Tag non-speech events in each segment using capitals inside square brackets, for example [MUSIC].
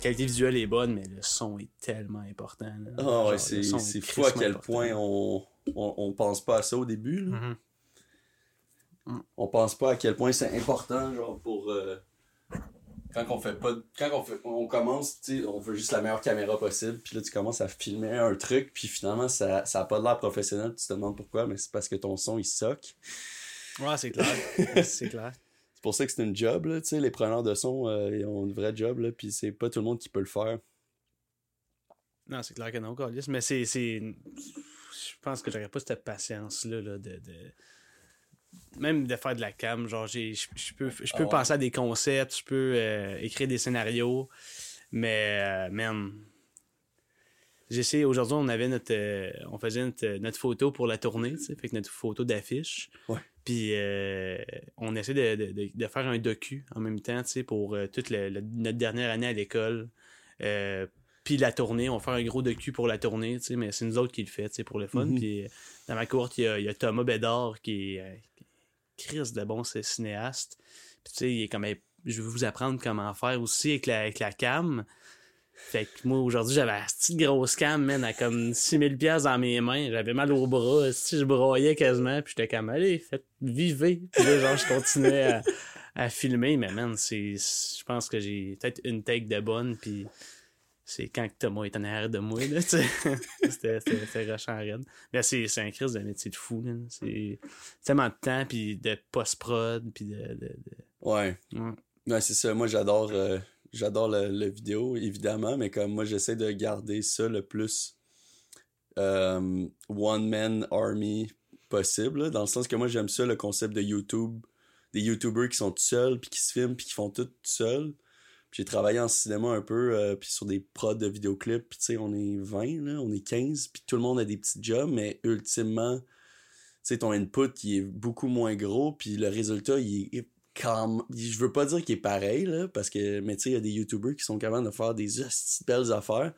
qualité visuelle est bonne, mais le son est tellement important. là. Ah Genre, ouais, c'est fou à quel important. point on, on, on pense pas à ça au début. là. Mhm. On pense pas à quel point c'est important, genre pour. euh, quand on fait pas. Quand on, fait, on commence, tu sais, on veut juste la meilleure caméra possible, puis là tu commences à filmer un truc, puis finalement ça, ça a pas de l'air professionnel, tu te demandes pourquoi, mais c'est parce que ton son il soque. Ouais, c'est [LAUGHS] clair. c'est clair. C'est pour ça que c'est une job, là, tu sais, les preneurs de son, euh, ils ont une vraie job, là, puis c'est pas tout le monde qui peut le faire. Non, c'est clair que non, Carlis. Mais c'est. Je pense que j'aurais pas cette patience-là là, de, de- Même de faire de la cam. Genre, j'ai- je peux, je Ah peux ouais. penser à des concepts, je peux euh, écrire des scénarios. Mais, euh, man. J'essaie. Aujourd'hui, on avait notre. euh, on faisait notre, notre photo pour la tournée, tu sais. Fait que notre photo d'affiche. Ouais. Puis euh, on essaie de, de- de- de faire un docu en même temps, tu sais, pour euh, toute le- le- notre dernière année à l'école. Euh, puis la tournée, on va faire un gros docu pour la tournée, tu sais, mais c'est nous autres qui le fait, tu sais, pour le fun. Mhm. Puis dans ma courte, il y a, il y a Thomas Bédard qui est Chris de bon c'est cinéaste. Puis tu sais, il est comme je vais vous apprendre comment faire aussi avec la, avec la cam. Fait que moi, aujourd'hui, j'avais la petite grosse cam, man, à comme 6000 pièces dans mes mains. J'avais mal au bras. Si je broyais quasiment, puis j'étais comme, allez, faites, vivez. Puis là, genre, je continuais à, à filmer. Mais man, c'est, je pense que j'ai peut-être une take de bonne, puis c'est quand que Thomas est en arrière de moi, là, tu sais. [LAUGHS] c'était, c'était, c'était rushant raide. Mais c'est, c'est un crise de métier de fou, là. C'est tellement de temps, puis de post-prod, puis de... de, de- Ouais. Ouais. Ouais, c'est ça. Moi, j'adore euh, j'adore le, le vidéo, évidemment, mais comme moi, j'essaie de garder ça le plus euh, one-man army possible, dans le sens que moi, j'aime ça, le concept de YouTube, des YouTubers qui sont tout seuls, puis qui se filment, puis qui font tout tout seuls. J'ai travaillé en cinéma un peu, euh, puis sur des prods de vidéoclips, puis tu sais, on est 20, là, on est 15, puis tout le monde a des petits jobs, mais ultimement, tu sais, ton input, il est beaucoup moins gros, puis le résultat, il est je veux pas dire qu'il est pareil là parce que mais tu sais il y a des youtubeurs qui sont capables de faire des belles affaires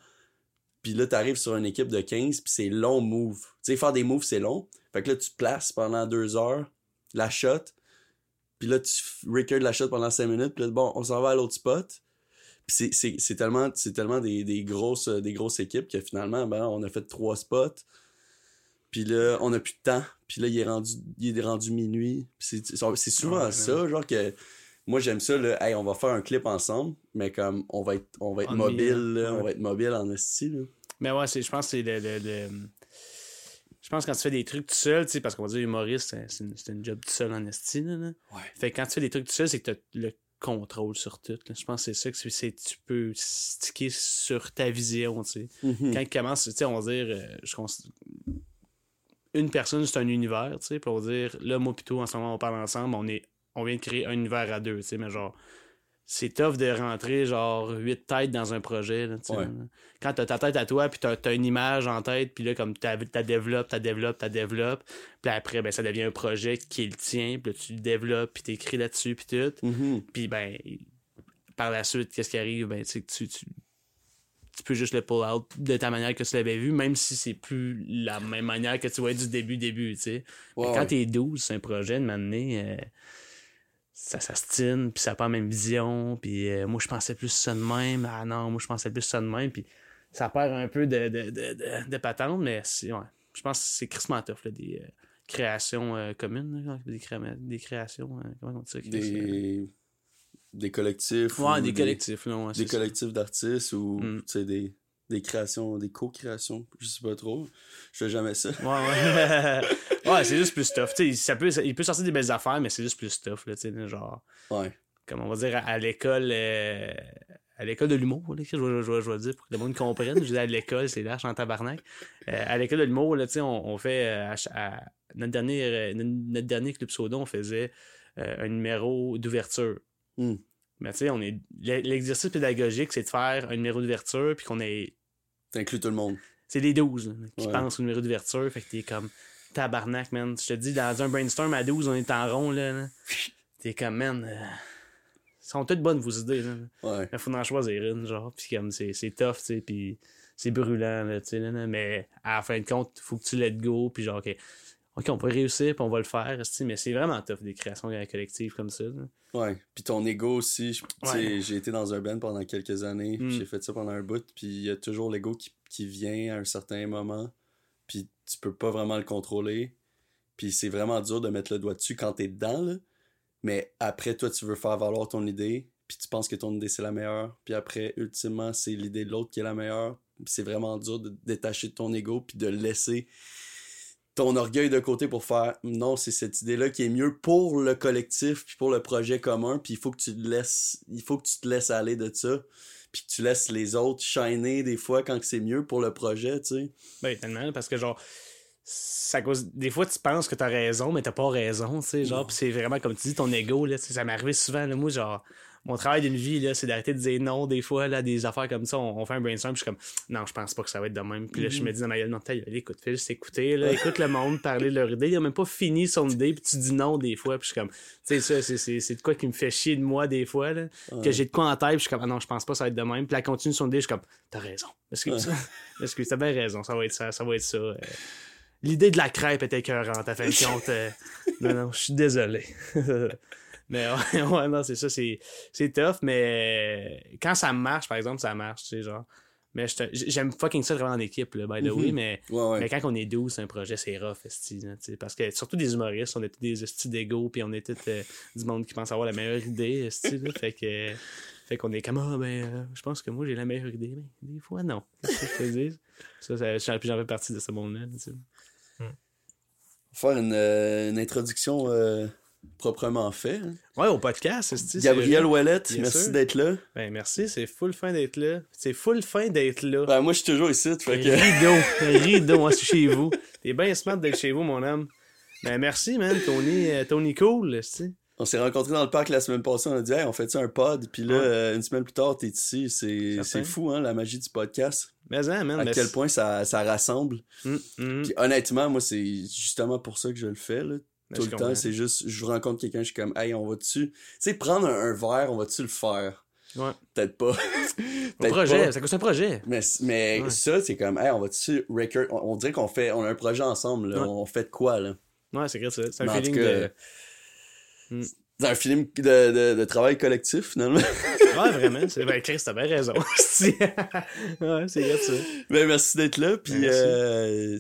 puis là t'arrives sur une équipe de 15 puis c'est long move. Tu sais faire des moves c'est long. Fait que là tu places pendant deux heures la shot puis là tu records la shot pendant 5 minutes puis là bon on s'en va à l'autre spot. Puis c'est tellement c'est tellement des, des grosses des grosses équipes que finalement ben on a fait trois spots puis là, on a plus de temps. Puis là, il est rendu, il est rendu minuit. C'est, souvent Ouais, ça, genre que moi j'aime ça, là, hey, on va faire un clip ensemble, mais comme on va être, on va être mobile, là, ouais. on va être mobile en esti, là. Mais ouais, c'est, je pense que c'est le, le- le- Je pense que quand tu fais des trucs tout seul, tu sais, parce qu'on va dire humoriste, c'est, une, job tout seul en estime. Là, là. Ouais. Fait que quand tu fais des trucs tout seul, c'est que tu le contrôle sur tout. là. Je pense que c'est ça que c'est, tu peux sticker sur ta vision, tu sais. Mhm. Quand il commence, tu sais, on va dire, euh, je une personne, c'est un univers, tu sais, va dire, là, moi, plutôt, en ce moment, on parle ensemble, on est, on vient de créer un univers à deux, tu sais, mais genre, c'est tough de rentrer, genre, huit têtes dans un projet, là, tu sais. Ouais. Quand t'as ta tête à toi, puis t'as, t'as une image en tête, puis là, comme t'as, développes, t'as développes, t'as développes, puis après, ben, ça devient un projet qui est le tien, puis là, tu le développes, puis t'écris là-dessus, puis tout. Mhm. Puis ben, par la suite, qu'est-ce qui arrive? Ben, tu sais que tu, tu, peux juste le pull out de ta manière que tu l'avais vu, même si c'est plus la même manière que tu vois du début, début, tu sais. Mais quand t'es 12, c'est un projet de m'amener, ça s'astine, puis ça n'a pas la même vision, puis euh, moi je pensais plus ça de même, ah non, moi je pensais plus ça de même, puis ça perd un peu de, de, de, de, patente, mais ouais, je pense que c'est crissement tough, là, des euh, créations euh, communes, là, des, cré- des créations, euh, comment on dit ça? Des, des collectifs. Ouais, ou des collectifs, là, ouais, Des ça. collectifs d'artistes ou, Mm. des, des créations, des co-créations, je sais pas trop. Je fais jamais ça. Ouais, ouais. [LAUGHS] ouais, c'est juste plus tough. Ça peut, ça- il peut sortir des belles affaires, mais c'est juste plus tough, là, tu sais, genre, Ouais. comme on va dire, à, à l'école, euh, à l'école de l'humour, là, je, vais- je, vais- je vais dire pour que le monde comprenne? Je dis à l'école, c'est lâche en tabarnak. Euh, à l'école de l'humour, là, tu sais, on, on fait, euh, à notre, dernier, notre, notre dernier Club Soda, on faisait un numéro d'ouverture. Mm. Mais tu sais, on est, l'e- l'exercice pédagogique, c'est de faire un numéro d'ouverture, puis qu'on est T'inclus tout le monde. c'est les 12 là, qui Ouais. pensent au numéro d'ouverture. Fait que t'es comme tabarnak, man. Je te dis, dans un brainstorm à 12, on est en rond, là. là. [LAUGHS] T'es comme, man. euh, sont toutes bonnes, vos idées, là. Ouais. Il faut en choisir une, genre. Puis comme, c'est, c'est tough, tu sais. Puis c'est brûlant, là, tu sais. là, là. Mais à la fin de compte, faut que tu let go. Puis genre, OK, OK, on va réussir, puis on va le faire, mais c'est vraiment tough des créations collectives comme ça. Ouais, puis ton ego aussi, j'ai été dans un band pendant quelques années, Mm. j'ai fait ça pendant un bout, puis il y a toujours l'ego qui, qui vient à un certain moment, puis tu peux pas vraiment le contrôler, puis c'est vraiment dur de mettre le doigt dessus quand t'es dedans, là. mais après, toi, tu veux faire valoir ton idée, puis tu penses que ton idée c'est la meilleure, puis après, ultimement, c'est l'idée de l'autre qui est la meilleure, Puis c'est vraiment dur de détacher de ton ego, puis de laisser ton orgueil de côté pour faire non, c'est cette idée-là qui est mieux pour le collectif puis pour le projet commun, puis il faut que tu te laisses il faut que tu te laisses aller de ça, puis que tu laisses les autres shiner des fois quand c'est mieux pour le projet, tu sais. Ben, tellement, parce que genre, ça cause... des fois tu penses que t'as raison, mais t'as pas raison, tu sais, genre, pis c'est vraiment comme tu dis, ton ego, là, ça m'est arrivé souvent, là, moi, genre, mon travail d'une vie, là, c'est d'arrêter de dire non, des fois, là, des affaires comme ça, on, on fait un brainstorm, pis je suis comme, non, je pense pas que ça va être de même, puis là, je Mhm. me dis dans ma gueule, non, ta gueule, écoute, fais juste écouter, là, écoute le monde parler de leur idée, il a même pas fini son idée, puis tu dis non, des fois, puis je suis comme, tu sais, ça, c'est- de quoi qui me fait chier de moi, des fois, là, que Ouais. j'ai de quoi en tête, puis je suis comme, ah non, je pense pas que ça va être de même. Puis elle continue son idée, je suis comme, t'as raison. Excuse, [LAUGHS] excuse, t'as bien raison, ça va être ça, ça va être ça. Euh, L'idée de la crêpe était écœurante, à fin de [LAUGHS] compte. euh, non, non, je suis désolé. [LAUGHS] mais ouais, [LAUGHS] ouais, non, c'est ça, c'est c'est tough, mais quand ça marche, par exemple, ça marche, tu sais, genre. Mais j'aime fucking ça travailler en équipe, là, by the way, Mhm. mais Ouais, ouais. mais quand on est 12, c'est un projet, c'est rough, esti, là, tu sais, parce que surtout des humoristes, on est tous des estis d'ego, puis on est tous euh, du monde qui pense avoir la meilleure idée, esti, là, fait que fait qu'on est comme ah ben euh, je pense que moi j'ai la meilleure idée, mais des fois non. Que je te Ça, ça j'en fais partie de ce monde-là, tu sais. Faire une, euh, une introduction euh, proprement faite. hein. Ouais, au podcast, c'est- Gabriel Ouellette, merci d'être là. Ben merci, c'est full fin d'être là. C'est full fin d'être là. Ben, moi, je suis toujours ici, fait que... Rideau, un [LAUGHS] rideau, c'est chez vous. T'es bien smart d'être chez vous, mon homme. Ben merci, man, Tony, euh, Tony Cool, esti. On s'est rencontrés dans le parc la semaine passée, on a dit, hey, on fait ça un pod, puis là, Ouais. euh, une semaine plus tard, t'es ici. C'est fou, hein, la magie du podcast. Mais hein, man, À ben, quel point ça, ça rassemble. Hum, hum. Puis honnêtement, moi, c'est justement pour ça que je le fais, là. Ben, Tout le comprends. temps, c'est juste, je rencontre quelqu'un, je suis comme, hey, on va-tu. Tu sais, prendre un, un verre, on va-tu le faire? Ouais. Peut-être pas. [LAUGHS] Un Peut-être projet, pas. ça coûte un projet. Mais, mais Ouais. ça, c'est comme, hey, on va-tu record. On, on dirait qu'on fait, on a un projet ensemble, là. Ouais. On fait de quoi, là? Ouais, c'est vrai, ça. C'est un feeling cas, de. C'est un de, de, travail collectif, finalement. [LAUGHS] Ouais, vraiment. C'est... Ben, Chris, t'as bien raison. [LAUGHS] ouais, c'est vrai, ça. Ben, merci d'être là, puis, Ben, euh,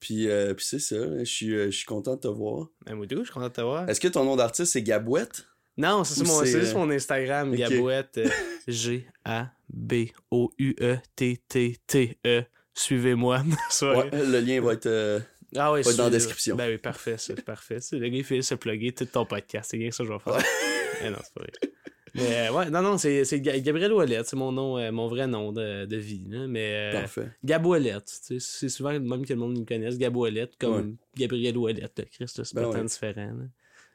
puis, euh, puis c'est ça, je suis, euh, je suis content de te voir. Ben, moi, tout, je suis content de te voir. Est-ce que ton nom d'artiste, c'est Gabouette? Non, c'est, ça, Ou mon, c'est, c'est juste euh, mon Instagram. Gabouette. euh, [LAUGHS] G-A-B-O-U-E-T-T-T-E. Suivez-moi. [LAUGHS] Soirée. Ouais, le lien va être... euh, Ah ouais, dans la description. Ben oui, parfait, ça, c'est parfait. Ça, le gars, il fait se plugger tout ton podcast. C'est bien ça que je vais faire. Mais [LAUGHS] non, c'est pas vrai. Mais euh, ouais, non, non, c'est, c'est Ga- Gabriel Ouellette, c'est mon nom, euh, mon vrai nom de, de vie. Là, mais euh, Parfait. Gab Ouellette, tu sais, c'est souvent le même que le monde me connaisse. Gab Ouellette, comme Ouais. Gabriel Ouellette, Christ, c'est Ben pas ouais. tant différent. là.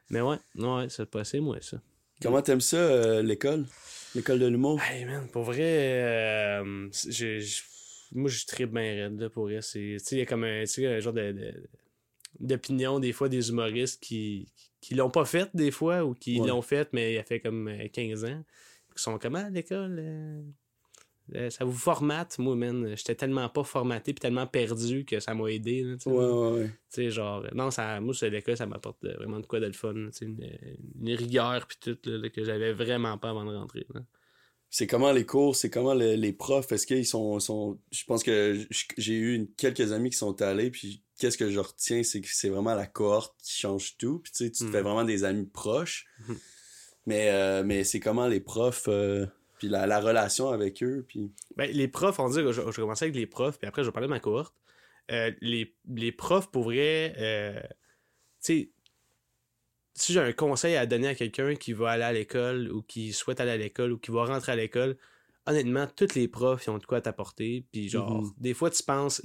Mais ouais, ouais, c'est pas c'est moi ça. Comment t'aimes ça, euh, l'école? L'école de l'humour? Hey man, pour vrai, euh, c'est- je- moi je tripe bien raide là, pour vrai. C'est, tu sais, il y a comme un, tu sais, un genre de, de- d'opinion des fois des humoristes qui, qui l'ont pas fait des fois ou qui Ouais. l'ont fait mais il y a fait comme euh, 15 ans. Qui sont comme à l'école. euh, euh, ça vous formate, moi, man. J'étais tellement pas formaté puis tellement perdu que ça m'a aidé. là. Ouais, ouais, ouais. Tu sais, genre, non, ça, moi, c'est l'école, ça m'apporte euh, vraiment de quoi de le fun. Une, une rigueur puis tout, là, que j'avais vraiment pas avant de rentrer. là. C'est comment les cours, c'est comment le- les profs, est-ce qu'ils sont, sont... Je pense que j'ai eu quelques amis qui sont allés, puis qu'est-ce que je retiens, c'est que c'est vraiment la cohorte qui change tout, puis tu sais, tu te fais vraiment des amis proches, Mhm. mais, euh, mais c'est comment les profs, euh, puis la, la relation avec eux, puis... Ben, les profs, on dit que je, je vais commencer avec les profs, puis après, je vais parler de ma cohorte. Euh, les, les profs, pour vrai, tu sais, si j'ai un conseil à donner à quelqu'un qui va aller à l'école ou qui souhaite aller à l'école ou qui va rentrer à l'école, honnêtement, tous les profs ils ont de quoi t'apporter. Puis genre, Mhm. des fois, tu penses.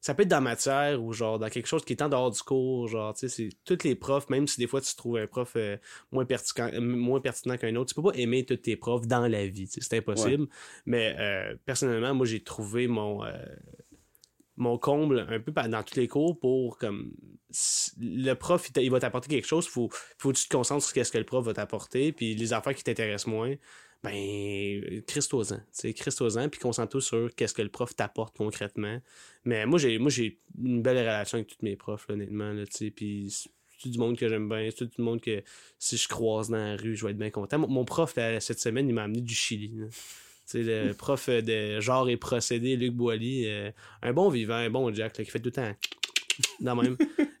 Ça peut être dans la matière ou genre dans quelque chose qui est en dehors du cours. Genre, tu sais, c'est tous les profs, même si des fois tu trouves un prof euh, moins, pertinent, euh, moins pertinent qu'un autre, tu peux pas aimer tous tes profs dans la vie. C'est impossible. Mais euh, personnellement, moi, j'ai trouvé mon. euh, mon comble un peu dans tous les cours pour comme le prof il, il va t'apporter quelque chose faut faut que tu te concentres sur ce que le prof va t'apporter puis les affaires qui t'intéressent moins ben, Christosan. Tu sais, Christosan, puis concentre-toi sur qu'est-ce que le prof t'apporte concrètement. Mais moi, j'ai moi j'ai une belle relation avec tous mes profs, là, honnêtement, là, tu sais, puis c'est tout du monde que j'aime bien, c'est tout du monde que si je croise dans la rue, je vais être bien content. Mon, mon prof, là, cette semaine, il m'a amené du Chili, sais, le [LAUGHS] prof de genre et procédé, Luc Boily, euh, un bon vivant, un bon Jack, là, qui fait tout le temps [LAUGHS] dans même.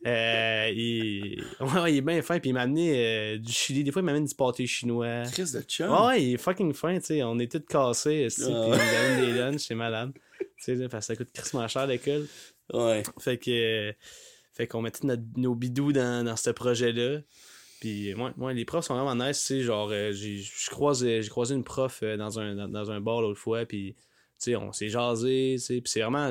Euh, il... Ouais, il est bien fin, puis il m'a amené euh, du Chili. Des fois, il m'amène du pâté chinois. Chris de chum. Ouais, il est fucking fin, tu sais. On est tous cassés, aussi, puis Ah. il amène des lunchs, c'est malade. Tu sais, parce que ça coûte crissement cher l'école. Ouais. Fait que. euh, Fait qu'on mettait notre- nos bidous dans, dans ce projet-là. Puis, ouais, ouais, les profs sont vraiment nice, tu sais. Genre, euh, j'ai croisé une prof euh, dans un, dans, dans un bar l'autre fois, puis, tu sais, on s'est jasé, tu sais. Puis c'est vraiment.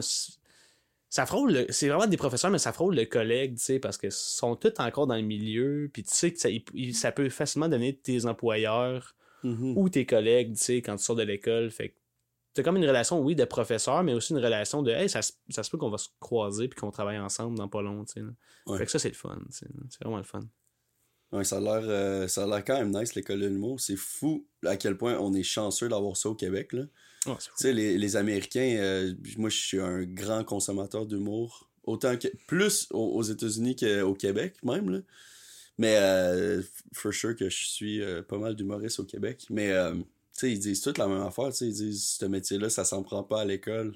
Ça frôle, le- c'est vraiment des professeurs, mais ça frôle le collègue, tu sais, parce que sont tous encore dans le milieu, puis tu sais que ça, il- il- ça peut facilement donner tes employeurs Mhm. ou tes collègues, tu sais, quand tu sors de l'école. Fait que t'as comme une relation, oui, de professeur, mais aussi une relation de, hey, ça, se- ça se peut qu'on va se croiser puis qu'on travaille ensemble dans pas long, tu sais. Ouais. Fait que ça, c'est le fun. C'est vraiment le fun. Ouais, ça a l'air euh, ça a l'air quand même nice l'école de l'humour. C'est fou à quel point on est chanceux d'avoir ça au Québec là. Ouais, sais les, les Américains euh, moi je suis un grand consommateur d'humour autant que plus aux, aux États-Unis qu'au Québec même là. Mais euh, for sure que je suis euh, pas mal d'humoristes au Québec, mais euh, tu sais ils disent toutes la même affaire, ils disent ce métier là ça s'en prend pas à l'école.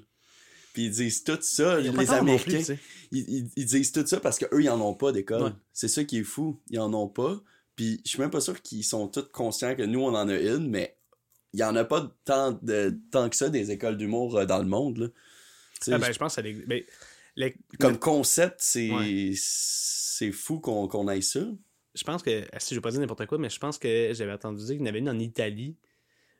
Puis ils disent tout ça, Ils les plus, Américains ils, ils- ils disent tout ça parce qu'eux, ils en ont pas d'école. Ouais. C'est ça qui est fou. Ils en ont pas. Puis je suis même pas sûr qu'ils sont tous conscients que nous, on en a une, mais il y en a pas tant, de, tant que ça des écoles d'humour euh, dans le monde. Là. Ah, ben, je pense que ça les- les- Comme concept, c'est Ouais. c'est fou qu'on qu'on aille ça. je pense que, si je vais pas dire n'importe quoi, mais je pense que j'avais entendu dire qu'il y en avait une en Italie,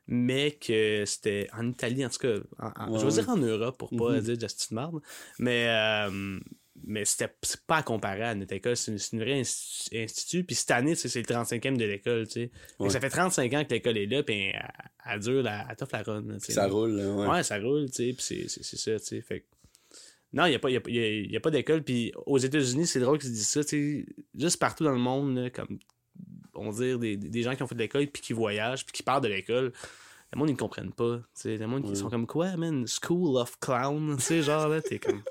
mais que c'était en Italie, en tout cas, en- en- Ouais, je veux ouais. dire en Europe pour pas Mhm. dire Justin Marde, mais, euh, mais c'était pas à comparer à notre école, c'est une, vraie insti- institut, puis cette année, c'est le 35e de l'école, tu sais. Ouais. Ça fait 35 ans que l'école est là, puis elle, elle dure, la, elle la run, là. Ça roule. là, ouais. Ouais, ça roule, tu sais, puis c'est- ça, tu sais. Fait que- Non, il n'y a pas, y a, y a- y a pas d'école. Puis aux États-Unis, c'est drôle qu'ils disent ça, tu sais. Juste partout dans le monde, là, comme, on va dire, des, des gens qui ont fait de l'école, puis qui voyagent, puis qui parlent de l'école. Le monde, ils ne comprennent pas. Le monde, ils sont comme quoi, man? School of Clown, tu sais, genre, là, t'es comme.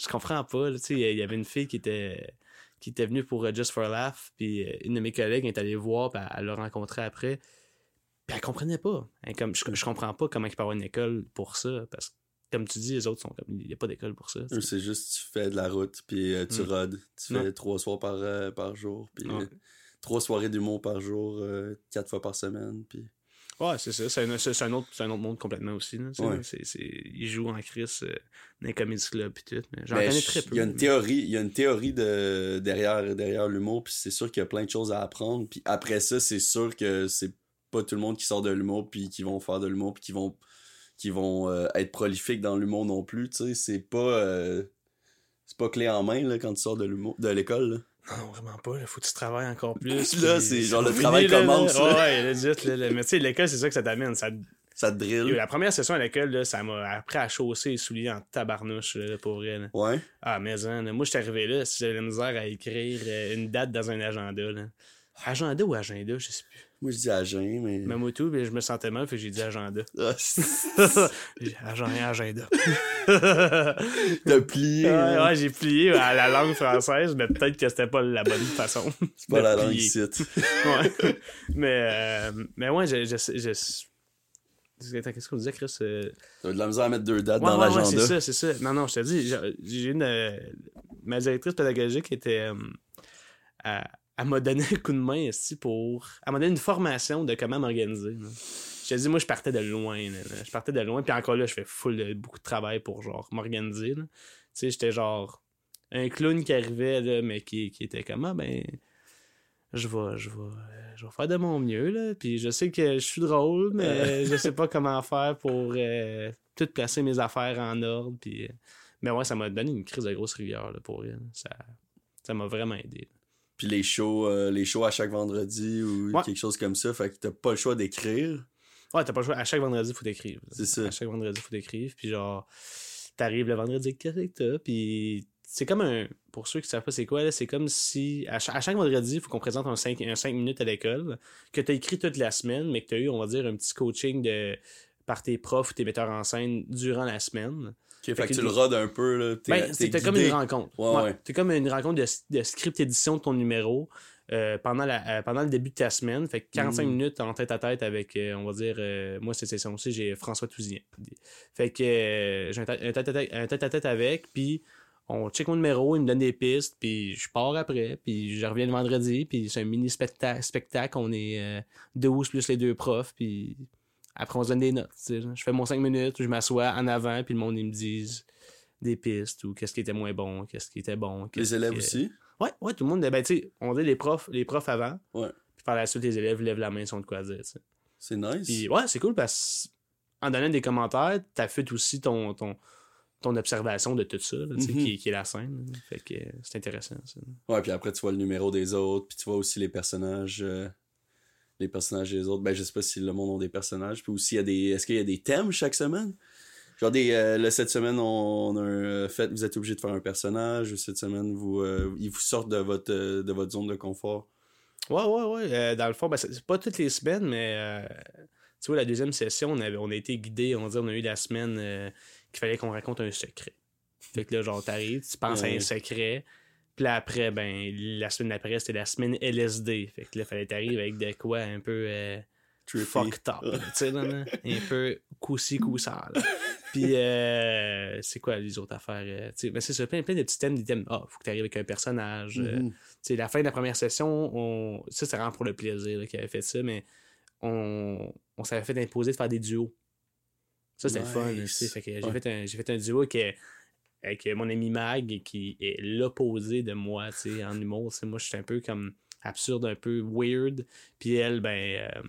Je comprends pas, tu sais. Il y avait une fille qui était qui était venue pour euh, Just for a Laugh, puis euh, une de mes collègues est allée voir, puis elle- l'a rencontré après. Puis elle comprenait pas. Elle, comme, je, je comprends pas comment il peut avoir une école pour ça, parce que, comme tu dis, les autres sont comme, il n'y a pas d'école pour ça. c'est juste tu fais de la route, puis euh, tu Mm. rodes. Tu fais trois soirs par, euh, par jour, puis Ouais. euh, trois soirées d'humour par jour, quatre fois par semaine. Puis... Ouais, c'est ça. C'est un, c'est- un autre, c'est un autre monde complètement aussi. Là, tu sais, Ouais. là. C'est- c'est- ils jouent en crise euh, dans les comedy clubs et tout. Mais j'en Ben, connais très peu. Il y a une mais- théorie, il y a une théorie de derrière derrière l'humour, puis c'est sûr qu'il y a plein de choses à apprendre. Puis après ça, c'est sûr que c'est pas tout le monde qui sort de l'humour puis qui vont faire de l'humour puis qui vont qui vont euh, être prolifiques dans l'humour non plus. Tu sais, c'est pas euh, c'est pas clé en main là quand tu sors de l'humour de l'école. là. Non, vraiment pas. Il faut que tu travailles encore [LAUGHS] plus. Là, c'est genre le travail commence. Ouais, legit. Là, là. Mais tu sais, l'école, c'est ça que ça t'amène. Ça... Ça te drille. La première session à l'école, ça m'a appris à chausser les souliers en tabarnouche, là, pour vrai. là. Ouais. Ah, mais hein, moi, je suis arrivé là, si j'avais la misère à écrire euh, une date dans un agenda. Là. Agenda ou agenda, je sais plus. Moi je dis à Jean, mais. Tout, mais je me sentais mal, fait que j'ai dit agenda. Ah, [LAUGHS] J'ai- Agenda, agenda. [LAUGHS] T'as plié. Ouais, hein? ouais, j'ai plié à la langue française, mais peut-être que c'était pas la bonne façon. C'est pas la langue ici. [LAUGHS] Ouais. mais, euh, mais ouais, je. je, je, qu'est-ce qu'on disait, Chris? Euh, T'as de la misère à mettre deux dates Ouais, dans ouais, ouais, l'agenda. c'est ça, c'est ça. Non, non, je te dis, j'ai- une. euh, ma directrice pédagogique était. euh, elle m'a donné un coup de main ici pour. Elle m'a donné une formation de comment m'organiser. Je te dis, moi, je partais de loin. là, là. Je partais de loin, puis encore là, je fais full de, beaucoup de travail pour, genre, m'organiser. Tu sais, j'étais genre. Un clown qui arrivait, là, mais qui, qui était comme, ah, ben. Je vais, je vais, euh, je vais faire de mon mieux, là. Puis je sais que je suis drôle, mais [LAUGHS] je sais pas comment faire pour euh, tout placer mes affaires en ordre. Puis, euh, mais ouais, ça m'a donné une crise de grosse rigueur, là, pour elle. Ça, ça m'a vraiment aidé. Puis les shows, euh, les shows à chaque vendredi ou Ouais. quelque chose comme ça. Fait que t'as pas le choix d'écrire. Ouais, t'as pas le choix. À chaque vendredi, faut t'écrire. C'est ça. À chaque vendredi, faut t'écrire. Puis genre, t'arrives le vendredi, qu'est-ce que t'as? Puis c'est comme un. pour ceux qui ne savent pas c'est quoi, c'est comme si à chaque, vendredi, il faut qu'on présente un 5, minutes à l'école, que tu as écrit toute la semaine, mais que tu as eu, on va dire, un petit coaching de, par tes profs ou tes metteurs en scène durant la semaine. Fait, que, tu le rodes un peu. Là, ben, c'était comme une rencontre. Ouais, ouais. comme une rencontre de, script édition de ton numéro. Euh, pendant, la, euh, pendant le début de ta semaine. Fait que 45 mm. minutes en tête à tête avec, euh, on va dire, moi c'est ça aussi, j'ai François Touzien. Fait que j'ai un tête à tête avec, puis on check mon numéro, il me donne des pistes, puis je pars après, puis je reviens le vendredi, puis c'est un mini spectacle, spectacle on est 12 plus les deux profs, puis après on se donne des notes. Je fais mon 5 minutes, je m'assois en avant, puis le monde ils me disent des pistes, ou qu'est-ce qui était moins bon, qu'est-ce qui était bon. Les élèves aussi? Ouais, ouais, tout le monde, ben, tu on dit les profs, les profs avant, ouais. puis par la suite, les élèves lèvent la main, ils ont de quoi dire, C'est nice. Puis, ouais, c'est cool parce qu'en donnant des commentaires, fait aussi ton, ton, ton observation de tout ça, mm-hmm. qui, qui, est la scène. Fait que c'est intéressant. Ça. Ouais, puis après, tu vois le numéro des autres, puis tu vois aussi les personnages. Euh, les personnages des autres. Ben, je sais pas si le monde a des personnages. Puis aussi, il y a des. Est-ce qu'il y a des thèmes chaque semaine? Genre des. Euh, cette semaine, on, a un, fait, vous êtes obligé de faire un personnage, cette semaine, vous, euh, ils vous sortent de votre, de votre zone de confort? Ouais, ouais, ouais. dans le fond, ben, c'est pas toutes les semaines, mais tu vois, la deuxième session, on, avait, on a été guidé, on, on a eu la semaine qu'il fallait qu'on raconte un secret. Fait que là, genre, t'arrives, tu penses à un secret. Puis là, après, ben, la semaine d'après, c'était la semaine LSD. Fait que là, fallait t'arriver avec de quoi un peu euh, fucked up. tu sais, un peu coussi coussard. Puis, euh, c'est quoi les autres affaires? Euh, sais? Ben, c'est ça, plein, plein de petits thèmes. Des thèmes, ah, faut que t'arrives avec un personnage. Euh, tu sais, la fin de la première session, on... ça, c'est vraiment pour le plaisir qu'il avait fait ça, mais on, on s'avait fait imposer de faire des duos. Ça, c'était le fun. Fait que j'ai, fait un, j'ai fait un duo avec, mon ami Mag qui est l'opposé de moi en humour. moi, je suis un peu comme absurde, un peu weird. Puis elle, ben, euh,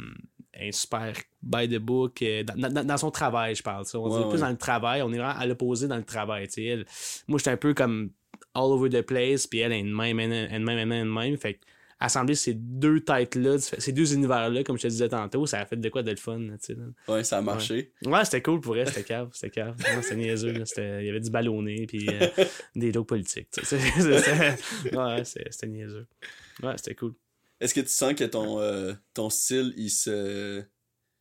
est super by the book. Euh, dans, son travail, je parle. On est plus dans le travail. On est vraiment à l'opposé dans le travail. Elle, moi, je suis un peu comme all over the place. Puis elle, est une même, même, une même, une même. Fait assembler ces deux têtes-là, ces deux univers-là, comme je te disais tantôt, ça a fait de quoi de fun. Ouais, ça a marché. Ouais, c'était cool pour elle, c'était cave. C'était cave. c'était niaiseux. Il y avait du ballonné, puis euh, [LAUGHS] des jokes politiques. [LAUGHS] ouais, c'était niaiseux. Ouais, c'était cool. Est-ce que tu sens que ton, euh, ton style, il se.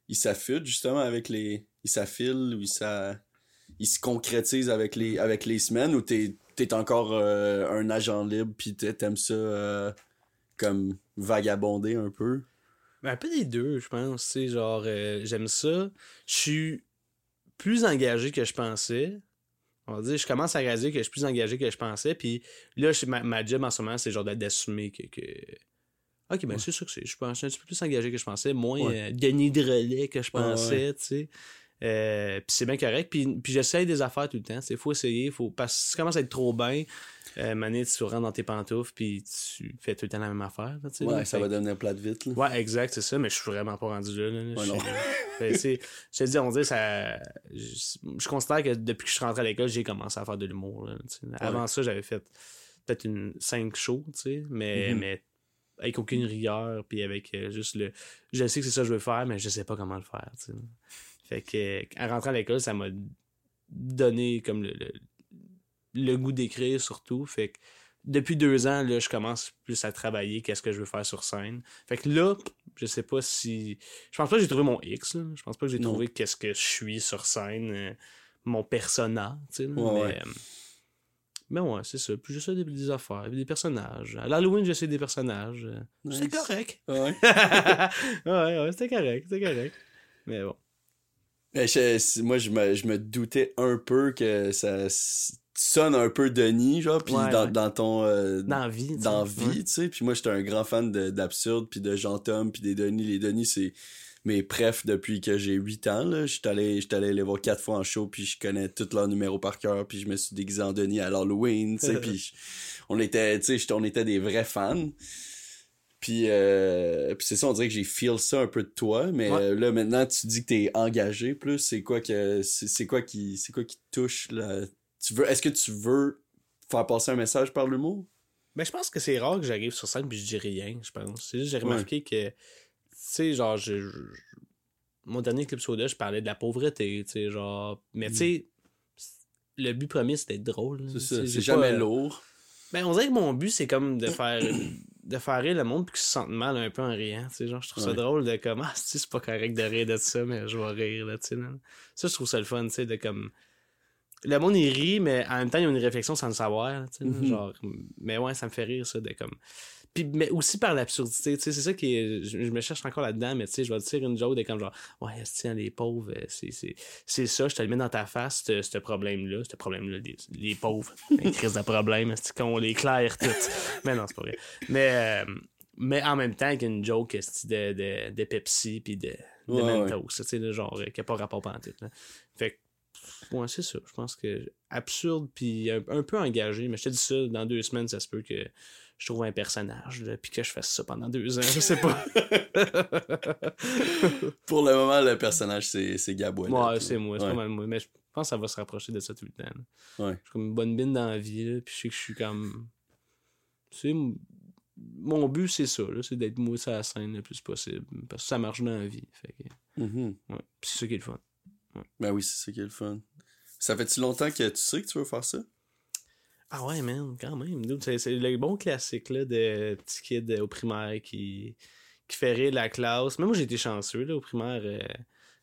Il s'affûte justement avec les. Il s'affile ou il, il se concrétise avec les, avec les semaines ou t'es es encore euh, un agent libre puis t'aimes ça comme vagabonder un peu? Ben, un peu des deux, je pense. C'est genre, euh, j'aime ça. Je suis plus engagé que je pensais. On va dire, je commence à réaliser que je suis plus engagé que je pensais. Puis là, ma, ma job en ce moment, c'est genre d'assumer que, que. Ok, ben c'est sûr que c'est. Je pense un petit peu plus engagé que je pensais, moins ouais. Euh, de relais que je pensais, tu sais. Euh, puis c'est bien correct. Puis, puis j'essaye des affaires tout le temps. Il faut essayer. Faut, parce que ça commence à être trop bien, euh, Mané, tu rentres dans tes pantoufles, puis tu fais tout le temps la même affaire. ouais, ça va devenir plate vite. Ouais, exact, c'est ça, mais je suis vraiment pas rendu là. là. je, ben, je te dis, on dit, ça. Je, considère que depuis que je suis rentré à l'école, j'ai commencé à faire de l'humour. Avant ça, j'avais fait peut-être une 5 shows, tu sais, mais, mm-hmm. mais avec aucune rigueur, puis avec euh, juste le. Je sais que c'est ça que je veux faire, mais je sais pas comment le faire. Fait que, en rentrant à l'école, ça m'a donné comme le le goût d'écrire surtout. Fait que depuis deux ans, là, je commence plus à travailler qu'est-ce que je veux faire sur scène. Fait que là, je sais pas si. Je pense pas que j'ai trouvé mon X. Là. Je pense pas que j'ai trouvé qu'est-ce que je suis sur scène, euh, mon persona. Tu sais, mais, ouais. Euh, mais ouais, c'est ça. Puis j'essaie des, des affaires, des personnages. À l'Halloween, j'essaie des personnages. C'est correct. Ouais. [LAUGHS] ouais, ouais, c'était correct. C'était correct. Mais bon. Mais moi, je me, je me doutais un peu que ça sonne un peu Denis, genre, puis dans, dans, ton... Euh, dans vie. Dans vie, tu sais. Puis moi, j'étais un grand fan d'absurde, puis de Jean-Tom, puis des Denis. Les Denis, c'est mes prefs depuis que j'ai 8 ans, là. J'étais allé, allé les voir quatre fois en show, puis je connais tous leurs numéros par cœur, puis je me suis déguisé en Denis à l'Halloween, tu sais, [LAUGHS] puis on était, tu sais, on était des vrais fans. Puis, euh, puis c'est ça, on dirait que j'ai feel ça un peu de toi, mais euh, là maintenant tu dis que t'es engagé plus, c'est quoi que c'est quoi qui c'est quoi qui te touche là? Tu veux, est-ce que tu veux faire passer un message par l'humour? Ben, je pense que c'est rare que j'arrive sur scène et je dis rien, je pense. C'est juste, j'ai remarqué que, tu sais, genre, je, mon dernier clip soda, je parlais de la pauvreté, tu sais, genre, mais tu sais, le but premier, c'était drôle. C'est jamais lourd. Ben, on dirait que mon but, c'est comme de faire de faire rire le monde puis qu'ils se sentent mal un peu en riant. Tu sais, genre, je trouve ça drôle de comme, ah, si, c'est pas correct de rire de ça, mais je vais rire, là, tu sais. là. Ça, je trouve ça le fun, tu sais, de comme. Le monde, il rit, mais en même temps, il y a une réflexion sans le savoir, tu sais. Mhm. Genre, mais ouais, ça me fait rire, ça, de comme. Puis, mais aussi par l'absurdité, tu sais, c'est ça qui est. Je, je me cherche encore là-dedans, mais tu sais, je vais te dire une joke de comme genre, ouais, tiens, les pauvres, euh, c'est, c'est, c'est ça, je te le mets dans ta face, ce problème-là, ce problème-là, les, les pauvres, [LAUGHS] une crise de problème, c'est qu'on les claire toutes. mais non, c'est pas vrai. Mais, euh, mais en même temps, avec une joke de, de, de Pepsi puis de, de Ouais, Mentos, tu sais, le genre, euh, qui n'a pas rapport en tout. Fait que, ouais, c'est ça. Je pense que absurde puis un, un peu engagé, mais je te dis ça, dans deux semaines, ça se peut que je trouve un personnage, là, puis que je fasse ça pendant deux ans, je sais pas. [LAUGHS] Pour le moment, le personnage, c'est Gabouin. ouais, c'est moi, c'est Ouais. pas mal moi. Mais je pense que ça va se rapprocher de ça tout le temps. Ouais. Je suis comme une bonne bine dans la vie, là, puis je sais que je suis comme. Tu sais, mon but, c'est ça, c'est d'être moi sur la scène le plus possible. Parce que ça marche dans la vie. Que, Mhm. ouais. Puis c'est ça qui est le fun. Ben oui, c'est ça qui est le fun. Ça fait-tu longtemps que tu sais que tu veux faire ça? Ah ouais, man, quand même. C'est, le bon classique là, de petit kid euh, au primaire qui, qui fait rire la classe. Même moi, j'ai été chanceux là, au primaire. euh,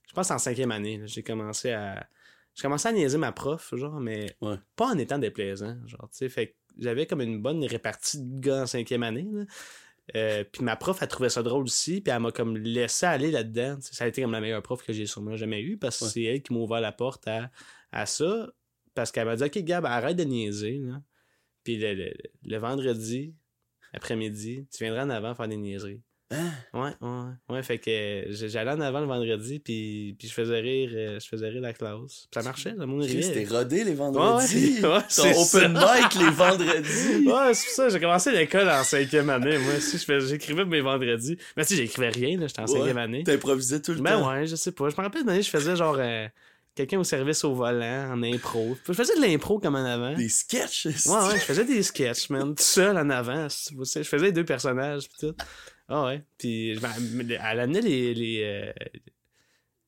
je pense en cinquième année. j'ai commencé à. J'ai commencé à niaiser ma prof, genre, mais Ouais. pas en étant déplaisant. Genre, tu sais, fait j'avais comme une bonne répartie de gars en cinquième année. là. Euh, puis ma prof, elle trouvait ça drôle aussi, puis elle m'a comme laissé aller là-dedans. Ça a été comme la meilleure prof que j'ai sûrement jamais eue, parce que Ouais. c'est elle qui m'a ouvert la porte à, à ça. Parce qu'elle m'a dit, OK, Gab, arrête de niaiser. Là. Puis le, le- le vendredi, après-midi, tu viendras en avant faire des niaiseries. Hein? Ouais, ouais, ouais. Fait que euh, j'allais en avant le vendredi, puis, puis je faisais rire euh, je faisais rire la classe. Puis ça marchait, le monde riait. rodé les vendredis. ouais, ouais, [LAUGHS] Ton c'est open ça. mic les vendredis. [LAUGHS] Ouais, c'est pour ça, j'ai commencé l'école en cinquième année. Moi aussi, j'écrivais mes vendredis. Mais tu sais, j'écrivais rien, là, j'étais en cinquième année. T'improvisais tout le Ben temps. ouais, je sais pas. Je me rappelle d'une année, je faisais genre euh, quelqu'un au service au volant, en impro. Je faisais de l'impro comme en avant. Des sketchs. Ouais, ouais, je faisais des sketchs, man. Tout seul en avant. Je faisais les deux personnages, pis tout. Ah ouais. Puis elle amenait les, les, euh,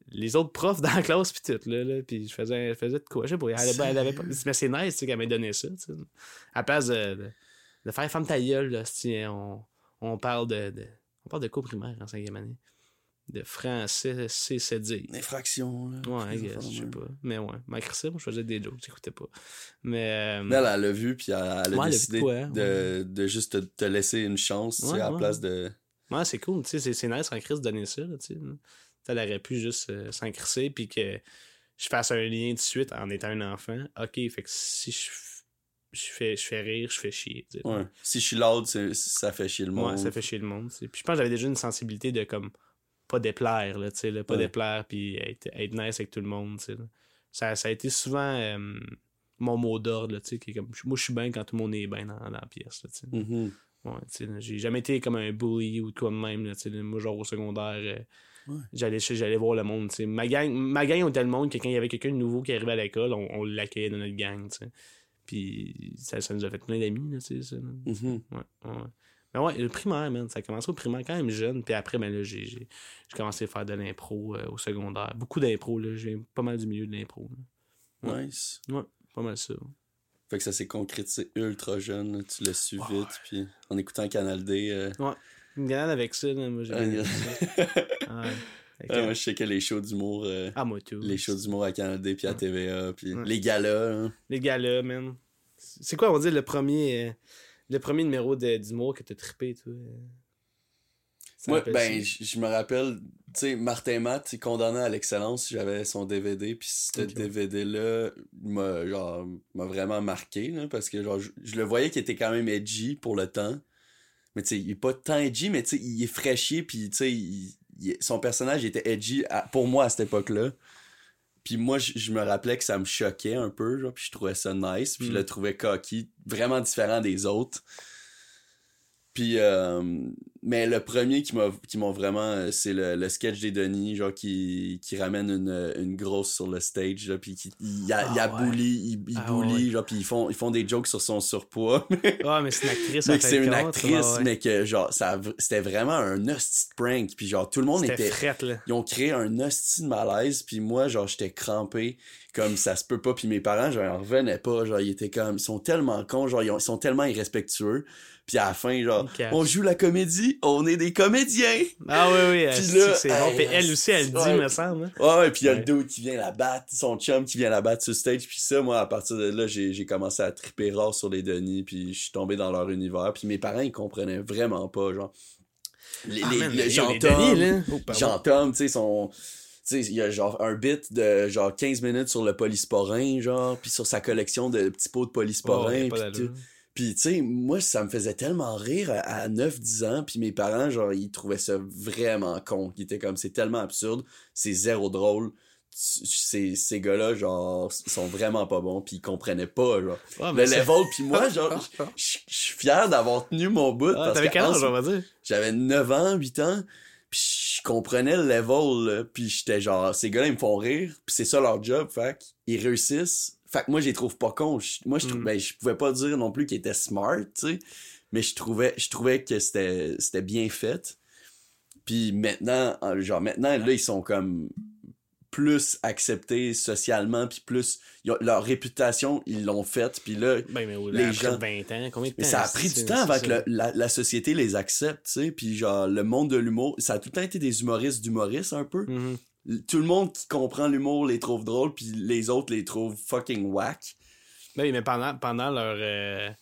les autres profs dans la classe, pis tout, là. là puis je faisais, je faisais de quoi, je sais pas. Elle, avait pas... Mais c'est nice, tu sais, qu'elle m'ait donné ça, tu sais. À la place de, de, de faire femme ta gueule, là, si on, on parle de, de. On parle de cours primaire en cinquième année. De français, c'est dire. Là. Ouais, Des guess, affaires de je sais pas. Mais ouais, malgré ça, moi, je faisais des jokes, j'écoutais pas. Mais. euh, elle, elle l'a vu, puis elle, elle a Ouais, elle a vu décidé de juste te, te laisser une chance, tu sais, Ouais, à la ouais. place de... Ouais, c'est cool, tu sais, c'est- nice en crise de donner ça, là, tu sais. là. Elle aurait pu juste euh, s'en crisser, puis que je fasse un lien de suite en étant un enfant. Ok, fait que si je, fais, je fais rire, je fais chier. Ouais. Si je suis loud, ça fait chier le monde. Ouais, ça fait chier le monde. Puis je pense que j'avais déjà une sensibilité de comme pas déplaire, là, tu sais, là, pas Ouais. déplaire, puis être, être nice avec tout le monde, tu sais. là. Ça, ça a été souvent euh, mon mot d'ordre, comme, moi, je suis bien quand tout le monde est bien dans, dans la pièce, là. Mhm. Ouais, là, j'ai jamais été comme un bully ou de quoi de même. Là, tu sais, là, moi, genre au secondaire, euh, Ouais. j'allais, j'allais voir le monde. tu sais. Ma gang, ma gang, on était le monde que quand il y avait quelqu'un de nouveau qui arrivait à l'école, on, on l'accueillait dans notre gang. tu sais. Puis ça, ça nous a fait plein d'amis. Là, tu sais, ça. Mhm. Ouais. Mais ouais, le primaire, man, ça a commencé au primaire quand même jeune. Puis après, ben là, j'ai, commencé à faire de l'impro euh, au secondaire. Beaucoup d'impro, là. J'ai pas mal du milieu de l'impro. Ouais. Nice. Ouais, pas mal ça. Fait que ça s'est concrétisé ultra jeune, là. tu l'as su Ouais, vite, puis en écoutant Canal D... euh, Une galade avec ça, là, moi, j'ai. [LAUGHS] Ouais. Moi, je sais que les shows d'humour... euh, Ah, moi tout. les shows d'humour à Canal D, puis à Ouais. TVA, puis Ouais. les galas, hein. Les gars-là, man. C'est quoi, on va dire, le premier, euh, le premier numéro d'humour que t'as trippé, toi? euh? Moi, ben, je me rappelle, tu sais, Martin Matt, il est condamné à l'excellence, j'avais son DVD, puis ce. DVD-là m'a, genre, m'a vraiment marqué, là, parce que, genre, je, le voyais qu'il était quand même edgy pour le temps. Mais, tu sais, il est pas tant edgy, mais, tu sais, il est fraîchier, puis, tu sais, son personnage était edgy à- pour moi à cette époque-là. Puis moi, je, je me rappelais que ça me choquait un peu, genre, puis je trouvais ça nice, puis je le trouvais cocky, vraiment différent des autres. Puis, euh, mais le premier qui m'a qui m'ont vraiment, euh, c'est le, le sketch des Denis, genre qui, qui ramène une, une grosse sur le stage, là, puis qui, il, a, Ah il a ouais. bully, il, il Ah bully, ouais. genre, puis ils font, ils font des jokes sur son surpoids. Ouais, [LAUGHS] mais c'est une actrice. mais c'est une actrice, ouais, mais que, genre, ça, c'était vraiment un hostie prank, puis genre, tout le monde C'était était frette, là. ils ont créé un hostie de malaise puis moi genre j'étais crampé comme ça se peut pas. Puis mes parents, genre, ils en revenaient pas. Genre, ils étaient comme, ils sont tellement cons, genre, ils, ont- ils sont tellement irrespectueux. Puis à la fin, genre, on joue la comédie, on est des comédiens. Ah oui, oui, Puis là, c'est bon. Puis elle aussi, elle le dit, ouais. me semble. hein. Ouais, ouais, puis il y a Ouais. le dude qui vient la battre, son chum qui vient la battre sur stage, puis ça, moi, à partir de là, j'ai j'ai commencé à triper rare sur les Denis, puis je suis tombé dans leur univers, puis mes parents, ils comprenaient vraiment pas, genre. Les, Ah, les- man, les Jean-Tom, Denis, là. Oh, pardon. Jean-Tom, tu sais, il y a genre un bit de genre 15 minutes sur le polysporin, genre, puis sur sa collection de petits pots de Oh, polysporin, pas puis tu sais, moi, ça me faisait tellement rire à, à 9-10 ans. Puis mes parents, genre, ils trouvaient ça vraiment con. Ils étaient comme, c'est tellement absurde, c'est zéro drôle. Ces, ces gars-là, genre, ils sont vraiment pas bons. Puis ils comprenaient pas, genre. Le mais level, puis moi, genre, [LAUGHS] je suis fier d'avoir tenu mon bout. Ah, parce T'avais que quel âge, on va dire? J'avais 9 ans, 8 ans. Puis je comprenais le level, là, puis j'étais genre, ces gars-là, ils me font rire. Puis c'est ça leur job, fait qu'ils réussissent. Fait que moi, je les trouve pas cons. Je- Moi, je trouve, Mm. ben, je pouvais pas dire non plus qu'ils étaient smart, tu sais. Mais je trouvais, je trouvais que c'était, c'était bien fait. Puis maintenant, genre, maintenant, là, ils sont comme plus acceptés socialement, puis plus, ont- leur réputation, ils l'ont faite, puis là, Ben, mais oui, Les gens- 20 ans, combien de temps? mais ça a pris du temps avant que la, la société les accepte, tu sais. Puis genre, le monde de l'humour, ça a tout le temps été des humoristes d'humoristes un peu. Mhm. Tout le monde qui comprend l'humour les trouve drôles, puis les autres les trouvent fucking whack. Ben oui, mais pendant, pendant leur. euh, Tu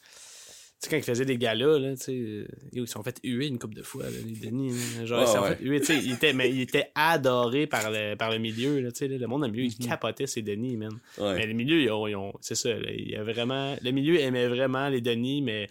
sais, quand ils faisaient des galas, là, tu sais, euh, ils se sont fait huer une couple de fois, là, les Denis. là. Genre, ils se sont Ouais, fait huer, tu sais, ils étaient, mais ils étaient adorés par le, par le milieu, là, tu sais, là, le monde le milieu, ils Mhm. capotaient ces Denis, man. Ouais. Mais le milieu, ils ont, ils ont- c'est ça, il y a vraiment, le milieu aimait vraiment les Denis, mais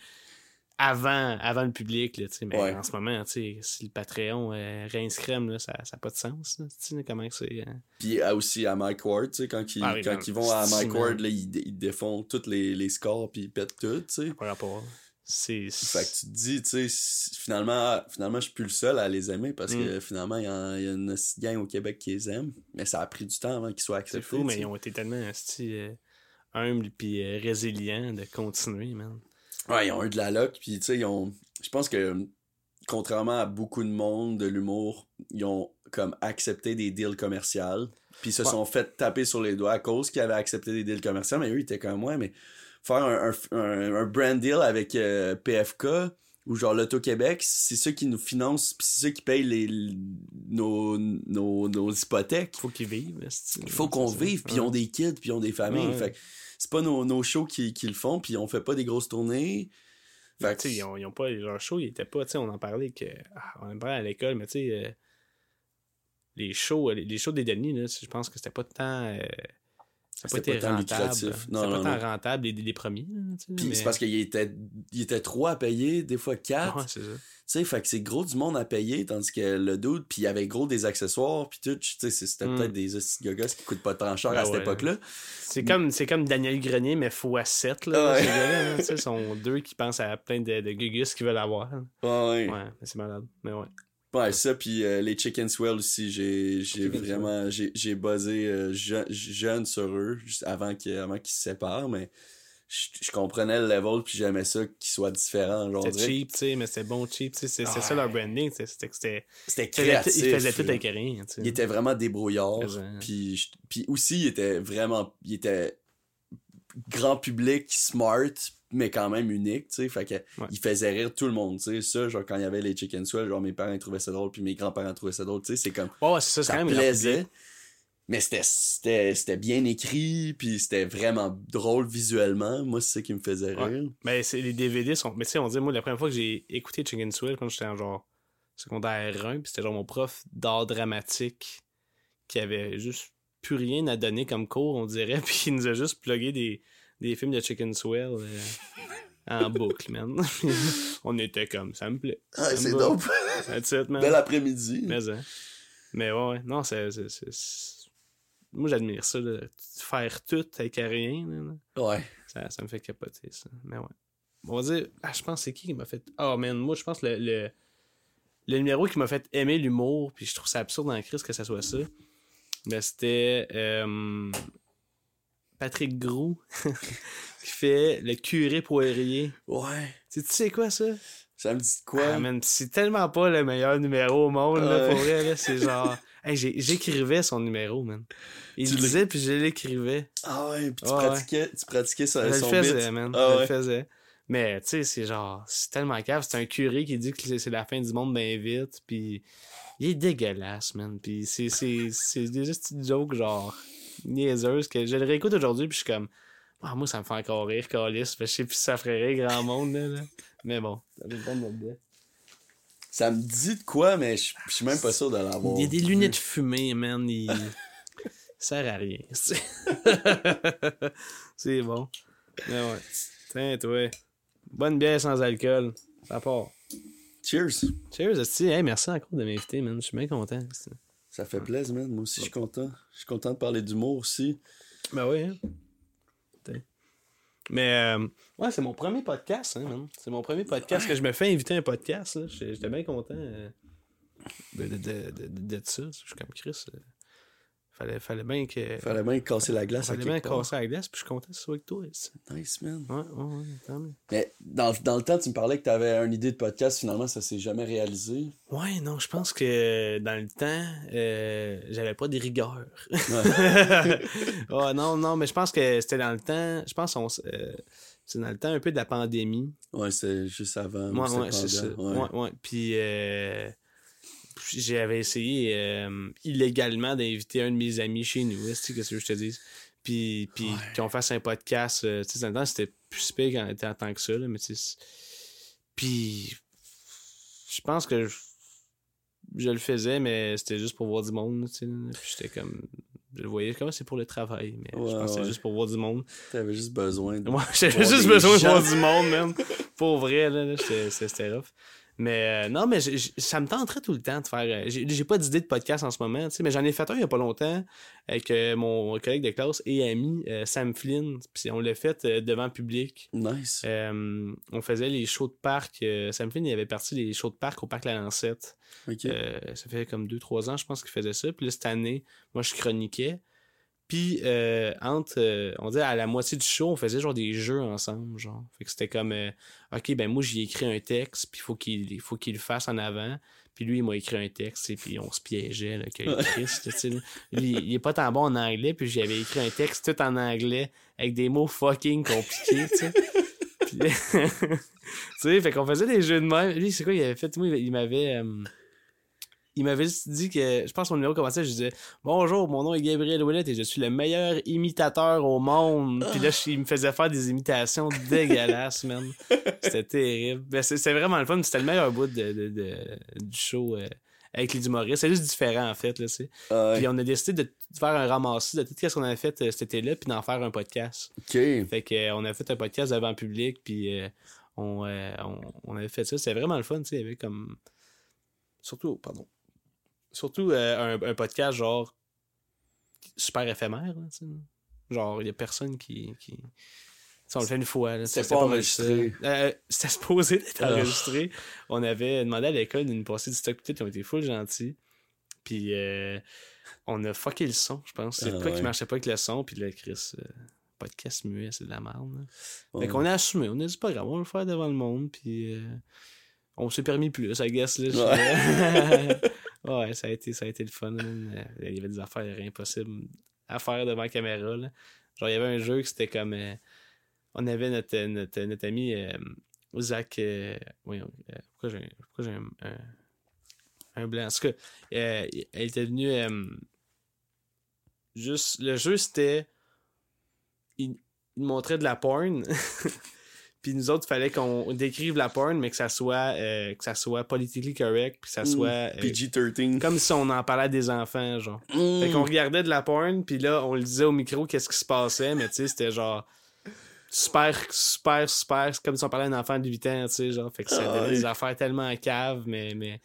avant, avant le public, là, mais Ouais. en ce moment, si le Patreon euh, rince crème, là, ça n'a pas de sens, là, comment c'est... euh, Puis euh, aussi à Mike Ward, quand, ils, Ah oui, quand man, ils vont à c'est Mike. Ward, là, ils, dé- ils défont tous les, les scores, puis ils pètent tout, par rapport... C'est... Fait que tu te dis, tu sais, finalement, finalement, je suis plus le seul à les aimer parce Mm. que finalement, il y, il y a une gang au Québec qui les aime. Mais ça a pris du temps avant qu'ils soient C'est acceptés. fou, mais ils ont été tellement euh, humbles puis euh, résilients de continuer, man. Ouais, ils ont eu de la luck, puis tu sais, ils ont... Je pense que, contrairement à beaucoup de monde de l'humour, ils ont comme accepté des deals commerciaux, puis ils se Ouais. sont fait taper sur les doigts à cause qu'ils avaient accepté des deals commerciaux, mais eux, ils étaient comme, ouais, mais faire un, un, un- un brand deal avec euh, PFK ou genre l'Auto-Québec, c'est ceux qui nous financent, puis c'est ceux qui payent les, nos, nos, nos hypothèques. Faut qu'ils vivent. Il faut qu'on vive, puis ils ont des kids, puis ils ont des familles. Ouais. Fait que c'est pas nos, nos shows qui, qui le font, puis on fait pas des grosses tournées. Fait que- ils ont, ils ont pas, leur show, ils étaient pas, tu sais, on en parlait que, ah, on en parlait à l'école, mais tu sais, euh, les shows, les, les shows des Denis, là, je pense que c'était pas tant, euh, ça n'a pas été pas rentable. lucratif. Non, pas non, tant non. rentable, les, les premiers, là, tu sais, Puis mais- c'est parce qu'il était, il était trois à payer, des fois quatre. Ouais, c'est ça. Tu sais, fait que c'est gros du monde à payer, tandis que le dude, puis il y avait gros des accessoires, puis tout. Tu sais, c'était Mm. peut-être des gogos qui coûtent pas tant cher Ben à cette époque-là. C'est comme, c'est comme Daniel Grenier, mais x7, là, Ouais. ces gars-là, là, tu sais, sont deux qui pensent à plein de, de gugus qui veulent avoir. là. Ouais, ouais. C'est malade. Mais ouais. Ouais, ça, puis euh, les Chicken Swell aussi, j'ai j'ai vraiment, j'ai j'ai buzzé euh, je- jeune sur eux, juste avant qu'ils avant qu'ils se séparent, mais je je comprenais le level, puis j'aimais ça qu'ils soient différents, C'était cheap, tu sais, mais c'était bon cheap, tu sais, c'est c'est ça leur branding, c'était- c'était c'était- ils créatif. ils faisaient tout avec rien, tu sais. Il était vraiment débrouillard. Faisant. Puis, puis aussi, il était vraiment. Il était grand public, smart, mais quand même unique, tu sais. Fait que Ouais. il faisait rire tout le monde, tu sais. Ça, genre, quand il y avait les Chicken Swell, genre, mes parents ils trouvaient ça drôle, puis mes grands-parents trouvaient ça drôle, tu sais. C'est comme. C'est ça, Ça quand plaisait. Mais c'était- bien écrit, puis c'était vraiment drôle visuellement. Moi, c'est ça qui me faisait Ouais. rire. Mais c'est- les DVD sont. Mais tu sais, on dit, moi, la première fois que j'ai écouté Chicken Swell, quand j'étais en genre secondaire 1, puis c'était genre mon prof d'art dramatique qui avait juste plus rien à donner comme cours, on dirait, [LAUGHS] puis il nous a juste plugué des, des films de Chicken Swell euh, en boucle, man. [LAUGHS] on était comme, ça me plaît. Ah, c'est dope. Bel après-midi. Mais, hein. mais ouais, ouais. Non, c'est. Moi, j'admire ça, là. Faire tout avec rien, là. Ouais. Ça, ça me fait capoter, ça. Mais ouais. On va dire. Ah, je pense que c'est qui qui m'a fait. Oh, man, moi, je pense que le, le, le numéro qui m'a fait aimer l'humour, puis je trouve ça absurde dans la crise que ça soit ça. Mais c'était. euh, Patrick Groux, [LAUGHS] qui fait le curé poirier. Ouais. Tu sais- quoi, ça? Ça me dit quoi? Ah, c'est tellement pas le meilleur numéro au monde, là, pour vrai. C'est [LAUGHS] genre. Hey, J'écrivais son numéro, man. Il Tu le disait, puis je l'écrivais. Ah ouais, puis tu Ouais, ouais. pratiquais, tu pratiquais son, Je le faisais, beat. man. Ah je ouais. le faisais. Mais, tu sais, c'est genre, c'est tellement cave. C'est un curé qui dit que c'est- la fin du monde bien vite, puis il est dégueulasse, man. Puis c'est c'est- c'est des petites jokes, genre, niaiseuses, que je le réécoute aujourd'hui, puis je suis comme, ah, moi, ça me fait encore rire, Calis. Je sais plus si ça ferait rire grand monde, là. là. Mais bon, ça me donne notre dette. Ça me dit de quoi, mais je suis même pas sûr de l'avoir. Il y a des lunettes fumées, man. Il [LAUGHS] ça sert à rien. [LAUGHS] c'est- bon. Mais ouais. Tiens, toi. Bonne bière sans alcool. Ça part. Cheers. Cheers, esti. Hey, merci encore de m'inviter, man. Je suis bien content. Ça fait plaisir, man. Moi aussi, je suis content. Je suis content de parler d'humour aussi. Ben oui, hein. Mais, euh, ouais, c'est mon premier podcast, hein, man. C'est mon premier podcast que je me fais inviter à un podcast, là. J'étais j'étais bien content euh, de, de, de, de, de ça. Je suis comme Chris. euh, fallait, fallait bien que. Fallait bien casser la glace Fallait bien casser la glace, puis je suis content que ce soit avec toi. Nice, man. Ouais, ouais, ouais. Mais dans, dans le temps, tu me parlais que tu avais une idée de podcast. Finalement, ça s'est jamais réalisé. Ouais, non, je pense que dans le temps, euh, j'avais pas des rigueurs. Ouais. oh, [LAUGHS] non, non, mais je pense que c'était dans le temps. Je pense qu'on euh, c'est dans le temps un peu de la pandémie. ouais, c'est juste avant. Ouais, ouais, c'est ça. Ouais, ouais. Puis euh, puis j'avais essayé euh, illégalement d'inviter un de mes amis chez nous. Est-ce que je te dis? Puis, puis Ouais. qu'on fasse un podcast. euh, tu sais, dans le temps, c'était plus pire quand on était en tant que ça. Là, mais Puis je pense que je, je le faisais, mais c'était juste pour voir du monde. Tu sais. Puis j'étais comme. Je le voyais comme c'est pour le travail, mais je Ouais, pense que c'était ouais. juste pour voir du monde. T'avais juste besoin de. Moi, [LAUGHS] j'avais juste besoin de voir du monde, même. Pour vrai, là, là, c'était rough. Mais euh, non, mais ça me tenterait tout le temps de faire. euh, J'ai pas d'idée de podcast en ce moment, mais j'en ai fait un il y a pas longtemps avec euh, mon collègue de classe et ami Sam Flynn. Puis on l'a fait devant public. Nice. On faisait les shows de parc. Sam Flynn, il avait parti les shows de parc au parc La Lancette. ça fait comme 2-3 ans, je pense qu'il faisait ça. Puis là, cette année, moi, je chroniquais. Puis, euh, entre, euh, on dit à la moitié du show, on faisait genre des jeux ensemble, genre. Fait que c'était comme, euh, OK, ben moi, j'ai écrit un texte, puis il faut qu'il il faut qu'il le fasse en avant. Puis lui, il m'a écrit un texte, et puis on se piégeait, là, que Christ. Lui, il est pas tant bon en anglais, puis j'avais écrit un texte tout en anglais, avec des mots fucking compliqués, tu sais. [LAUGHS] Tu sais, fait qu'on faisait des jeux de même. Lui, c'est quoi, il avait fait, moi, il m'avait... euh, il m'avait juste dit que, je pense que mon numéro commençait, je disais Bonjour, mon nom est Gabriel Ouellette et je suis le meilleur imitateur au monde. Puis là, il me faisait faire des imitations [LAUGHS] dégueulasses, man. C'était terrible. Ben, c'est vraiment le fun. C'était le meilleur bout de, de- de- du show euh, avec les humoristes. C'est juste différent, en fait, là, ouais. Puis on a décidé de faire un ramassis de tout ce qu'on avait fait euh, cet été-là, puis d'en faire un podcast. Ok. Fait que, euh, on a fait un podcast devant le public, puis euh, on, euh, on, on avait fait ça. C'était vraiment le fun, tu sais. Il y avait comme. Surtout, pardon. Surtout euh, un, un podcast genre super éphémère, là. Genre, il y a personne qui. qui... on le fait une fois. C'était pas enregistré. Euh, C'était supposé d'être Ah. enregistré. On avait demandé à l'école de nous passer du stock ils ont été full gentils. Puis euh, on a fucké le son, je pense. C'est Ah, quoi ouais. qui marchait pas avec le son, puis là, Chris, euh, podcast muet, c'est de la merde. Ouais. Fait qu'on a assumé, on a dit pas grave, on va le faire devant le monde, puis euh, on s'est permis plus, I guess. Là, je- [LAUGHS] [LAUGHS] ouais, ça a, été, ça a été le fun. Euh, Il y avait des affaires impossibles à faire devant la caméra. Là. Genre, il y avait un jeu que c'était comme. euh, on avait notre, notre, notre ami euh, Zach. euh, euh, pourquoi j'ai pourquoi j'ai un, un, blanc? En tout cas, euh, elle était venue. euh, juste. Le jeu, c'était. Il, il montrait de la porn. [LAUGHS] Puis nous autres, il fallait qu'on décrive la porn, mais que ça soit, euh, que ça soit politically correct, puis que ça Mm. soit euh, PG-13. comme si on en parlait à des enfants, genre. Mm. Fait qu'on regardait de la porn, puis là, on le disait au micro qu'est-ce qui se passait, mais tu sais, c'était genre super, super, super, c'est comme si on parlait à un enfant de 8 ans, tu sais, genre. Fait que ça Ah des affaires tellement cave, mais, mais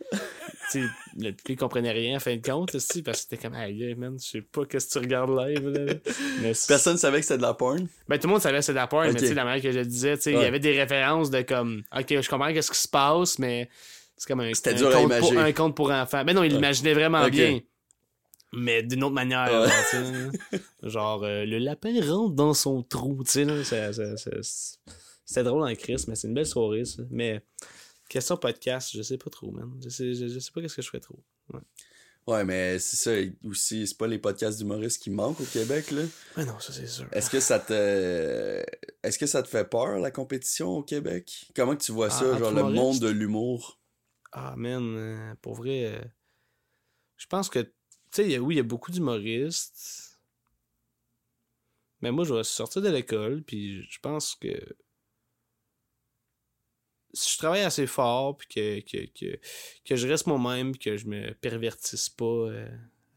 tu sais, le public comprenait rien, en fin de compte, aussi, parce que c'était comme, hey, man, je sais pas qu'est-ce que tu regardes live, là. [LAUGHS] Mais Personne savait que c'était de la porn? ben, tout le monde savait que c'était de la porn, mais tu sais, la manière que je le disais, tu sais, il y avait des références de comme, ok, je comprends qu'est-ce qui se passe, mais c'est comme un, C'était un dur à conte imaginer. pour, un conte pour enfants. Ben non, il Ouais. l'imaginait vraiment bien. Mais d'une autre manière, Ouais. genre, euh, le lapin rentre dans son trou, tu sais, ça- ça- ça- c'était drôle en crise, mais c'est une belle soirée, ça. Mais, question podcast, je sais pas trop, man. Je sais, je, je sais pas qu'est-ce que je ferais trop. Ouais, mais c'est ça aussi, c'est pas les podcasts d'humoristes qui manquent au Québec, là. Ouais, non, ça c'est sûr. Est-ce que ça te. Est-ce que ça te fait peur, la compétition au Québec? Comment que tu vois ça, Ah, genre entre le monde de l'humour? Ah, man, euh, pour vrai, euh, je pense que, tu sais, oui, il y a beaucoup d'humoristes. Mais moi, je vais sortir de l'école, puis je pense que si je travaille assez fort, puis que, que, que, que je reste moi-même, que je me pervertisse pas euh,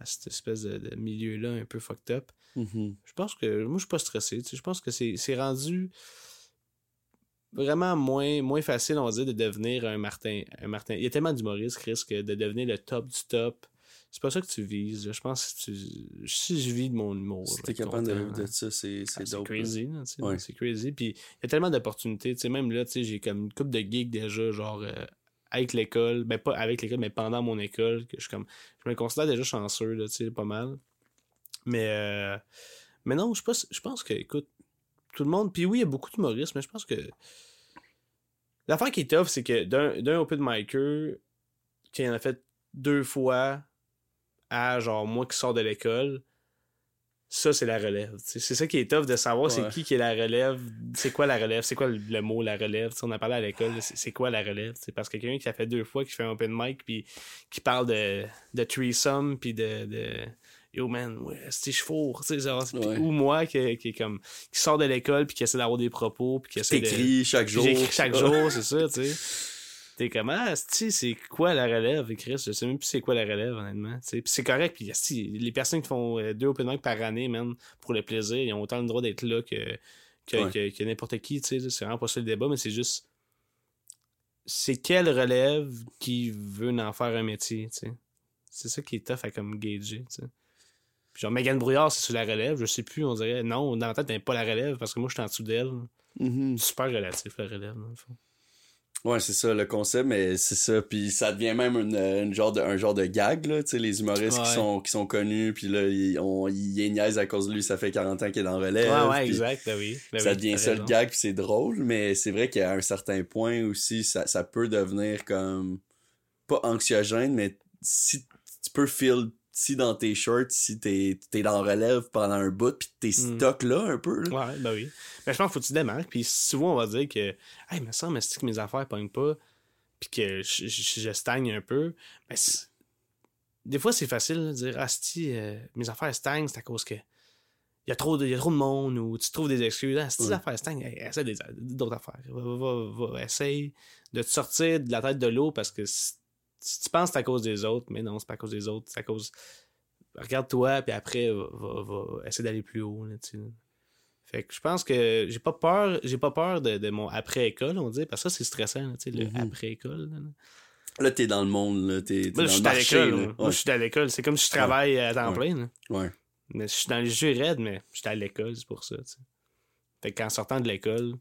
à cette espèce de, de milieu-là un peu fucked up, Mhm. je pense que moi je suis pas stressé tu sais, je pense que c'est c'est rendu vraiment moins moins facile on va dire de devenir un Martin un Martin il y a tellement d'humoristes Chris que de devenir le top du top c'est pas ça que tu vises je pense que tu si je vis de mon humour Si t'es capable de vivre de ça, c'est Ah, c'est crazy Ouais. c'est crazy. Puis il y a tellement d'opportunités même là j'ai comme une couple de gigs déjà genre euh, avec l'école ben pas avec l'école mais pendant mon école que je comme je me considère déjà chanceux là tu sais pas mal. Mais euh, mais non je pense je pense que écoute tout le monde puis oui il y a beaucoup d'humoristes mais je pense que l'affaire qui est tough c'est que d'un d'un open micer qui en a fait deux fois à genre moi qui sors de l'école ça c'est la relève c'est ça qui est tough de savoir c'est qui qui est la relève c'est quoi la relève c'est quoi le, le mot la relève Tu sais, on a parlé à l'école c'est quoi la relève C'est parce que quelqu'un qui a fait deux fois qui fait un open mic puis qui parle de de threesome puis de, de yo man ouais c'est puis- Ouais. ou moi qui, qui est comme qui sort de l'école puis qui essaie d'avoir des propos puis qui essaie de T'écris chaque jour. J'écris chaque jour, c'est ça, tu sais. T'es comme, ah, c'est quoi la relève, Chris? Je sais même plus c'est quoi la relève, honnêtement. Puis c'est correct, puis les personnes qui font euh, deux open mic par année, man, pour le plaisir, ils ont autant le droit d'être là que, que, Ouais. que, que n'importe qui, tu sais. C'est vraiment pas ça le débat, mais c'est juste. C'est quelle relève qui veut en faire un métier, tu sais? C'est ça qui est tough à comme gager, tu sais. Puis genre, Megan Brouillard, c'est sur la relève, je sais plus, on dirait, non, dans la tête, t'as pas la relève parce que moi, je suis en dessous d'elle. Mhm. Super relatif, la relève, dans le fond. Ouais, c'est ça, le concept, mais c'est ça. Puis ça devient même une, une genre de, un genre de gag, là. Tu sais, les humoristes qui, sont, qui sont connus, puis là, ils, on, ils niaisent à cause de lui, ça fait 40 ans qu'il est dans relève. Ouais, ouais, exact, ben oui. Ben ça devient ça le gag, puis c'est drôle, mais c'est vrai qu'à un certain point aussi, ça, ça peut devenir comme. Pas anxiogène, mais si tu peux feel si dans tes shorts, si t'es es dans relève pendant un bout, puis t'es Mm. stock là un peu. Là. Ouais, ben oui. Mais je pense qu'il faut que tu démarques. Puis souvent, on va dire que, hey, mais ça, mais c'est que mes affaires pognent pas, puis que je, je- je stagne un peu. Mais c'est- des fois, c'est facile de dire, ah, si mes affaires stagnent, c'est à cause que. Il y, a trop de, il y a trop de monde ou tu trouves des excuses. Ah, si tes Ouais. affaires stagnent, hey, essaie d'autres affaires. Va, va, va, va, essaye de te sortir de la tête de l'eau parce que si, si tu penses que c'est à cause des autres, mais non, c'est pas à cause des autres, c'est à cause. Regarde-toi, puis après, va, va, va essayer d'aller plus haut. Là. Fait que je pense que j'ai pas peur, j'ai pas peur de, de mon après-école, on dit, parce que ça, c'est stressant, là, tu sais, le Mhm. après-école. là. Là, t'es dans le monde, là. T'es dans je suis le à l'école. Moi, je suis à l'école. C'est comme si je travaille à temps Ouais. plein. Ouais. Mais je suis dans les jeux raides, mais j'étais à l'école, c'est pour ça. tu sais. Fait qu'en sortant de l'école,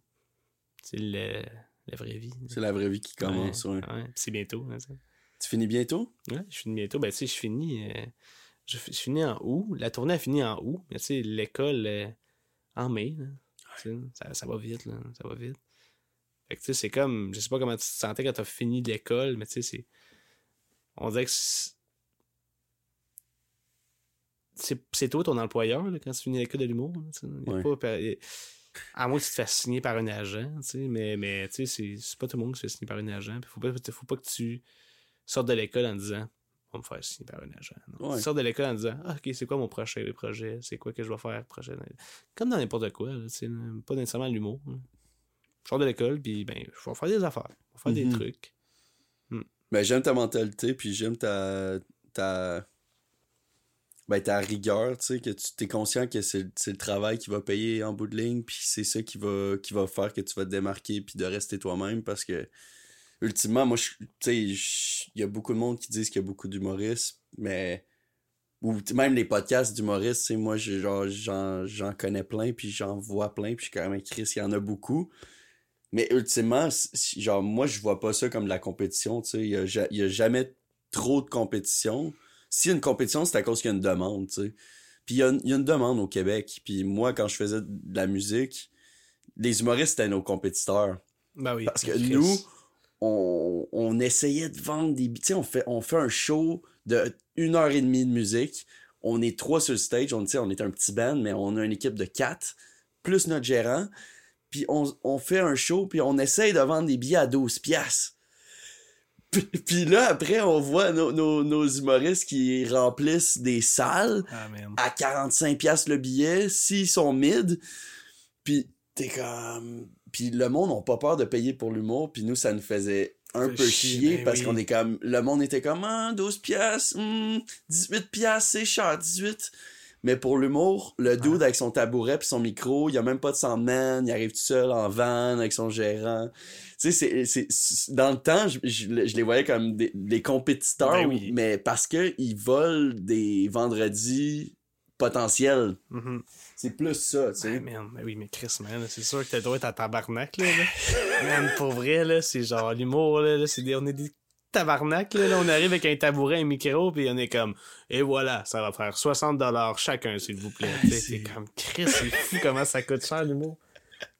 c'est le, la vraie vie. C'est la vraie vie qui commence, ouais. C'est bientôt. Tu finis bientôt? Ouais, je finis bientôt. Ben, tu sais, je finis. euh, je, fi- je finis en août. La tournée a fini en août. Mais tu sais, l'école euh, en mai. là. Ça, ça va vite, là. Ça va vite. Fait que tu sais, c'est comme. Je sais pas comment tu te sentais quand t'as fini l'école, mais tu sais, c'est. On dirait que c'est. Toi ton employeur là, quand tu finis l'école de l'humour. Ouais. à moins que tu te fasses signer par un agent, tu sais, mais, mais tu sais, c'est- c'est pas tout le monde qui se fait signer par un agent. Faut pas, faut pas que tu sortes de l'école en disant on va me faire signer par un agent. Ouais. De l'école en disant ah, ok, c'est quoi mon prochain projet? C'est quoi que je vais faire prochain Comme dans n'importe quoi, là, pas nécessairement l'humour. Je sors de l'école, puis ben, je vais faire des affaires, je vais faire des Mhm. trucs. Ben, j'aime ta mentalité, puis j'aime ta, ta, ben, ta rigueur, tu sais, que tu t'es conscient que c'est c'est le travail qui va payer en bout de ligne, puis c'est ça qui va, qui va faire que tu vas te démarquer, puis de rester toi-même, parce que, ultimement, moi, tu sais, il y a beaucoup de monde qui disent qu'il y a beaucoup d'humoristes, mais, ou même les podcasts d'humoristes, tu sais, moi, j'ai- genre, j'en connais plein, puis j'en vois plein, puis je suis quand même Chris, il y en a beaucoup. Mais ultimement, genre, moi, je vois pas ça comme de la compétition, tu sais. Il y a, ja- il y a jamais trop de compétition. S'il y a une compétition, c'est à cause qu'il y a une demande, tu sais. Puis il y, a une, il y a une demande au Québec. Puis moi, quand je faisais de la musique, les humoristes étaient nos compétiteurs. Ben oui. Parce que Chris. nous, on, on essayait de vendre des... Tu sais, on fait, on fait un show de une heure et demie de musique. On est trois sur le stage. On, est un petit band, mais on a une équipe de quatre, plus notre gérant. Puis on, on fait un show, puis on essaye de vendre des billets à 12 piastres. Puis, là, après, on voit nos, nos, nos humoristes qui remplissent des salles Ah, à 45 pièces le billet s'ils sont mid puis t'es comme puis le monde n'a pas peur de payer pour l'humour puis nous ça nous faisait un peu chier, chier ben parce oui. qu'on est comme le monde était comme ah, 12 pièces 18 pièces c'est cher 18 mais pour l'humour, le dude avec son tabouret puis son micro, il y a même pas de soundman, il arrive tout seul en van avec son gérant. Tu sais, c'est, dans le temps, je, je- je les voyais comme des, des compétiteurs, Ben oui. mais parce que ils volent des vendredis potentiels. Mhm. C'est plus ça, tu sais. Ouais, man, ben oui, mais Chris, man, c'est sûr que t'as droit d'être à tabarnak, là. là. [LAUGHS] man, pour vrai, là, c'est genre l'humour, là, là, c'est des, on est des tabarnak, là, là, on arrive avec un tabouret, un micro, puis on est comme, et voilà, ça va faire 60$ chacun, s'il vous plaît. C'est- comme, Chris, c'est fou comment ça coûte cher, l'humour.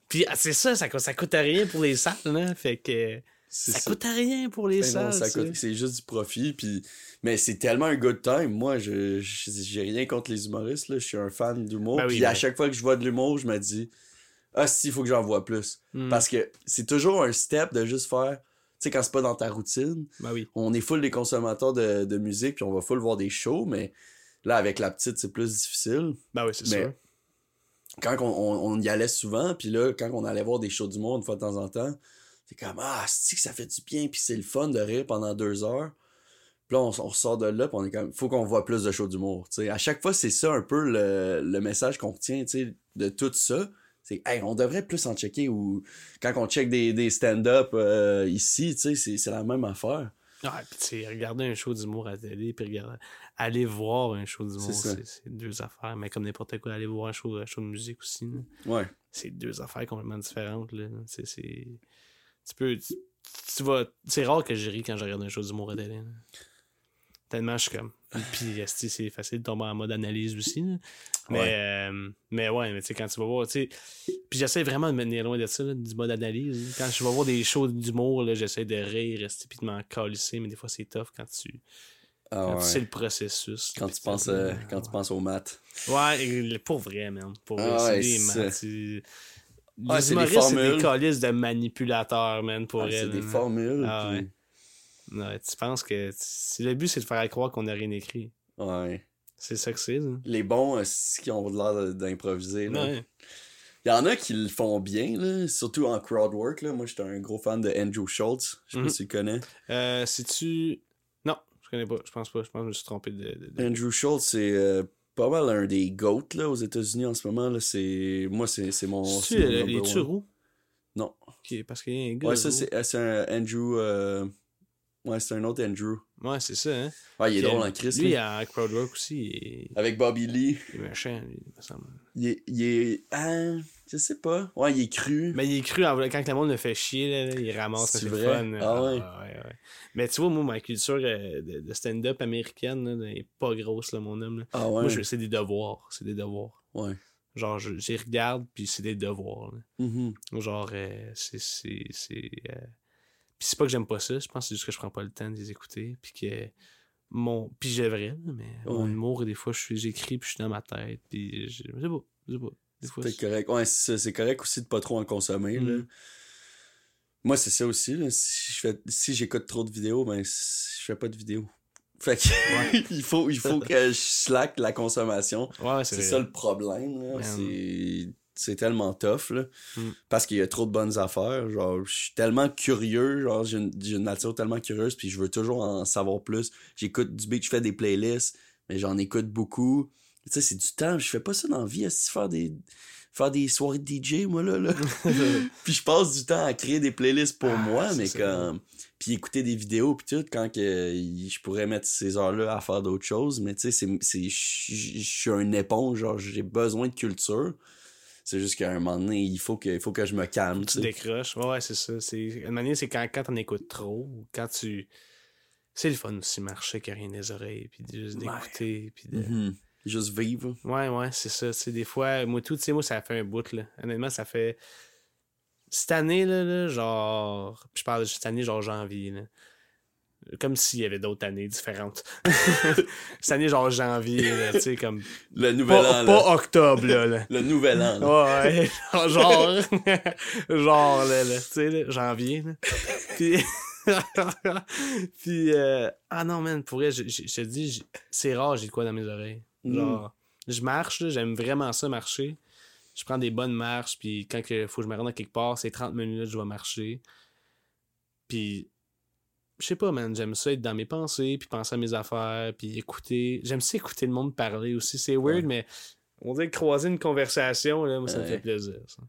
Puis, ah, c'est ça, ça, coûte- ça coûte à rien pour les salles, là, fait que, ça, ça. coûte à rien pour les Ben salles, c'est juste du profit puis mais c'est tellement un good time moi je j'ai rien contre les humoristes là je suis un fan d'humour Ben oui, puis à ben. chaque fois que je vois de l'humour je me dis ah si il faut que j'en vois plus Mm. parce que c'est toujours un step de juste faire tu sais quand c'est pas dans ta routine Ben oui. on est full des consommateurs de, de musique puis on va full voir des shows mais là avec la petite c'est plus difficile Ben oui, c'est Mais- sûr. quand on, on- on y allait souvent, puis là, quand on allait voir des shows du monde une fois de temps en temps, comme Ah, c'est que ça fait du bien, puis c'est le fun de rire pendant deux heures? Puis là, on, on ressort de là, puis on est comme faut qu'on voit plus de shows d'humour. tu sais. À chaque fois, c'est ça un peu le, le message qu'on retient tu sais, de tout ça. C'est hey, on devrait plus en checker ou quand on check des, des stand-up euh, ici, tu sais, c'est la même affaire. Ouais, pis tu regarder un show d'humour à la télé, puis regarder, aller voir un show d'humour, C'est deux affaires. Mais comme n'importe quoi, aller voir un show, un show de musique aussi, là, Ouais. c'est deux affaires complètement différentes. Là. C'est... Tu peux. Tu, tu vas. C'est rare que je ris quand je regarde un show d'humour à télé. là. Tellement je suis comme. Puis [LAUGHS] c'est facile de tomber en mode analyse aussi. là. Mais, euh, mais ouais, mais tu sais, quand tu vas voir, tu sais. Puis j'essaie vraiment de me tenir loin de ça, là, du mode analyse. Quand je vais voir des shows d'humour, là, j'essaie de rire, rester puis de m'en calisser, mais des fois c'est tough quand tu, Ah quand ouais. tu sais le processus. Quand tu penses euh, quand tu penses aux maths. Ouais, pour vrai, man. Pour vrai, Ah c'est ouais, des maths. C'est- Ah, Les des humoristes, c'est des calices de manipulateurs, man, pour Ah, elle. c'est des formules. Ah puis- ouais. Ouais, tu penses que si le but c'est de faire croire qu'on n'a rien écrit. ouais. C'est ça que c'est. ça. Les bons, euh, qui ont l'air d'improviser. là. Ouais. Il y en a qui le font bien, là, surtout en crowdwork. Là. Moi, j'étais un gros fan de Andrew Schultz. Je sais Mhm. pas si tu le connais. Euh, Si-tu. Non, je connais pas. Je pense pas. Je pense que je me suis trompé de. de- de- Andrew Schultz, c'est euh, pas mal un des GOAT là, aux États-Unis en ce moment. Là. C'est... Moi, c'est, c'est mon. C'est euh, one. Turou Non. Ok, parce qu'il y a un gars. Ouais, ça, roux. c'est, euh, c'est un Andrew. euh, Ouais, c'est un autre Andrew. Ouais, c'est ça, hein. Ouais, il est drôle euh, en Christ. Lui, à Crowdwork aussi, est, Avec Bobby Lee. il est méchant, lui, il me semble. Il est. Il est... Ah, je sais pas. Ouais, il est cru. Mais il est cru, quand le monde le fait chier, là, il ramasse, c'est vrai? fun. là. Ah ouais? ouais, ouais. Mais tu vois, moi, ma culture euh, de, stand-up américaine, là, elle est pas grosse, là, mon homme. là. Ah ouais? Moi, je- c'est des devoirs. C'est des devoirs. Ouais. Genre, j'y regarde, puis c'est des devoirs. là. Mhm. Genre, euh, c'est. C'est, c'est Puis c'est pas que j'aime pas ça, je pense que c'est juste que je prends pas le temps de les écouter. Puis que. Mon... Puis j'ai vrai, là, mais mon humour, des fois, je suis- j'écris, puis je suis dans ma tête. Puis je sais pas. Je sais pas. Des fois, C'est correct. Ouais, c'est correct aussi de pas trop en consommer. Là. Mhm. Moi, c'est ça aussi. là. Si je fais, si j'écoute trop de vidéos, ben je fais pas de vidéos. Fait que [LAUGHS] il faut, il faut que je slack la consommation. Ouais, c'est ça le problème. là. C'est, tellement tough. Là. Mm. Parce qu'il y a trop de bonnes affaires. Genre, je suis tellement curieux. Genre, j'ai une, j'ai une nature tellement curieuse. Puis je veux toujours en savoir plus. J'écoute du beat, je fais des playlists. Mais j'en écoute beaucoup. Tu sais, c'est du temps. Je fais pas ça dans la vie. est faire des faire des soirées de DJ, moi, là. là. [LAUGHS] [LAUGHS] puis je passe du temps à créer des playlists pour Ah, moi, mais comme... Puis écouter des vidéos, puis tout, quand que je pourrais mettre ces heures-là à faire d'autres choses. Mais tu sais, c'est- je suis un éponge, genre, j'ai besoin de culture. C'est juste qu'à un moment donné, il faut que, il faut que je me calme, tu décroches. Ouais, ouais, c'est ça. Une manière, c'est quand, quand t'en écoutes trop, ou quand tu. C'est le fun aussi, marcher avec rien des oreilles, puis juste Ouais. d'écouter, puis de. Mhm. Juste vivre. Ouais, ouais, c'est ça. Tu des fois, moi, tout, tu sais, moi, ça fait un bout, là. Honnêtement, ça fait. cette année, là, là, genre. Je parle de cette année, genre janvier, là. Comme s'il y avait d'autres années différentes. [LAUGHS] cette année, genre janvier, tu sais, comme. Le nouvel Pas, an, pas là. octobre, là. là. Le nouvel an, là. Ouais, genre, genre, là, là, tu sais, janvier, là. Puis, [LAUGHS] puis euh, ah non, man, pour vrai, je, te dis, c'est rare, j'ai de quoi dans mes oreilles. Mm. Genre, je marche, là, j'aime vraiment ça, marcher. Je prends des bonnes marches, puis quand il faut que je me rende à quelque part, c'est 30 minutes, je vais marcher. Puis, je sais pas, man, j'aime ça être dans mes pensées, puis penser à mes affaires, puis écouter. J'aime ça écouter le monde parler aussi. C'est weird, Ouais. mais on dirait que croiser une conversation, là, moi, ça me fait plaisir. ça.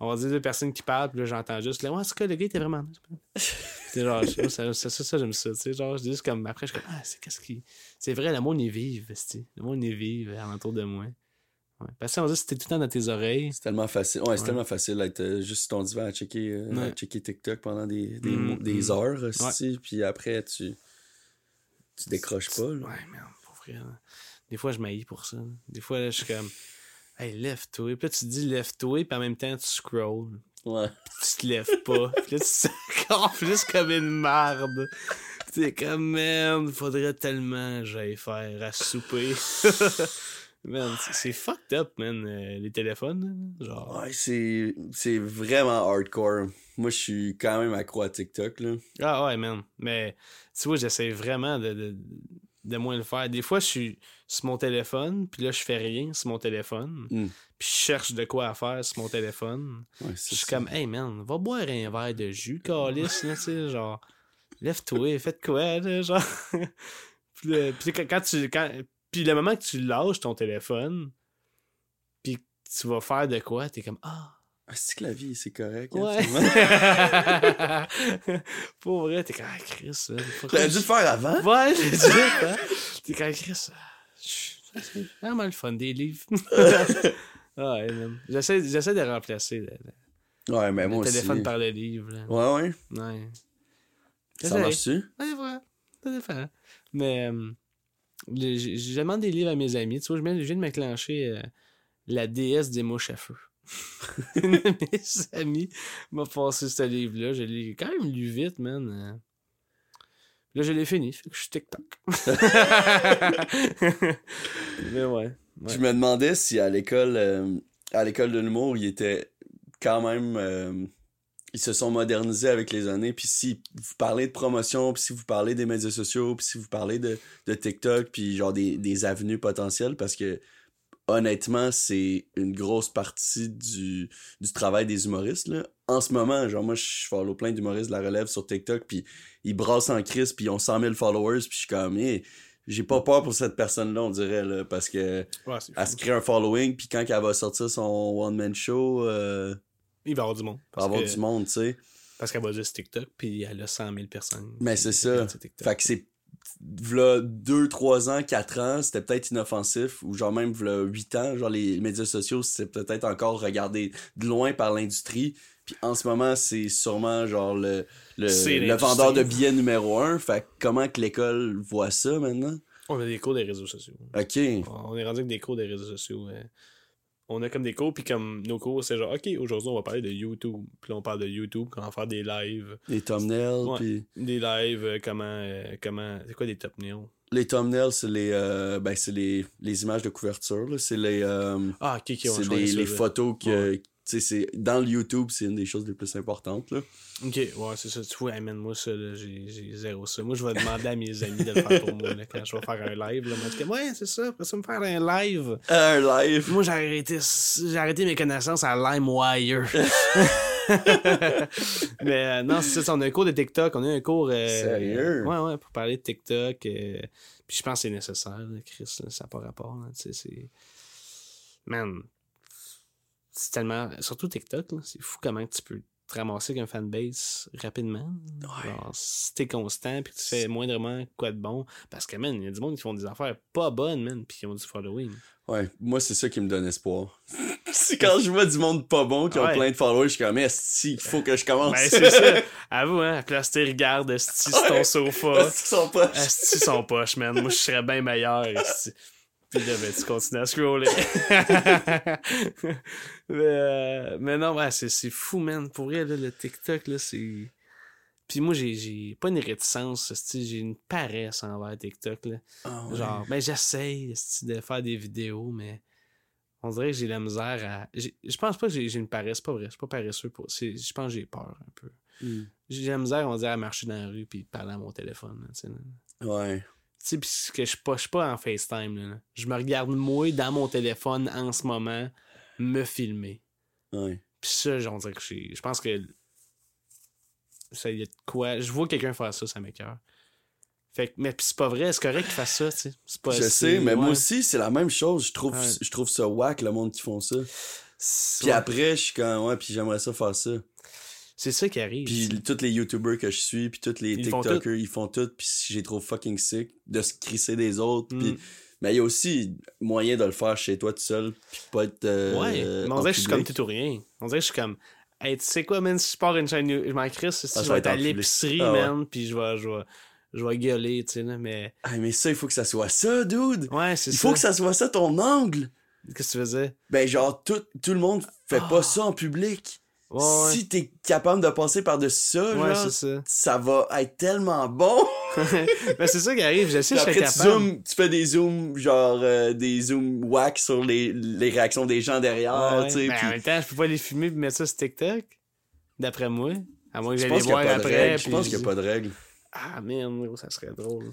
On va dire deux personnes qui parlent, puis là, j'entends juste, là, ouais, c'est quoi, le gars, était vraiment. [LAUGHS] c'est genre, ça, ça, ça, ça, j'aime ça, tu sais. Genre, je dis juste comme, après, je suis comme, ah, c'est qu'est-ce qui. C'est vrai, le monde est vive, esti. Le monde est vive alentour de moi. Ouais. Parce que on dit, c'était tout le temps dans tes oreilles. C'est tellement facile. Ouais, c'est tellement facile d'être euh, juste sur ton divan à checker, euh, à checker TikTok pendant des, des, Mm, des mm. heures aussi. Puis après, tu, tu décroches pas. là. Ouais, merde, pour vrai. là. Des fois, je m'haïs pour ça. là. Des fois, là, je suis comme, hey, lève-toi. Puis là, tu te dis, lève-toi, puis en même temps, tu scrolls. Ouais. tu te lèves pas. [LAUGHS] Puis là, tu te plus comme une merde. T'es comme, merde, faudrait tellement que j'aille faire à souper. [LAUGHS] man, c'est- fucked up, man, euh, les téléphones. Genre. Ouais, c'est, c'est vraiment hardcore. Moi, je suis quand même accro à TikTok, là. Ah ouais, man. Mais tu vois, j'essaie vraiment de, de, de moins le faire. Des fois, je suis sur mon téléphone, puis là, je fais rien sur mon téléphone. Mm. Puis je cherche de quoi à faire sur mon téléphone. Ouais, Je suis comme, hey man, va boire un verre de jus, calice, là, tu sais, genre, lève-toi, fais de quoi, là, genre. [LAUGHS] puis, là, puis quand, quand tu. Quand, puis le moment que tu lâches ton téléphone, puis que tu vas faire de quoi, t'es comme, ah, Ah, c'est que la vie, c'est correct. ouais. [LAUGHS] Pour vrai, t'es comme, ah, Chris, T'aurais dû le faire avant? Ouais, j'ai dit, hein. [LAUGHS] T'es comme, Chris, ah, c'est vraiment le fun, des livres. [LAUGHS] Ouais. J'essaie, j'essaie de remplacer le, le- Ouais, mais le moi téléphone aussi. par le livre. là. Ouais, ouais. Ouais. Ça marche-tu? Ouais, ouais. Ça dépend. Mais euh, je demande des livres à mes amis. Tu vois, je viens, de m'enclencher euh, la déesse des mouches à feu. [LAUGHS] Mes amis m'a passé ce livre-là. Je l'ai quand même lu vite, man. Euh, Là, je l'ai fini. Je suis TikTok. [LAUGHS] Mais ouais. ouais. Je me demandais si à l'école euh, à l'école de l'humour, ils étaient quand même euh, ils se sont modernisés avec les années puis si vous parlez de promotion, puis si vous parlez des médias sociaux, puis si vous parlez de, de TikTok, puis genre des, des avenues potentielles parce que honnêtement, c'est une grosse partie du, du travail des humoristes là. En ce moment, genre moi je follow plein d'humoristes de la relève sur TikTok puis ils brassent en crise puis ils ont 100 000 followers puis je suis comme hey, j'ai pas peur pour cette personne-là, on dirait, là, parce que Ouais, elle se crée un following, puis quand elle va sortir son one-man show, euh, Il va y avoir du monde. il va y avoir que- du monde, tu sais. Parce qu'elle va juste TikTok, puis elle a 100 000 personnes. Mais c'est ça. Fait que c'est. V'là 2, 3 ans, 4 ans, c'était peut-être inoffensif, ou genre même v'là 8 ans, genre les médias sociaux, c'est peut-être encore regardé de loin par l'industrie. Puis en ce moment, c'est sûrement genre le, le, le vendeur de billets numéro un. Fait que comment que l'école voit ça maintenant? On a des cours des réseaux sociaux. Ok. On est rendu avec des cours des réseaux sociaux. euh. On a comme des cours, puis comme nos cours, c'est genre, OK, aujourd'hui, on va parler de YouTube. Puis là, on parle de YouTube, va faire des lives. Les thumbnails, Ouais. puis. Des lives, euh, comment. euh, comment c'est quoi des thumbnails? Les thumbnails, c'est les, euh, ben, c'est les, les images de couverture, là. C'est les. euh, Ah, ok, ok, on c'est les, les photos que. Ouais. C'est- dans le YouTube, c'est une des choses les plus importantes, là. Ok, ouais, c'est ça. Tu vois, hey, man, moi, ça, j'ai zéro ça. Moi, je vais demander à mes amis de le faire pour moi, là, quand je vais faire un live. Là, moi, je dis, ouais, c'est ça, après ça, me faire un live. Un live! Moi, j'ai arrêté, arrêté mes connaissances à LimeWire. [LAUGHS] [LAUGHS] Mais euh, non, c'est ça, on a un cours de TikTok, on a un cours. euh, Sérieux? Ouais, ouais, pour parler de TikTok. euh, puis je pense que c'est nécessaire, Chris, là, ça n'a pas rapport. c'est. Man. C'est tellement. Surtout TikTok, là, c'est fou comment tu peux te ramasser avec un fanbase rapidement. Ouais. Si t'es constant puis que tu fais moindrement quoi de bon. Parce que, man, il y a du monde qui font des affaires pas bonnes, man, puis qui ont du following. Ouais, moi, c'est ça qui me donne espoir. [LAUGHS] c'est quand je vois du monde pas bon qui ont Ouais. plein de followers, je suis comme, si, il faut que je commence. Ben, c'est ça. [LAUGHS] Avoue, hein. Tu regardes, esti, sur ton Ouais. sofa. Qu'ils sont pas. Esti, son poche, man. Moi, je serais bien meilleur, esti. Puis là, ben, tu continues à scroller. [LAUGHS] mais, euh, mais non, ouais, c'est, fou, man. Pour vrai, là, le TikTok, là, c'est. Puis moi, j'ai, pas une réticence, j'ai une paresse envers TikTok. Là. Ah. Genre, ben j'essaye de faire des vidéos, mais on dirait que j'ai la misère à. Je pense pas que j'ai, une paresse, c'est pas vrai, je suis pas paresseux. Pour... Je pense que j'ai peur un peu. Hmm. J'ai la misère, on dirait, à marcher dans la rue puis parler à mon téléphone. là. Ouais. Tu sais, que je suis pas, en FaceTime. Là. Je me regarde moi dans mon téléphone en ce moment me filmer. Ouais. Puis ça, on dirait que je pense que ça y a de quoi. Je vois quelqu'un faire ça, ça m'écoeure. Fait que, mais c'est pas vrai, c'est correct qu'il fasse ça, tu sais. Pas Je sais, mais moi aussi, c'est la même chose. Je trouve, Ouais. je trouve ça whack, le monde qui font ça. Puis ouais. après, je suis comme, ouais, puis j'aimerais ça faire ça. C'est ça qui arrive. Puis tous les YouTubers que je suis, puis tous les Ils font TikTokers, ils font tout, puis j'ai trop fucking sick de se crisser des autres. Puis, Mm. mais il y a aussi moyen de le faire chez toi tout seul, puis pas être. euh, ouais, mais on dirait que je suis comme tout ou rien. On dirait que je suis comme. Hey, tu sais quoi, man, si je pars une chaîne, je m'en crisse, si Ah, ça je va vais être à l'épicerie, Ah, ouais. man, puis je vais, je vais, je vais gueuler, tu sais, là, mais. Ah, mais ça, il faut que ça soit ça, dude. Ouais, c'est Il ça. faut que ça soit ça ton angle. Qu'est-ce que tu faisais? Ben, genre, tout, tout le monde fait Ah. pas ça en public. Ouais, ouais. Si t'es capable de passer par-dessus ça, Ouais, genre, c'est ça. ça va être tellement bon. mais [LAUGHS] c'est ça qui arrive, je sais, Puis je après, suis tu capable. zoomes, tu fais des zooms, genre, euh, des zooms whack sur les, les réactions des gens derrière, tu sais. puis en même temps, je peux pas les filmer et mettre ça sur TikTok. D'après moi. À moins que je j'aille les voir de après. Je pense qu'il n'y a pas de règle. Ah, merde, ça serait drôle.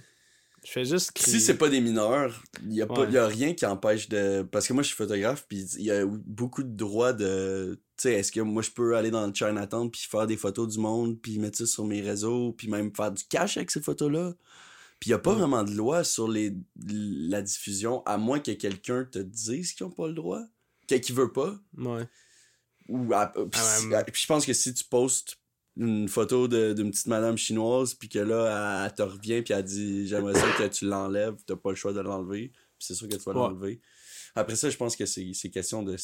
Je fais juste crier. Si c'est pas des mineurs, il n'y a, pas- Ouais. il y a rien qui empêche de. Parce que moi, je suis photographe, puis il y a beaucoup de droits de. Tu sais, est-ce que moi, je peux aller dans le Chinatown, puis faire des photos du monde, puis mettre ça sur mes réseaux, puis même faire du cash avec ces photos-là? Puis il n'y a pas Ouais. vraiment de loi sur les, la diffusion, à moins que quelqu'un te dise qu'ils n'ont pas le droit. Quelqu'un qui veut pas. Ouais. Ou à- puis, Ah, puis je pense que si tu postes une photo d'une petite madame chinoise, puis que là, elle, elle te revient, puis elle dit J'aimerais ça que tu l'enlèves, t'as pas le choix de l'enlever, puis c'est sûr que tu vas Ouais. l'enlever. Après ça, je pense que c'est question de.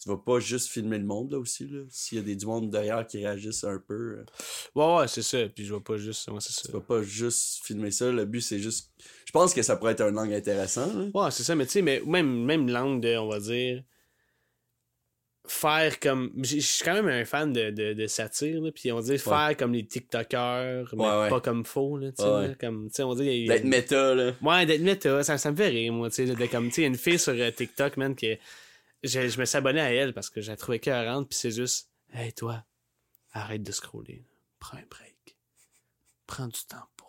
Tu vas pas juste filmer le monde là aussi, là. S'il y a des, du monde derrière qui réagissent un peu, euh, Ouais, ouais, c'est ça. Puis je vois pas juste. Ouais, ça. tu vas pas juste filmer ça. Le but, c'est juste. Je pense que ça pourrait être un angle intéressant, là. Ouais, c'est ça, mais tu sais, mais même, même langue de, on va dire, faire comme. Je suis quand même un fan de, de, de satire, là, puis on dit faire comme les TikTokers, mais Ouais, ouais. pas comme faux, là, tu sais, Ouais, là, comme, tu sais, on dit. D'être méta, là. Ouais, d'être méta, ça, ça me fait rire, moi, tu sais, de, comme, tu sais, une fille sur euh, TikTok, man, que je, je me suis abonné à elle parce que je la trouvais écœurante, puis c'est juste, hey, toi, arrête de scroller, prends un break, prends du temps pour.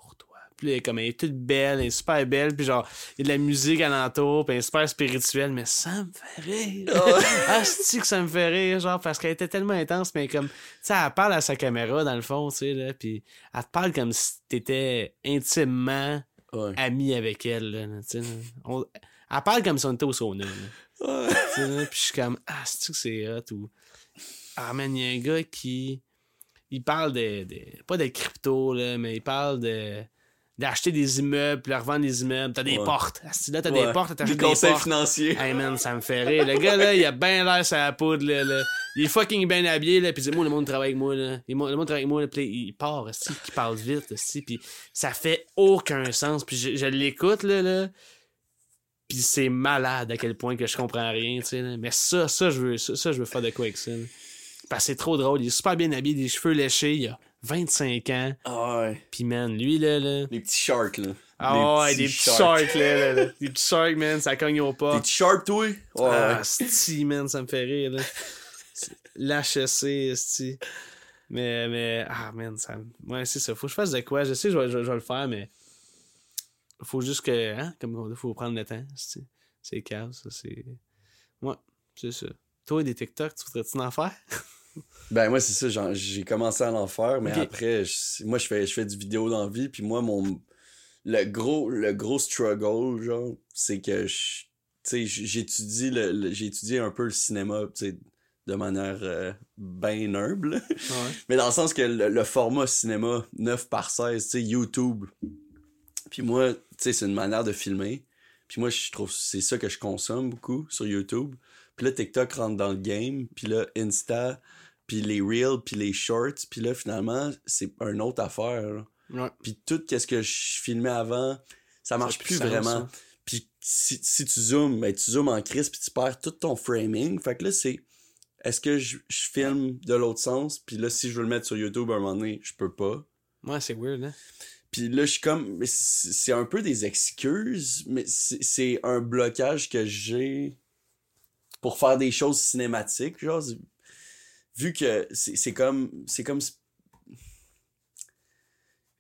Puis là, elle est comme, elle est toute belle, elle est super belle, puis genre, il y a de la musique alentour, puis elle est super spirituelle, mais ça me fait rire. [LAUGHS] ah, que ça me fait rire, genre, parce qu'elle était tellement intense, mais comme, tu sais, elle parle à sa caméra, dans le fond, tu sais, là, puis elle te parle comme si t'étais intimement Ouais. ami avec elle. Là, tu sais, Elle parle comme si on était au sauna. là. Ouais. Là, Puis je suis comme, ah, c'est-tu que c'est hot? Ou, ah, man, il y a un gars qui. Il parle de. de- pas de crypto, là, mais il parle de. D'acheter des immeubles, puis de revendre des immeubles. T'as des Ouais. portes. Là, t'as Ouais. des portes, Des t'achètes des conseils portes. financiers. Hey man, ça me fait rire. Le gars là, il a bien l'air sur la poudre là, là. Il est fucking bien habillé là, puis il dit moi le monde travaille avec moi là. Il- Le monde travaille avec moi là, puis il part aussi, qui parle vite aussi, puis ça fait aucun sens. Puis je, je l'écoute là là. Puis c'est malade à quel point que je comprends rien, tu sais. Mais ça, ça je veux, ça, ça, je veux faire de quoi avec ça. là. Parce que c'est trop drôle. Il est super bien habillé, des cheveux léchés, il a 25 ans. Ah ouais. Puis man, lui là là. Les petits sharks, là. Ah ouais, des petits sharks là, là, là. Des petits sharks, man, ça cogne au pas. Des petits sharks, toi? Ouais. Ah, sti, man, ça me fait rire, là. L'HSC, sti. Mais, mais, ah, man, ça Ouais, c'est ça. Faut que je fasse de quoi? Je sais que je vais, je vais- je vais le faire, mais. Faut juste que, hein, comme on dit, faut prendre le temps, sti. C'est calme, ça, c'est. Ouais, c'est ça. Toi, des TikTok, tu voudrais-tu en faire? [LAUGHS] Ben moi c'est ça, j'ai commencé à l'en faire, mais après, je- moi je fais, je fais du vidéo dans la vie, puis moi mon le gros le gros struggle genre, c'est que je- j'étudie le, le- j'ai étudié un peu le cinéma, de manière euh, ben humble. Ouais. [LAUGHS] mais dans le sens que le, le format cinéma 9 par 16, tu sais YouTube. Puis moi, tu sais c'est une manière de filmer. Puis moi je trouve c'est ça que je consomme beaucoup sur YouTube. Puis là TikTok rentre dans le game, puis là Insta puis les reels, puis les shorts, puis là, finalement, c'est une autre affaire. Ouais. Puis tout ce que je filmais avant, ça marche Ça plus sens, vraiment. ça. Puis si, si tu zoomes, ben, tu zoomes en crise puis tu perds tout ton framing. Fait que là, c'est. Est-ce que je, je filme de l'autre sens? Puis là, si je veux le mettre sur YouTube à un moment donné, je peux pas. Ouais, c'est weird, hein? Puis là, je suis comme. C'est un peu des excuses, mais c'est c'est un blocage que j'ai pour faire des choses cinématiques. Genre, vu que c'est comme. C'est comme.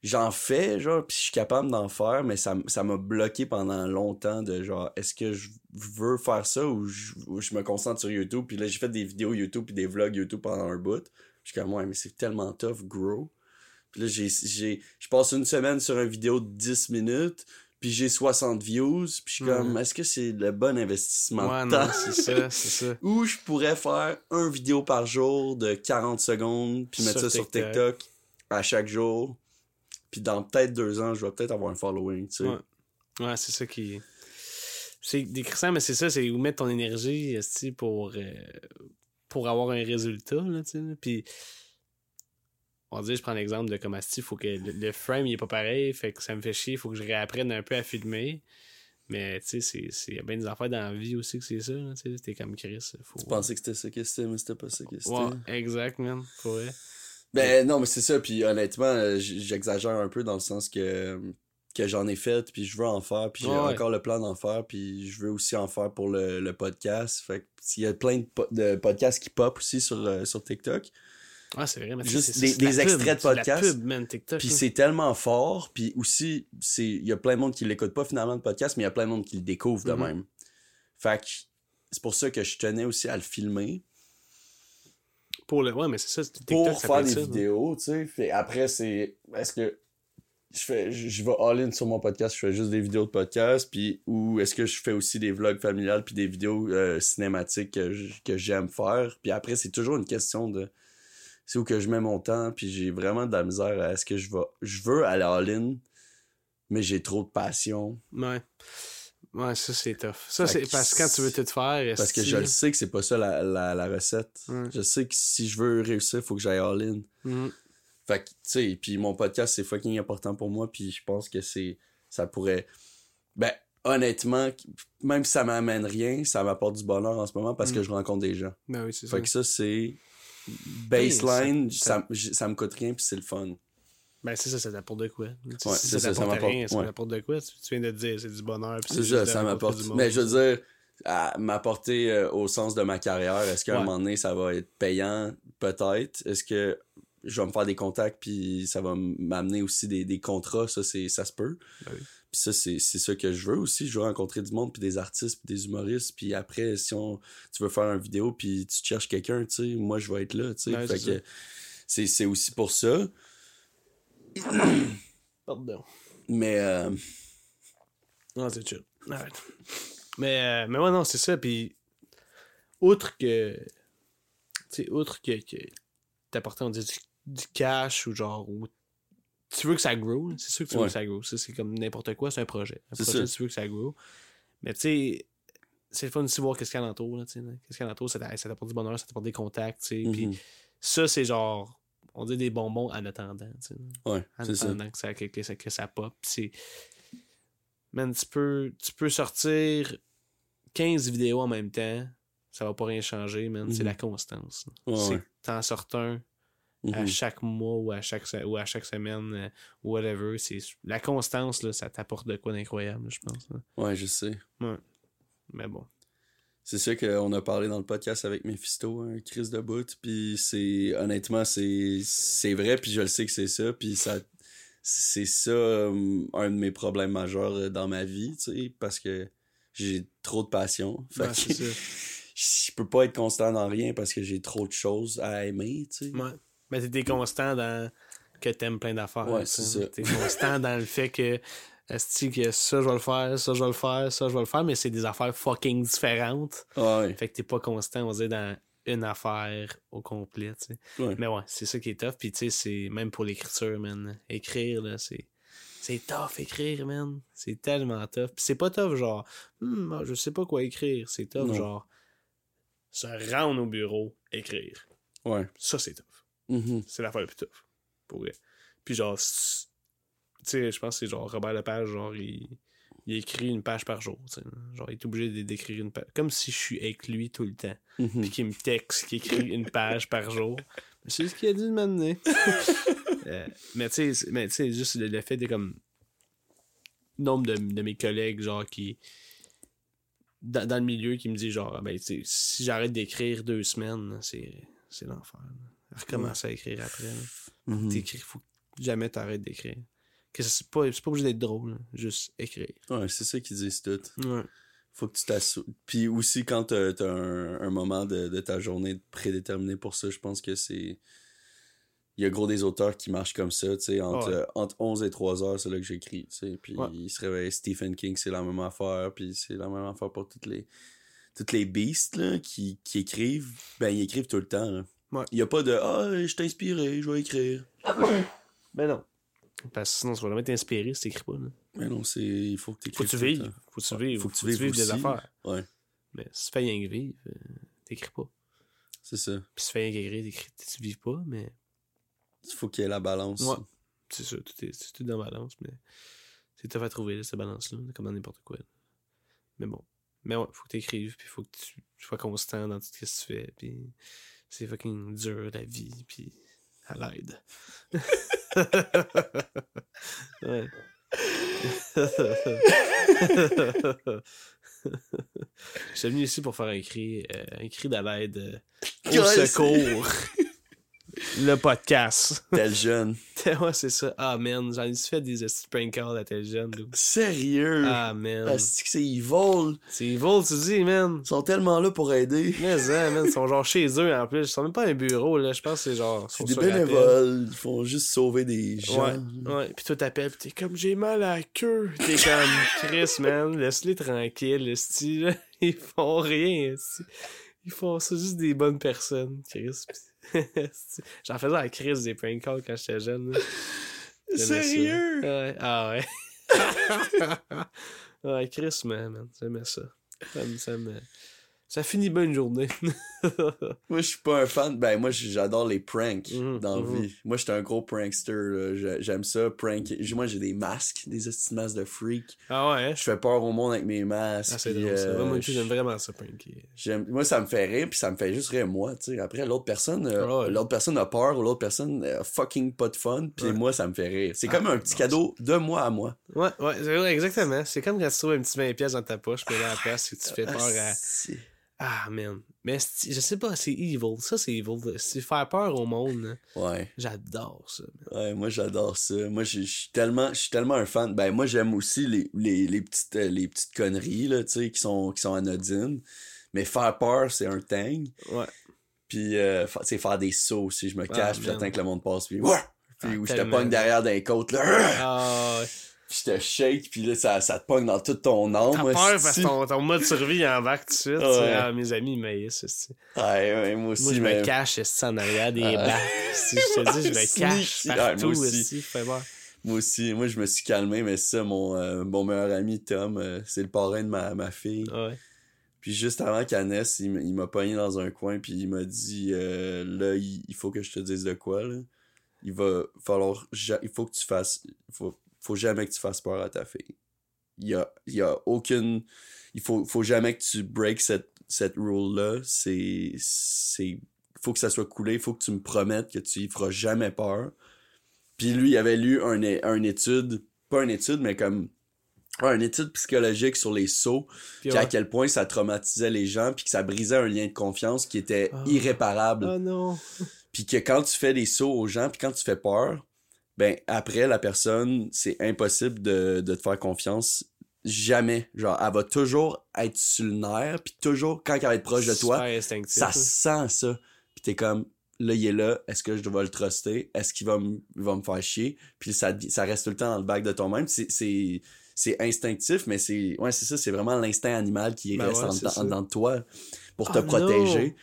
J'en fais, genre, puis je suis capable d'en faire, mais ça ça m'a bloqué pendant longtemps de genre, est-ce que je veux faire ça ou je, je me concentre sur YouTube? Puis là, j'ai fait des vidéos YouTube puis des vlogs YouTube pendant un bout. Je suis comme, ouais, mais c'est tellement tough, grow. Puis là, j'ai, j'ai, je passe une semaine sur une vidéo de 10 minutes, puis j'ai 60 views, puis je suis comme, est-ce que c'est le bon investissement Ouais, de temps? c'est ça, [LAUGHS] c'est ça. Ou je pourrais faire un vidéo par jour de 40 secondes, puis mettre ça sur TikTok. À chaque jour. Puis dans peut-être deux ans, je vais peut-être avoir un following, tu sais. Ouais. Ouais, c'est ça qui. C'est décrissant, mais c'est ça, c'est où mettre ton énergie pour, euh, pour avoir un résultat. Là, tu sais. Puis, on va dire, je prends l'exemple de comme Asti, faut que le, le frame il est pas pareil, fait que ça me fait chier, faut que je réapprenne un peu à filmer. Mais tu sais, il y a bien des affaires dans la vie aussi que c'est ça. Tu sais, t'es comme Chris. Faut... Je pensais que c'était ça que c'était, mais c'était pas ça que c'était. Ouais, exact, man. Pour vrai. Ben non, mais c'est ça. Puis honnêtement, euh, j'exagère un peu dans le sens que, que j'en ai fait, puis je veux en faire, puis j'ai Ouais, ouais. encore le plan d'en faire, puis je veux aussi en faire pour le, le podcast. Fait que s'il y a plein de, po- de podcasts qui pop aussi sur, euh, sur TikTok. Ah, c'est vrai, mais Juste des- extraits de podcast. Puis c'est tellement fort, puis aussi, c'est il y a plein de monde qui l'écoute pas finalement le podcast, mais il y a plein de monde qui le découvre de Mhm. même. Fait que c'est pour ça que je tenais aussi à le filmer. Pour le... Ouais, mais c'est ça, c'est pour TikTok, ça faire des ça, vidéos, tu sais. Fait après, c'est. Est-ce que je fais. Je, vais all-in sur mon podcast, je fais juste des vidéos de podcast, puis ou est-ce que je fais aussi des vlogs familiales puis des vidéos euh, cinématiques que j'aime faire. Puis après, c'est toujours une question de. C'est où que je mets mon temps, puis j'ai vraiment de la misère à est-ce que je vais. Je veux aller all-in, mais j'ai trop de passion. Ouais. Ouais, ça c'est tough. Ça c'est parce que quand tu veux tout faire. Parce que je le sais que c'est pas ça la, la, la recette. Je sais que si je veux réussir, il faut que j'aille all-in. Mhm. Fait que, tu sais, puis mon podcast, c'est fucking important pour moi, puis je pense que c'est. Ça pourrait. Ben, honnêtement, même si ça m'amène rien, ça m'apporte du bonheur en ce moment parce que Mm. je rencontre des gens. Ben oui, c'est ça. Fait que ça, c'est. Baseline, ça- ça, ça, me coûte rien, puis c'est le fun. Ben c'est ça, ça t'apporte de quoi? Ouais, si c'est ça ça, ça t'apporte m'apporte- rien, ça t'apporte de quoi? Tu, tu viens de te dire, c'est du bonheur. C'est ça, ça m'apporte. Mais je veux dire, à m'apporter euh, au sens de ma carrière, est-ce qu'à un moment donné, ça va être payant? Peut-être. Est-ce que je vais me faire des contacts, puis ça va m'amener aussi des, des contrats? Ça, c'est, ça se peut. Ben oui. Puis ça, c'est, ça que je veux aussi. Je veux rencontrer du monde, puis des artistes, puis des humoristes. Puis après, si on, tu veux faire une vidéo, puis tu cherches quelqu'un, tu sais, moi, je vais être là, tu sais. Ouais, c'est que c'est, c'est aussi pour ça. [COUGHS] Pardon. Mais, euh, Non, c'est chill. Arrête. Mais, euh, mais ouais, non, c'est ça. Puis, outre que. Tu sais, outre que, que on dit, du, du cash ou genre. Ou tu veux que ça grow, c'est sûr que tu veux que ça grow. C'est comme n'importe quoi, c'est un projet. Un C'est projet, ça. tu veux que ça grow. Mais tu sais, c'est le fun aussi de voir qu'est-ce qu'il y a alentour, là. Qu'est-ce qu'il y a alentour, ça t'a- ça t'apporte du bonheur, ça t'apporte des contacts, mhm. ça, c'est genre. On dit des bonbons en attendant, tu sais. là ouais, en ça. attendant que ça, que, que ça, que ça pop. Puis c'est. Man, tu peux, tu peux sortir 15 vidéos en même temps, ça va pas rien changer, man. C'est Mhm. la constance. Ouais, c'est ouais. t'en sortes un à Mhm. chaque mois ou à chaque, ou à chaque semaine, euh, whatever. La constance, là, ça t'apporte de quoi d'incroyable, je pense. là. Ouais, je sais. Mais bon. C'est ça qu'on a parlé dans le podcast avec Mephisto, un crise de bout, puis c'est honnêtement c'est vrai puis je le sais que c'est ça puis ça c'est ça euh, un de mes problèmes majeurs euh, dans ma vie, tu sais parce que j'ai trop de passion. Fait Ouais, que [LAUGHS] je peux pas être constant dans rien parce que j'ai trop de choses à aimer, tu sais. Ouais. Mais t'es constant dans que t'aimes plein d'affaires. Ouais, c'est ça. T'es constant dans le fait que esti que ça je vais le faire, ça je vais le faire, ça je vais le faire, mais c'est des affaires fucking différentes. Ouais. Fait que t'es pas constant, on va dire, dans une affaire au complet, tu sais. Ouais. Mais ouais, c'est ça qui est tough. Puis tu sais, c'est même pour l'écriture, man. Écrire, là, c'est. C'est tough écrire, man. C'est tellement tough. Puis c'est pas tough, genre, ah, je sais pas quoi écrire. C'est tough, Non. genre, se rendre au bureau, écrire. Ouais. Ça, c'est tough. Mhm. C'est l'affaire la plus tough. Pour vrai. Puis genre, tu sais, je pense que c'est genre Robert Lepage, genre, il, il écrit une page par jour. Genre, il est obligé d'écrire une page. Comme si je suis avec lui tout le temps. Mhm. Puis qu'il me texte, qu'il écrit une page par jour. C'est ce qu'il a dit de m'amener. [LAUGHS] Euh, mais tu sais, mais tu sais, juste le, le fait de comme. Nombre de, de mes collègues, genre, qui. Dans, dans le milieu, qui me dit, genre, ah, ben, tu sais, si j'arrête d'écrire deux semaines, c'est c'est l'enfer. là. Recommencer à écrire après. Mhm. T'écris, faut que jamais t'arrêtes d'écrire. Que c'est pas, pas obligé d'être drôle, juste écrire. Ouais, c'est ça qu'ils disent tout. Ouais. Faut que tu t'assoies. Puis aussi, quand t'as as un, un moment de, de ta journée prédéterminé pour ça, je pense que c'est. Il y a gros des auteurs qui marchent comme ça, tu sais, entre, Ouais. entre 11 et 3 heures, c'est là que j'écris, tu sais. Puis Ouais. il se réveille. Stephen King, c'est la même affaire, puis c'est la même affaire pour toutes les toutes les beasts là, qui, qui écrivent, ben ils écrivent tout le temps. là. Ouais. Il y a pas de Ah, je t'ai inspiré, je vais écrire. [COUGHS] Ben non. Parce que sinon, tu vas jamais t'inspirer si t'écris pas. Là. Mais non, c'est. Il faut que tu Faut que tu vives. Faut que tu vives. Faut que tu vives des aussi. affaires. Ouais, Mais si tu fais rien que vivre, euh, t'écris pas. c'est ça. Puis si tu fais rien qu'écrire, t'écris- tu vives pas, mais Il faut qu'il y ait la balance. Ouais. c'est ça, tout est, c'est tout dans la balance, mais c'est tough à trouver, là, cette balance-là, comme dans n'importe quoi. là. Mais bon. Mais ouais, faut que t'écrives, puis faut que tu tu sois constant dans tout ce que tu fais, puis c'est fucking dur, la vie, puis à l'aide. ouais. Je suis venu ici pour faire un cri, euh, un cri de l'aide euh, [LAUGHS] au secours. Le podcast. Tel jeune. [LAUGHS] ouais, c'est ça. Ah, man, j'en ai fait des prank calls à tel jeune. dude. Sérieux? Ah, man. Ah, c'est que c'est evil? C'est evil, tu dis, man. Ils sont tellement là pour aider. Mais, hein, man, ils [LAUGHS] sont genre chez eux en plus. Ils sont même pas un bureau, là. Je pense que c'est genre. C'est ils des bénévoles. Ils font juste sauver des gens. Ouais, ouais. Puis toi, t'appelles, t'es comme, j'ai mal à la queue. T'es comme, [LAUGHS] Chris, man, laisse-les tranquilles, là. Ils font rien. Ils font ça juste des bonnes personnes, Chris. Pis-. [LAUGHS] J'en faisais à Chris des prank calls quand j'étais jeune. Sérieux? Ouais. Ah ouais. [LAUGHS] ouais, Chris, man, man. J'aimais ça. Ça me, ça finit bien une journée. [LAUGHS] Moi, je suis pas un fan. Ben, moi, j'adore les pranks Mhm, dans la mhm. vie. Moi, j'étais un gros prankster. J'aime ça, prank. Moi, j'ai des masques, des esti de masques de freak. ah ouais, hein? Je fais peur au monde avec mes masques. Ah, c'est drôle, ça. euh, Moi, aussi, je- j'aime vraiment ça, pranker. Moi, ça me fait rire, puis ça me fait juste rire moi, tu sais. Après, l'autre personne, euh, Ah ouais. l'autre personne a peur ou l'autre personne a fucking pas de fun, puis Ouais. moi, ça me fait rire. C'est Ah, comme un petit cadeau de moi à moi. Ouais, ouais, exactement. C'est comme quand tu trouves un petit 20$ pièces dans ta poche, puis là, à la place, tu fais peur à. Ah, c'est- Ah, man. Mais c'est- je sais pas, c'est evil. Ça, c'est evil. C'est faire peur au monde. là. Ouais, J'adore ça. man. ouais, moi, j'adore ça. Moi, je suis tellement, tellement un fan. Ben, moi, j'aime aussi les, les, les petites, euh, les petites conneries, là, tu sais, qui sont, qui sont anodines. Mais faire peur, c'est un thing. Ouais. Puis, euh, sais, faire des sauts aussi. Je me Ah, cache, puis j'attends que le monde passe, puis, ouais! Puis, Ah, où je te pogne derrière d'un côte, là. Ah, ouais. Puis je te shake, puis là, ça, ça te pogne dans toute ton âme. T'as peur parce que ton, ton mode survie embarque tout de suite. Ouais. Ah, mes amis, ils maïssent. esti. Ouais, ouais, moi aussi. Moi, je mais- me cache esti, en arrière des Ah. bacs. Si je te dis, je me cache Ouais, partout. moi aussi. esti, fais voir. Moi aussi. Moi, je me suis calmé, mais ça, mon, euh, mon meilleur ami, Tom, euh, c'est le parrain de ma, ma fille. Ouais. Puis juste avant qu'elle naisse, il, m'a pogné dans un coin, puis il m'a dit euh, Là, il, il faut que je te dise de quoi, là. Il va falloir. Il faut que tu fasses. Il faut, faut jamais que tu fasses peur à ta fille. Il y a, y a aucune. Il faut, faut jamais que tu break cette, cette rule-là. C'est. C'est. faut que ça soit coulé. Il faut que tu me promettes que tu y feras jamais peur. Puis lui, il avait lu un, une étude. Pas une étude, mais comme. ouais, une étude psychologique sur les sauts Puis à quel point ça traumatisait les gens, puis que ça brisait un lien de confiance qui était Ah. irréparable. Oh non. Puis que quand tu fais des sauts aux gens, puis quand tu fais peur, ben après, la personne, c'est impossible de, de te faire confiance. Jamais. Genre, elle va toujours être sur le nerf, puis toujours, quand elle va être proche de toi, ça là. sent ça. Puis t'es comme, là, il est là, est-ce que je dois le truster? Est-ce qu'il va, va me faire chier? Puis ça, ça reste tout le temps dans le bac de ton même. C'est, c'est, instinctif, mais c'est, ouais, c'est ça, c'est vraiment l'instinct animal qui Ben reste ouais, en, en de toi pour te Ah, protéger.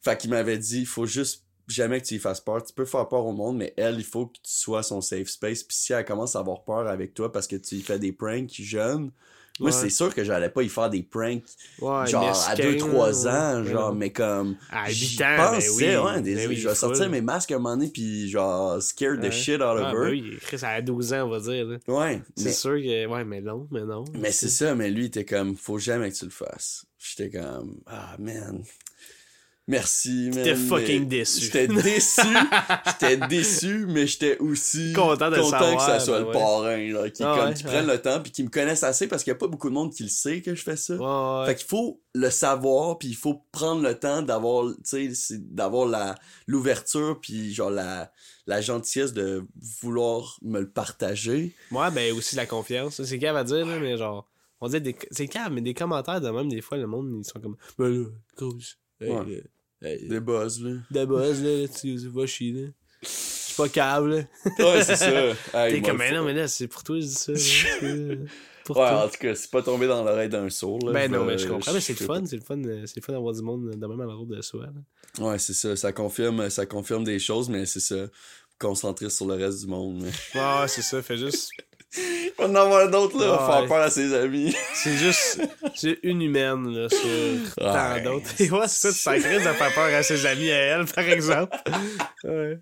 Fait qu'il m'avait dit, il faut juste jamais que tu y fasses peur. Tu peux faire peur au monde, mais elle, il faut que tu sois son safe space. Puis si elle commence à avoir peur avec toi parce que tu y fais des pranks jeunes, Moi, Ouais. c'est sûr que j'allais pas y faire des pranks, Ouais, genre, à mesquin, 2-3 ouais. ans, Ouais, genre, mais comme. À j'y 8 ans, ben pensais, oui. ouais, des- Ben oui, je vais sortir mes masques un moment donné, puis genre, scare the shit out of Ah, her. ben oui, Chris, à 12 ans, on va dire. là. Ouais, C'est mais, sûr que. Ouais, mais non, mais non. mais c'est ça, mais lui, il était comme, faut jamais que tu le fasses. J'étais comme, ah, man. Merci, man. T'étais fucking déçu. J'étais déçu. [LAUGHS] J'étais déçu, mais j'étais aussi Content de le que ça soit ben le ouais. parrain, là, qui, Ah comme, ouais, qui ouais. prennent le temps, puis qui me connaissent assez, parce qu'il y a pas beaucoup de monde qui le sait que je fais ça. Fait qu'il faut le savoir, puis il faut prendre le temps d'avoir, tu sais, d'avoir la l'ouverture, puis genre la, la gentillesse de vouloir me le partager. Ouais, ben aussi la confiance. C'est cave à dire, là, mais genre. On dit des. C'est cave, mais des commentaires de même, des fois, le monde, ils sont comme. Ben là, cause. Hey, Ouais. Hey, Des buzz, là. de buzz, là, tu vas chier, là. Je suis pas câble, là. Ouais, c'est ça. [LAUGHS] Hey, T'es comme, mais non, mais là, c'est pour toi, je dis ça. [LAUGHS] là. Pour Ouais, toi. en tout cas, c'est pas tombé dans l'oreille d'un sourd, là. Ben non, Je- mais je comprends. Mais c'est le fun, c'est le fun, euh, c'est le fun d'avoir du monde de même à l'ordre de soi. là. Ouais, c'est ça. Ça confirme, ça confirme des choses, mais c'est ça. Concentrer sur le reste du monde. mais- Ouais, c'est ça, fait juste. [LAUGHS] On en avoir d'autres, là. Ouais. Faire peur à ses amis. [LAUGHS] C'est juste. C'est une humaine, là, sur tant Ouais. d'autres. Et ouais, c'est ça, tu sacré de faire peur à ses amis à elle, par exemple. Ouais.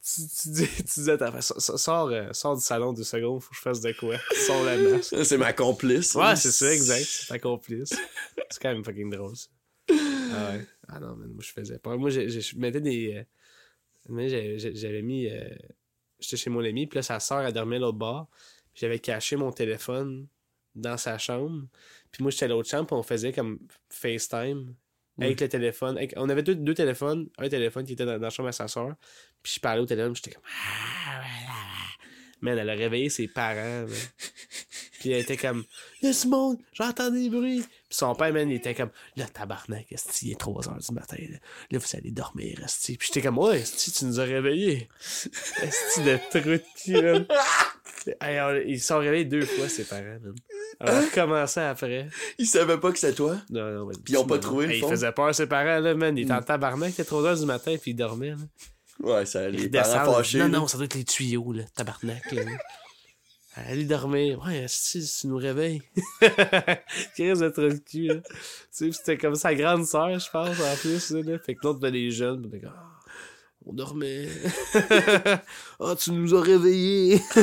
Tu, tu, dis, tu disais à ta femme, sors, sors, euh, sors du salon deux secondes, faut que je fasse de quoi? Sors la masque. Ça, C'est ma complice. Ouais, c'est ça, exact. C'est ta complice. C'est quand même fucking drôle, ça. Ah ouais. Ah non, man, moi, je faisais peur. Moi, j'ai- je mettais des. euh, mais j'avais mis. euh, J'étais chez mon ami, puis là, sa soeur, elle dormait à l'autre bord. J'avais caché mon téléphone dans sa chambre. Puis moi, j'étais à l'autre chambre, puis on faisait comme FaceTime avec le téléphone. Avec- on avait deux, deux téléphones. Un téléphone qui était dans, dans la chambre à sa soeur. Puis je parlais au téléphone, j'étais comme. Ah, Man, elle a réveillé ses parents. man. [LAUGHS] Puis elle était comme, Y'a du monde, j'entends des bruits. Puis son père, man, il était comme, là, tabarnak, esti, il est 3 h du matin. Là, Là, vous allez dormir, esti. Puis j'étais comme, ouais, esti, tu nous as réveillés. [LAUGHS] Esti de man. Hey, on- ils sont réveillés deux fois, ses parents, man. On a recommencé après. Ils savaient pas que c'était toi? Non, non, mais- Puis ils ont pas trouvé, le Hey, fond? Ils faisaient peur, ses parents, là, man. Ils étaient en tabarnak, c'était 3 h du matin, puis ils dormaient, là. Ouais, ça, les Ils parents fâchés. Non, là. non, ça doit être les tuyaux, là. Tabarnak, là. [LAUGHS] Allez dormir. Ouais, si, tu nous réveilles. [LAUGHS] Qu'est-ce de trop cul, là. Tu sais, c'était comme sa grande sœur, je pense, en plus, là. Fait que l'autre, ben, les jeunes, ben, on dormait. [LAUGHS] Ah, tu nous as réveillés. [LAUGHS]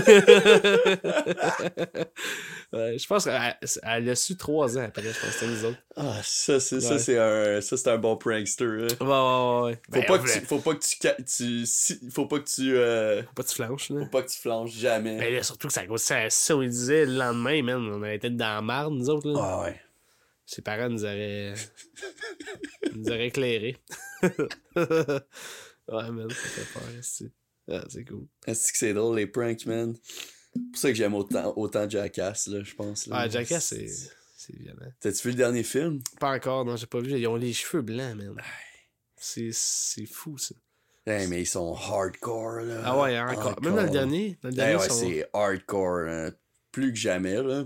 ouais, je pense qu'elle elle a su trois ans après, je pense que nous autres. Ah, ça, c'est, ça, c'est un, ça, c'est un bon prankster, là. Ouais, ouais, ouais. Faut Ben, pas que tu, faut pas que tu, si- faut pas que tu, euh, Faut pas que tu flanches, là. faut pas que tu flanches jamais. Mais là, surtout que ça ça, ça, on lui disait le lendemain, man, on avait été dans la marde, nous autres, là. Ah ouais. Ses parents nous auraient. [LAUGHS] nous auraient éclairés. Ouais, man, ça fait peur, c'est. Ah, c'est cool. Est-ce que c'est drôle, les pranks, man? C'est pour ça que j'aime autant, autant Jackass, là, je pense. Là. Ah, Jackass, c'est. C'est violent. T'as-tu vu le dernier film? Pas encore, non, j'ai pas vu. Ils ont les cheveux blancs, man. C'est fou, ça. Hey, mais ils sont hardcore, là. Ah ouais, encore. Même dans le dernier. Dans le dernier, Hey, ouais, sont... c'est hardcore, hein. plus que jamais, là.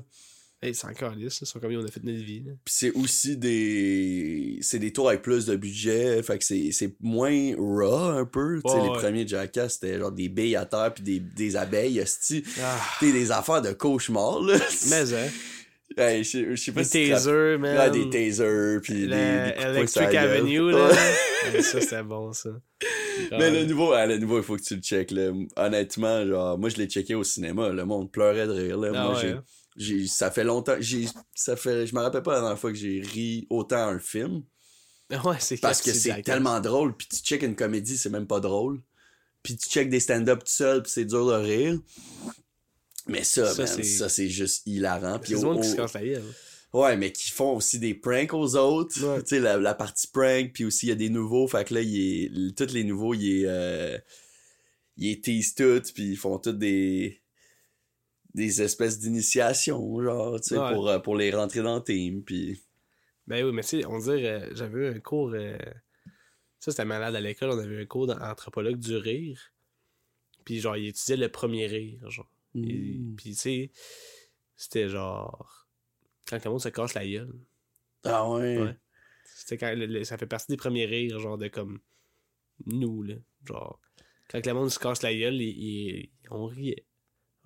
Hey, c'est encore lisse. Ils sont comme on a fait notre vie. Puis c'est aussi des. C'est des tours avec plus de budget. Fait que c'est moins raw un peu. Ouais, les ouais. premiers Jackass, c'était genre des billes à terre puis des, des abeilles. Ah, des affaires de cauchemar, là. [LAUGHS] mais, hein. Hey, je sais- pas Des si tasers, man. Ouais, des tasers puis des, des de Electric. Avenue, là. Ouais. Ouais, ça, c'était bon, ça. [LAUGHS] Mais le nouveau, le nouveau, il faut que tu le checkes, là. Honnêtement, genre, moi, je l'ai checké au cinéma. Le monde pleurait de rire, là. Ah moi, ouais, j'ai, hein? J'ai, ça fait longtemps, j'ai, ça fait, je me rappelle pas la dernière fois que j'ai ri autant à un film. Ouais, c'est Parce que c'est tellement drôle, puis tu check une comédie, c'est même pas drôle. Puis tu check des stand-up tout seul, puis c'est dur de rire. Mais ça, Ça, man, c'est- ça, c'est juste hilarant. Puis au- monde qui se au-. Ouais, mais qui font aussi des pranks aux autres. Ouais. Tu sais, la, la partie prank, puis aussi il y a des nouveaux. Fait que là, il est, tous les nouveaux, il est, euh, il est tease tout, puis ils font toutes des des espèces d'initiations, genre, tu sais, Ouais. pour, euh, pour les rentrer dans le team, puis... Ben oui, mais tu sais, on dirait, euh, j'avais eu un cours. euh, Ça, c'était malade à l'école, on avait eu un cours d'anthropologue du rire. Puis genre, il étudiait le premier rire, genre. Et- Mm. Puis tu sais, c'était genre. Quand le monde se casse la gueule. Ah ouais. Ouais. C'était quand le- le- ça fait partie des premiers rires, genre de comme nous, là. Genre, quand le monde se casse la gueule, il- il- on riait.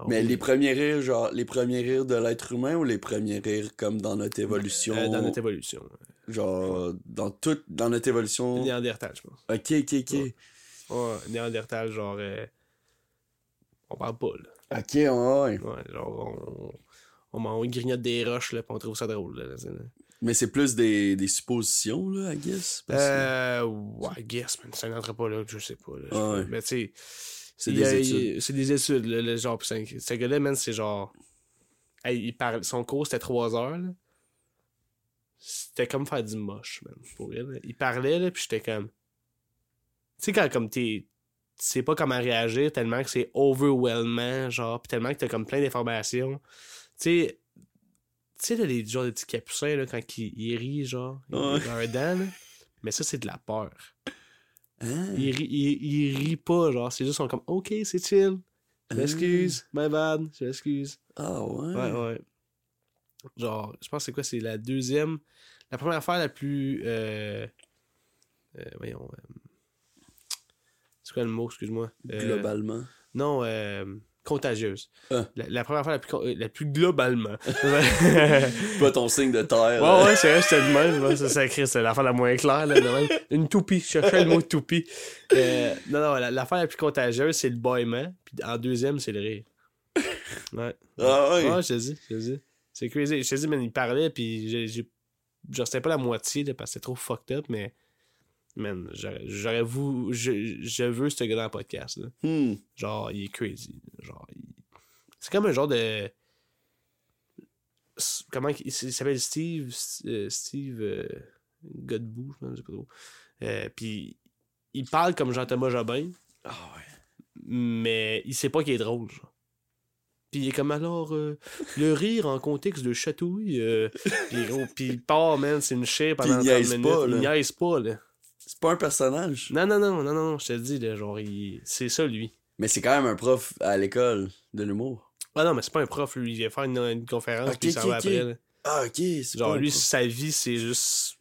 Ah Mais les premiers rires, genre, les premiers rires de l'être humain ou les premiers rires comme dans notre évolution? Euh, dans notre évolution. Genre, dans toute, dans notre évolution? Néandertal, je pense. Ok, ok, ok. Ouais. Ouais, Néandertal, genre. euh, On parle pas, là. Ok, ouais. Ouais, genre, on, on, on grignote des roches, là, pis on trouve ça drôle, là. Mais c'est plus des, des suppositions, là, I guess? parce Euh. Ouais, I guess, man. C'est un anthropologue, je sais pas, là. je sais Ouais. Mais tu sais. C'est des a- études. C'est des études, là, le genre. Ce gars-là, man, c'est genre. Hey, il parle, son cours, c'était 3 heures, là. C'était comme faire du moche, man, pour elle. Il parlait, là, pis j'étais comme. Tu sais, quand comme t'es. Tu sais pas comment réagir tellement que c'est overwhelmant, genre, pis tellement que t'as comme plein d'informations. Tu sais. Tu sais, là, les genres de petits capucins, là, quand ils, ils rient, genre, ils Ouais. un dent, là. Mais ça, c'est de la peur. Hein? Il il, il rit pas, genre, c'est juste, sont comme, ok, c'est chill. Je m'excuse, my bad, je m'excuse. Ah, ouais. Ouais, ouais. Genre, je pense que c'est quoi, c'est la deuxième. La première affaire la plus. Euh, euh, voyons. euh, c'est quoi le mot, excuse-moi Globalement. Non, euh, contagieuse. Ah. La, la première affaire la plus, la plus globalement. [LAUGHS] Pas ton signe de terre. Ouais, ouais, c'est vrai, c'était le même. C'est sacré, c'est l'affaire la moins claire. Là, même. Une toupie. Je cherchais le mot toupie. Euh, non, non, la- l'affaire la plus contagieuse, c'est le bâillement. Puis en deuxième, c'est le rire. Ouais. Ah, ouais. Ouais, je te dis, je te dis. C'est crazy. Je te dis, man, il parlait, puis j'ai. j'ai- Genre, c'était pas la moitié, là, parce que c'était trop fucked up, mais. Man, j'aurais voulu. Je, je veux ce gars dans le podcast, là. Hmm. Genre, il est crazy. Genre, il- c'est comme un genre de. Comment il, il s'appelle Steve euh, Steve euh, Godbout, je sais pas trop. Euh, Puis il parle comme Jean-Thomas Jobin, Ah, ouais. mais il sait pas qu'il est drôle. Genre. Puis il est comme alors euh, le rire en contexte de chatouille. euh, [LAUGHS] puis puis il part, man, c'est une chair pendant il 30 niaise minutes. pas, il niaise pas, là. C'est pas un personnage. Non, non, non, non, non, je te le dis, là, genre, il... c'est ça, lui. Mais c'est quand même un prof à l'école de l'humour. Ah non, mais c'est pas un prof, lui. Il vient faire une, une conférence, Ok, puis il s'en ok, va après. là. Ah, ok. c'est Genre, pas un lui, prof. sa vie, c'est juste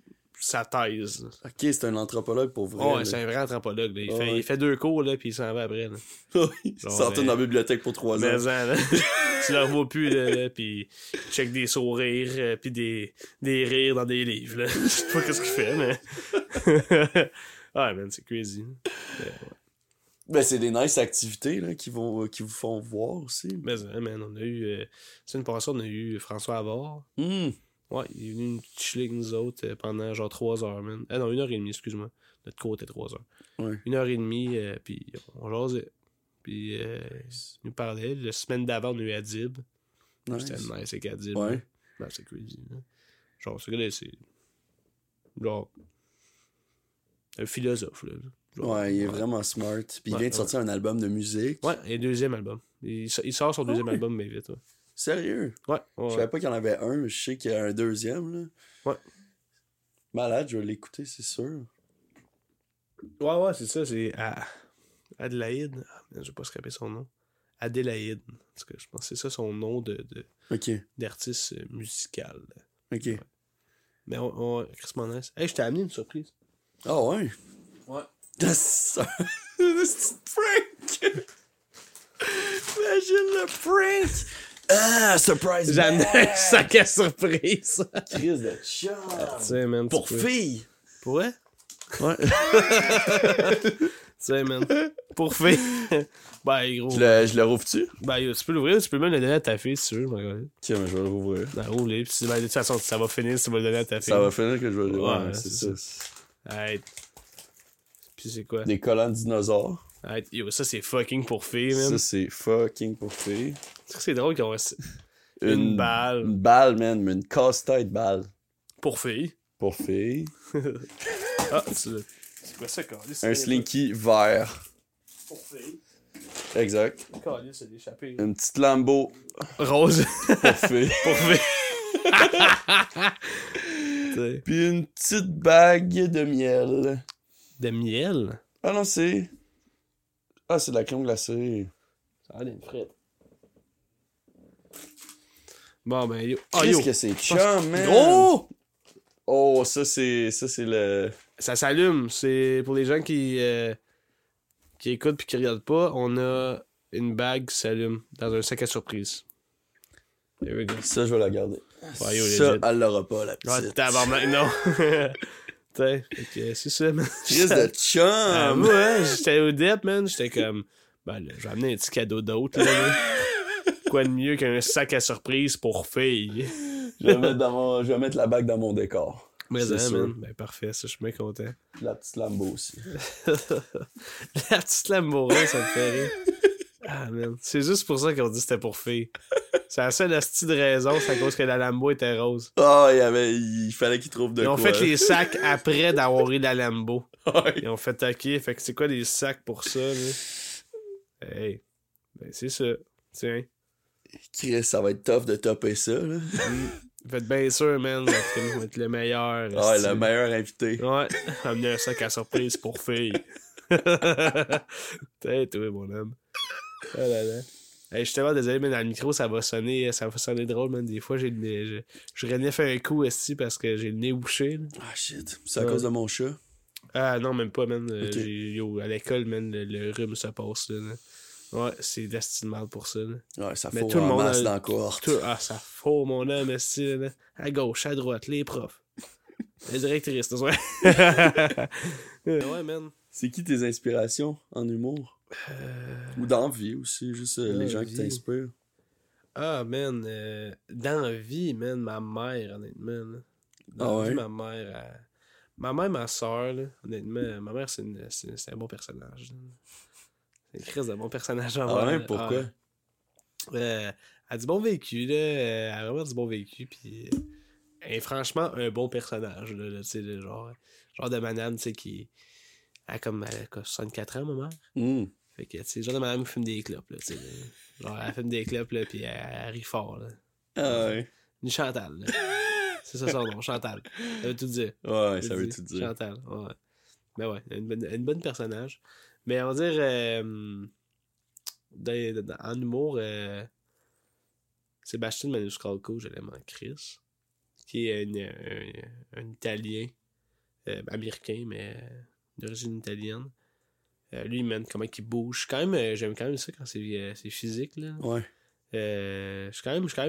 sa thèse. Ok, c'est un anthropologue pour vrai. Ouais, là. c'est un vrai anthropologue. là. Il, Ouais, fait, ouais. il fait deux cours, là, puis il s'en va après. Là. [LAUGHS] il s'en euh, dans la bibliothèque pour trois Mais ans. en, là, [LAUGHS] tu le revois plus, là, là, puis il check des sourires, euh, puis des, des rires dans des livres. Là. [LAUGHS] Je sais pas qu'est-ce qu'il fait, mais. ouais, man, c'est crazy. Ben, c'est des nice activités là, qui, vont, qui vous font voir aussi. Mais, hein, man, on a eu. Euh, c'est une passée, on a eu François Avard. Hmm. Ouais, il est venu nous chiller avec nous autres euh, pendant genre 3 heures, man. Ah non, une heure et demie, excuse-moi. Notre cours était 3 heures. Ouais. Une heure et demie, euh, puis on jasait. Puis euh, il nous parlait. La semaine d'avant, on a eu Adib. Nice. C'était nice avec Adib. Ouais. là. Ben, c'est crazy. là. Genre, ce gars-là, c'est. Genre. Un philosophe, là. Genre, Ouais, il est vraiment smart. Puis il vient de sortir un album de musique. Ouais, et deuxième album. Il, il sort son deuxième ouais? album, mais vite. Ouais, Sérieux? ouais. ouais. Je savais pas qu'il y en avait un, mais je sais qu'il y a un deuxième. Là. Ouais. Malade, je vais l'écouter, c'est sûr. Ouais, ouais, c'est ça, c'est à Adélaïde. Ah, je vais pas scraper son nom. Adélaïde. Parce que je pense que c'est ça son nom de, de- Ok, d'artiste euh, musical. ok. Mais on, on Chris Monnes. Hey, je t'ai amené une surprise. Ah ouais? Ouais. C'est un c'est prank! [LAUGHS] Imagine le prank! Ah, surprise! Bag! un sac à surprise. Crise de chum! tu sais, man. tu Pour peux- filles! Pour vrai? Ouais. [LAUGHS] Tu sais, man. Pour filles. [LAUGHS] ben, gros. Je le, je le rouvre-tu? Ben, yo, tu peux l'ouvrir, tu peux même le donner à ta fille si tu veux. Ben, Tiens, mais je vais le rouvrir. ben roule-les. Puis ben, de toute façon, ça va finir si tu vas le donner à ta fille. Ça va finir que je vais le Ouais, ouais, c'est c'est ça. Hey. Puis c'est quoi? Des collants de dinosaures. Hey, yo, ça, c'est fucking pour filles, man. Ça, c'est fucking pour filles. C'est drôle qu'on Une balle. Une balle, man, mais une casse-tête balle. Pour filles. Pour filles. [LAUGHS] Ah, c'est quoi ça, Carlis? Un slinky vert. Pour filles. Exact. Carlis, c'est d'échapper. Une petite Lambo Rose. pour filles. [LAUGHS] pour filles. [LAUGHS] Puis une petite bague de miel. De miel? Ah non, c'est. Ah, c'est de la crème glacée. Ça a l'air d'une frite. Bon, ben, yo. Ah, yo. Qu'est-ce que c'est chum, man? Gros! Oh, ça, c'est. Ça, c'est le. Ça s'allume. C'est pour les gens qui, euh, qui écoutent puis qui regardent pas. On a une bague qui s'allume dans un sac à surprise. There we go. Ça, je vais la garder. Ouais, yo, ça, elle l'aura pas, la Ah, petite. tabarnak, non. [LAUGHS] [LAUGHS] T'sais, c'est ça, man. De chum! Ah, hein, j'étais au DEP, man. J'étais comme, ben là, je vais amener un petit cadeau d'autre, là. là. [LAUGHS] Quoi de mieux qu'un sac à surprise pour filles? je, vais mettre dans mon- je vais mettre la bague dans mon décor. Mais C'est hein, man. Ben parfait, ça, je suis bien content. La petite Lambo aussi. [LAUGHS] La petite Lamborghini, ça me fait rire. [LAUGHS] Ah, man. C'est juste pour ça qu'on dit que c'était pour filles. C'est la seule astuce de raison, c'est à cause que la Lambo était rose. Ah, il avait, il fallait qu'il trouve de Ils ont fait les [LAUGHS] sacs après d'avoir eu la Lambo. Ouais. Ils ont fait OK. Fait que c'est quoi les sacs pour ça, là? Hey. Ben, c'est ça. Tiens. Chris, ça va être tough de topper ça, là. Faites bien sûr, man. Film va être le meilleur. Ah, le meilleur invité. Ouais. Amener un sac à surprise pour filles. [LAUGHS] T'es toi, mon homme. Oh là là. Hey, je suis tellement désolé, mais dans le micro, ça va sonner, ça va sonner drôle, man. Des fois, j'ai le nez- je, je un coup, esti, parce que j'ai le nez bouché, là. Ah, shit. C'est à Ouais. cause de mon chat? Ah non, même pas, man. Yo, à l'école, man, le, le rhume se passe, là. là. Ouais, c'est destiné mal pour ça, là. Ouais, ça Mais faut tout le monde masse dans. Tout- ah, ça faut, mon homme, là. À gauche, à droite, les profs. Les directrices, vrai. [LAUGHS] ouais, man. C'est qui tes inspirations en humour? Ou dans vie aussi, juste euh, les gens qui t'inspirent. Ah, man. euh, dans vie, man, ma mère, honnêtement. là. Dans Ah la vie, ouais? ma mère. elle- Ma mère, ma soeur, là, honnêtement, ma mère, c'est une- un bon personnage. C'est une crise de bon personnage. Ah mère, ouais, là. pourquoi? Ah, euh, elle a du bon vécu, là. euh, Elle a vraiment du bon vécu, puis. euh, Elle est franchement un bon personnage, là, là, tu sais, le genre, genre de madame, tu sais, qui. Elle a comme elle a quoi, 64 ans, ma mère? Hmm. Fait que, sais, genre de madame qui fume des clopes, là, tu sais. là. Genre, elle fume des clopes, là, puis elle, elle rit fort, là. Ah ouais. Une Chantal, là. [LAUGHS] C'est ça son nom, Chantal. Ça veut tout dire. Ouais, ça veut tout dire. Chantal, ouais. Mais ouais, une bonne, une bonne personnage. Mais on va dire, euh, dans- dans- en humour, euh, Sébastien Maniscalco, je l'aime en Chris, qui est un, un- un Italien, euh, américain, mais d'origine italienne. Euh, lui, man, comment il bouge. Quand même, euh, j'aime quand même ça quand c'est euh, physique, là. Ouais. Euh, je suis quand même, quand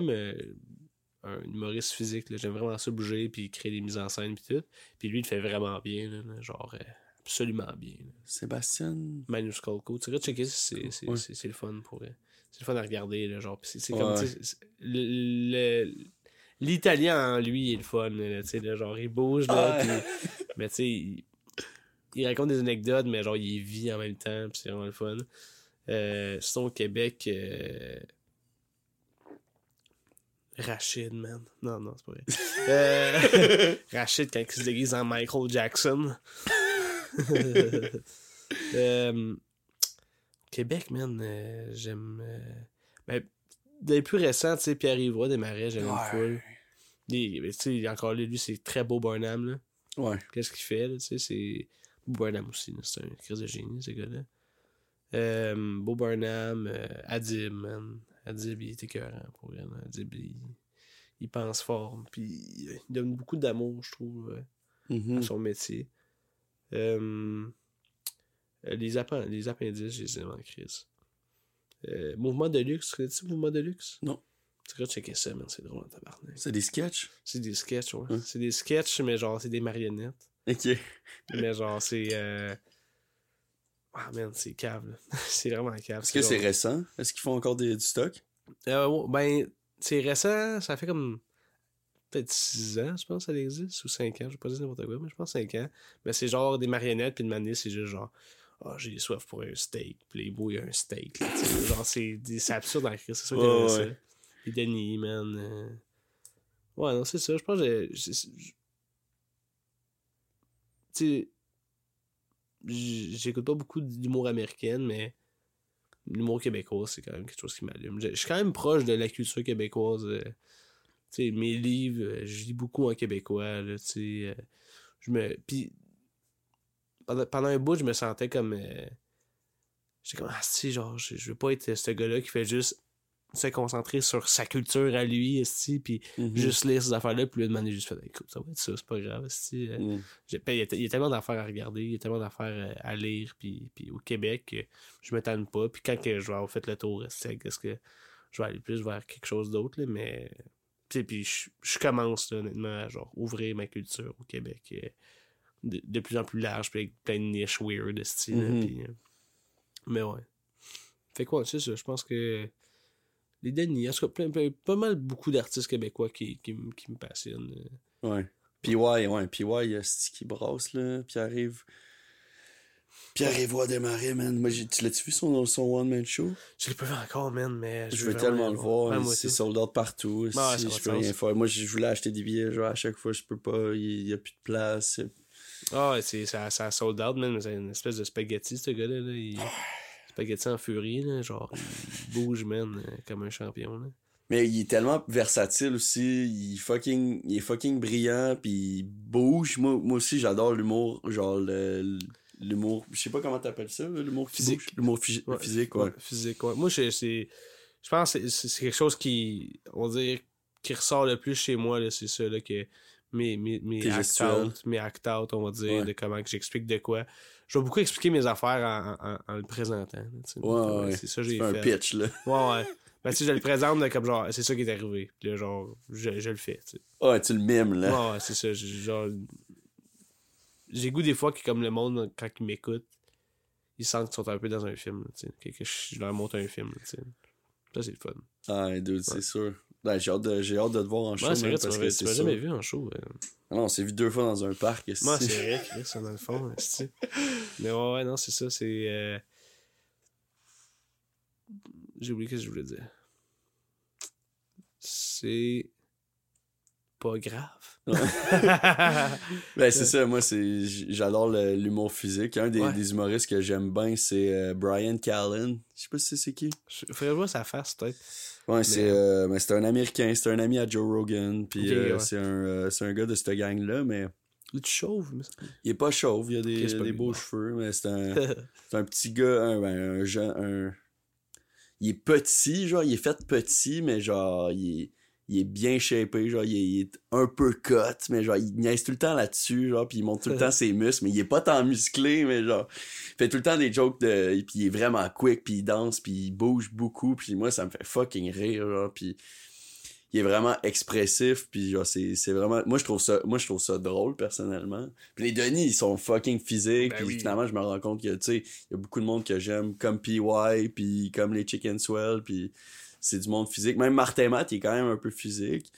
un humoriste physique. là. J'aime vraiment ça bouger, puis créer des mises en scène, puis tout. Puis lui, il le fait vraiment bien, là, genre absolument bien. là. Sébastien? Manu Skolko, tu vas checker, c'est c'est- Ouais. le fun pour C'est le fun à regarder, là, genre. c'est Ouais, comme, L'italien en lui est le fun, là, tu sais, là, genre, il bouge, là, Ah. mais tu sais, il, raconte des anecdotes, mais genre, il vit en même temps, puis c'est vraiment le fun. Euh, sinon, au Québec, euh, Rachid, man. Non, non, c'est pas vrai. Euh, [LAUGHS] Rachid, quand il se déguise en Michael Jackson. [LAUGHS] Euh, Québec, man, euh, j'aime. ben, des plus récents, tu sais, Pierre-Yves des Marais, j'aime Ouais. Il- mais Tu sais, encore lui, c'est très beau Burnham, là. Ouais. Qu'est-ce qu'il fait, là, tu sais, c'est... Burnham aussi, c'est un crise de génie, ce gars-là. Euh, Beau Burnham, euh, Adib, man. Adib, il est écœurant, pour là. Adib, il, il pense fort, puis il donne beaucoup d'amour, je trouve, euh, Mhm. à son métier. Euh, les, appendices, les appendices, je les aime en crise. Mouvement de luxe, connais-tu Mouvement de luxe? Non. Tu vas checker ça, man, c'est drôle tabarnak. C'est des sketchs? C'est des sketchs, ouais. Hein? C'est des sketchs, mais genre, c'est des marionnettes. Ok. mais genre, c'est. Euh... Ah, man, c'est cave, [LAUGHS] c'est vraiment cave. Est-ce que c'est récent? Est-ce qu'ils font encore des, du stock? Euh, ben, c'est récent, ça fait comme. Peut-être 6 ans, je pense, ça existe, ou 5 ans, je vais pas dire n'importe quoi, mais je pense 5 ans. Mais c'est genre des marionnettes, puis de manière, c'est juste genre. Ah, j'ai soif pour un steak. Puis les beaux, il y a un steak. là, genre, c'est absurde en. C'est ça j'aimais ouais. ça. Les Denis, man. euh. Ouais, non, c'est ça. Je pense que. Tu J'écoute pas beaucoup d'humour américain, mais. L'humour québécois, c'est quand même quelque chose qui m'allume. Je suis quand même proche de la culture québécoise. euh. Tu sais, mes livres, euh, je lis beaucoup en québécois, là, tu sais. euh, je me... Puis, pendant, un bout, je me sentais comme... J'étais comme, ah, si, genre, je, je veux pas être ce gars-là qui fait juste se concentrer sur sa culture à lui, esti, puis Mhm. juste lire ces affaires-là, puis lui demander juste fait, écoute, ça va être ça, c'est pas grave, esti. euh, Mm. ben, Il y, a, tellement d'affaires à regarder, il y a tellement d'affaires euh, à lire, puis, puis au Québec, que je me tanne pas. Puis quand que je vais avoir fait le tour, c'est qu'est-ce que je vais aller plus vers quelque chose d'autre, mais. Tu sais, puis je, je commence, là, honnêtement, à genre, ouvrir ma culture au Québec euh, de, de plus en plus large, puis avec plein de niches weird, style. Mhm. puis, euh, mais ouais. Fait quoi, c'est ça, je pense que. Les Denis, en tout cas, plein- plein- pas mal beaucoup d'artistes québécois qui, qui, m- qui me passionnent. Ouais. PY, ouais, PY, il y a ce qui brasse, là. Puis arrive. Arrive à démarrer, man. Moi, tu l'as-tu vu son, son one-man show? Je l'ai pas vu encore, man, mais Je veux veux tellement le voir. Moi c'est sold out partout. Si je peux rien faire. Moi, je je voulais acheter des billets. Genre, à chaque fois, je peux pas. Il y a plus de place. Ah, ouais, c'est, ça, ça sold out, man. C'est une espèce de spaghetti, ce gars-là. Là. Il... [SIGHS] Spaghetti en furie, là. Genre, il bouge, man, euh, comme un champion, là. Mais il est tellement versatile aussi. Il est fucking, il est fucking brillant. Puis il bouge. Moi, moi aussi, j'adore l'humour. Genre, le- l'humour. Je sais pas comment t'appelles ça, l'humour Physique. L'humour phy- Ouais, physique, ouais. Physique, ouais. Moi, je, c'est, je pense que c'est, c'est quelque chose qui, on va dire, qui ressort le plus chez moi, là. C'est ça, là, que mes, mes, mes Tes act gestuels. out, mes act out, on va dire, Ouais. de comment que j'explique de quoi. Je vais beaucoup expliquer mes affaires en, en, en le présentant. Ouais, ouais. C'est ça j'ai fais un fait. pitch, là. Ouais, ouais. Ben, tu sais, je le présente comme genre, c'est ça qui est arrivé. Puis là, genre, je, je le fais, tu sais. Ouais, tu le mimes, là. Ouais, ouais, c'est ça. Genre, j'ai goût des fois que, comme le monde, quand ils m'écoutent, ils sentent qu'ils sont un peu dans un film, tu sais. Que, que je leur montre un film, tu sais. Ça, c'est le fun. Ah, dude, c'est sûr. Ben, j'ai hâte, de, j'ai hâte de te voir en show, Ouais, c'est vrai, tu parce que tu m'as jamais vu en show. euh. Ah Non, on s'est vu deux fois dans un parc. Moi, esti. c'est vrai, [LAUGHS] Chris, dans le fond. [LAUGHS] Mais ouais, ouais, non, c'est ça, c'est. euh, J'ai oublié ce que je voulais dire. C'est. Pas grave. [LAUGHS] Ben, c'est ça, moi, c'est, j'adore le- l'humour physique. Un des, Ouais. des humoristes que j'aime bien, c'est euh, Brian Callen. Je sais pas si c'est qui. Faudrait voir sa face, peut-être. Ouais, c'est, euh, c'est un Américain, c'est un ami à Joe Rogan. Puis euh, ouais. c'est, un, euh, un gars de cette gang-là, mais Il est chauve, mais il est pas chauve, il a des, des beaux bon. cheveux, mais c'est un, [LAUGHS] c'est un petit gars, un, ben. Un... Il est petit, genre, il est fait petit, mais genre, il est, il est bien shapé, genre, il est, il est un peu cut, mais genre, il niaise tout le temps là-dessus, genre, puis il montre tout le [LAUGHS] temps ses muscles, mais il est pas tant musclé, mais genre, il fait tout le temps des jokes de. Puis il est vraiment quick, puis il danse, puis il bouge beaucoup, puis moi, ça me fait fucking rire, genre, puis il est vraiment expressif puis genre c'est c'est vraiment moi je trouve ça moi je trouve ça drôle personnellement puis les Denis ils sont fucking physiques Ben puis oui. finalement je me rends compte que tu sais il y a beaucoup de monde que j'aime comme PY puis comme les Chicken Swell puis c'est du monde physique même Martin Matt il est quand même un peu physique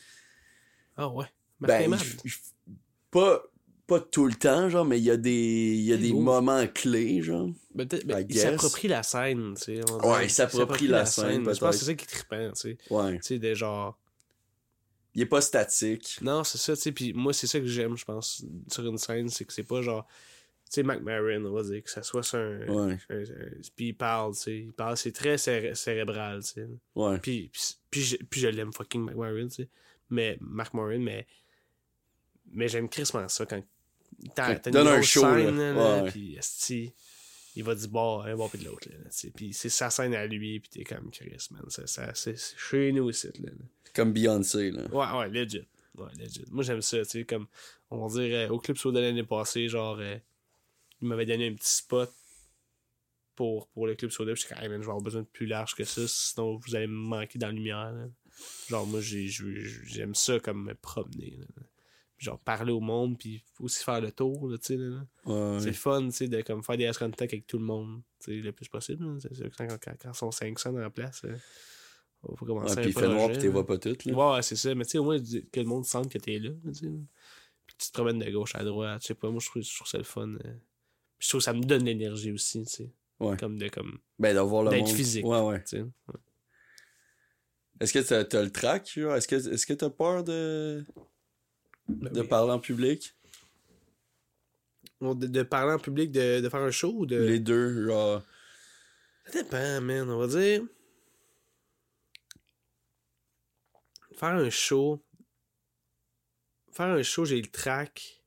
Ah ouais. ben Martin il- il- pas pas tout le temps genre mais il y a des il y a des moments clés genre Ben, ben, il s'approprie la scène, tu sais. on Ouais, il s'approprie la scène, Je pense que c'est ça qui est trippant, tu sais. ouais Tu sais, de genre. il est pas statique Non, c'est ça, tu sais. Puis moi, c'est ça que j'aime, je pense, sur une scène, c'est que c'est pas genre. Tu sais, on va dire, que ça soit sur un. ouais un- un- puis il parle, tu sais. Il parle, c'est très céré- cérébral, tu sais. ouais Puis, puis, puis je, puis je l'aime fucking McMahon, tu sais. Mais, Mark Morin, mais. Mais j'aime crissement ça quand. T'as donne un show, scène, là. là, Ouais. Puis, esti, il va du bord, un bord puis de l'autre, là. tu sais. Puis c'est sa scène à lui, puis t'es comme Chris, man. C'est chez nous ici, là. comme Beyoncé là Ouais, ouais, legit. Ouais, legit. Moi, j'aime ça, tu sais, comme, on va dire, euh, au Club Soda l'année passée, genre, euh, il m'avait donné un petit spot pour, pour le Club Soda, puis j'étais hey, man, je vais avoir besoin de plus large que ça, sinon vous allez me manquer dans la lumière, là. Genre, moi, j'ai- j'ai- j'aime ça comme me promener, là. Puis genre, parler au monde, puis aussi faire le tour, tu sais, là. ouais C'est le fun, tu sais, de comme faire des ass contact avec tout le monde, tu sais, le plus possible. C'est sûr que quand, quand, quand sont 500 dans la place, euh, faut Ouais, commencer puis un il fait noir puis t'es vois pas toutes Ouais, c'est ça. Mais tu sais, au moins, que le monde sente que t'es là. tu sais. Puis tu te promènes de gauche à droite. Je sais pas, moi, je trouve, je trouve ça le fun. euh. Je trouve que ça me donne l'énergie aussi, tu sais. Ouais. Comme de, comme, Ben, d'avoir le D'être monde. physique. Ouais, ouais. tu sais. Ouais. Est-ce que t'as, t'as le track, genre? Est-ce que, est-ce que t'as peur de, Ben de oui. parler en public? Bon, De, de parler en public, de, de faire un show ou de. Les deux, genre. Ça dépend, man. On va dire. Faire un show. Faire un show, j'ai le track.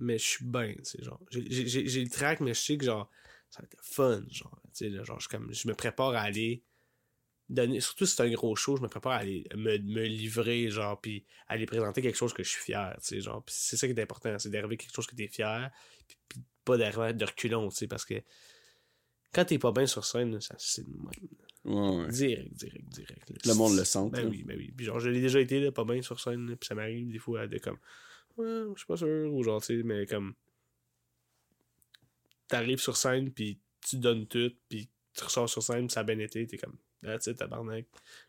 Mais je suis bien, tu sais, genre. J'ai- le track, mais je sais que, genre, ça va être fun, genre. Tu sais, genre, je, comme, je me prépare à aller donner, surtout si c'est un gros show, je me prépare à aller me, me livrer, genre, puis aller présenter quelque chose que je suis fier, tu sais, genre, c'est ça qui est important, c'est d'arriver à quelque chose que t'es fier, puis, puis pas d'arriver de reculons, tu sais, parce que quand t'es pas bien sur scène, ça c'est. Ouais, ouais. Direct, direct, direct. là. Le monde le sent. Ben là. oui, ben oui. Puis genre, je l'ai déjà été, là, pas bien sur scène, puis ça m'arrive des fois de comme, ouais, je suis pas sûr, ou genre, tu sais, mais comme, t'arrives sur scène, puis tu donnes tout, puis tu ressors sur scène, ça a bien été, t'es comme, ah, tu sais, tabarnak.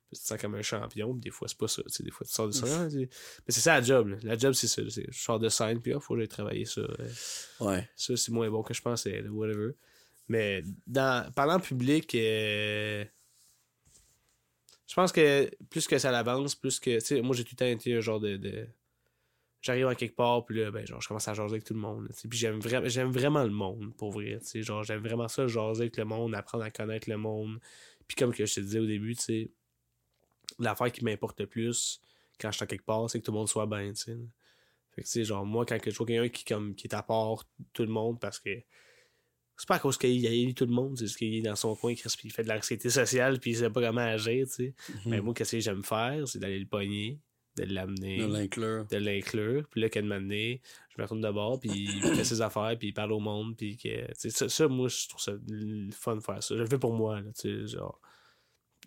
Puis tu te sens comme un champion, puis des fois, c'est pas ça, tu sais, des fois, tu sors de scène, mais c'est ça la job, là. La job, c'est ça, je sors de scène, puis ah, faut que j'aille travailler ça. euh, Ouais. ça, c'est moins bon que je pensais, whatever. Mais dans, parlant public, euh, je pense que plus que ça avance, plus que. Tu sais, moi, j'ai tout le temps été un genre de. de- J'arrive à quelque part, puis là, ben, genre, je commence à jaser avec tout le monde. Puis j'aime vraiment, j'aime vraiment le monde, pour vrai. Genre, j'aime vraiment ça, jaser avec le monde, apprendre à connaître le monde. Puis comme que je te disais au début, tu sais, l'affaire qui m'importe le plus quand je suis à quelque part, c'est que tout le monde soit bien, tu sais. Fait que, tu sais, genre, moi, quand je vois quelqu'un qui, comme, qui est à part tout le monde parce que c'est pas à cause qu'il a élu tout le monde, c'est juste qu'il est dans son coin, il fait de l'anxiété sociale, puis il sait pas comment agir, tu sais. Mais moi, qu'est-ce que j'aime faire, c'est d'aller le pogner, de l'amener, De l'inclure. de l'inclure, puis là, qu'elle m'amener, je me retourne de bord, puis il fait ses affaires, puis il parle au monde, puis que, ça, ça, moi, je trouve ça le fun de faire ça. Je le fais pour moi, là, tu sais, genre.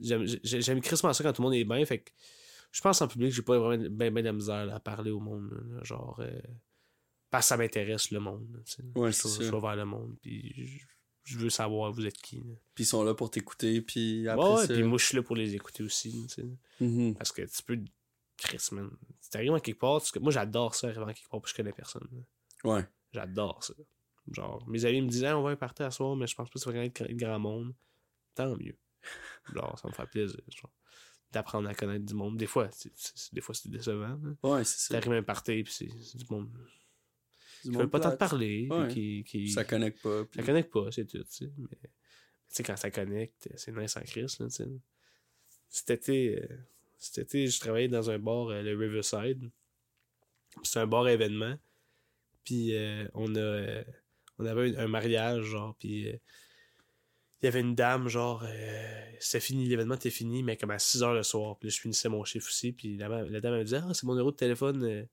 J'aime j'ai- j'aime crissement ça quand tout le monde est bien, fait que je pense en public, j'ai pas vraiment bien ben de la misère là, à parler au monde, là, genre. euh, parce que ça m'intéresse le monde. Ouais, je, je vais vers le monde, puis je, je veux savoir vous êtes qui. là. Puis ils sont là pour t'écouter, puis après Ouais, ça... puis moi, je suis là pour les écouter aussi. Mhm. Parce que tu peux. Chris, man. Si t'arrives à quelque part, tu- moi j'adore ça, arriver à quelque part, puis je connais personne. là. Ouais. J'adore ça. Genre, mes amis me disaient, Ah, on va partir à soir, mais je pense pas que ça va connaître grand- grand monde. Tant mieux. [LAUGHS] Genre, ça me fait plaisir. Genre, d'apprendre à connaître du monde. Des fois, c'est, des fois, c'est décevant. là. Ouais, c'est ça. T'arrives à un party, puis c'est, du monde Du qui veut pas tant te parler, Ouais. qui, qui, Ça connecte pas. puis- ça connecte pas, c'est tout, tu sais. Mais, tu sais, quand ça connecte, c'est nice en crise, là, tu sais. Cet été, euh, cet été, je travaillais dans un bar, euh, le Riverside. C'est un bar événement. Puis euh, on a... euh, on avait un, mariage, genre, puis... euh, il y avait une dame, genre, c'est fini, l'événement était fini, mais comme à 6 h le soir. Puis là, je finissais mon chiffre aussi. Puis la, la dame, elle me disait Ah, c'est mon numéro de téléphone.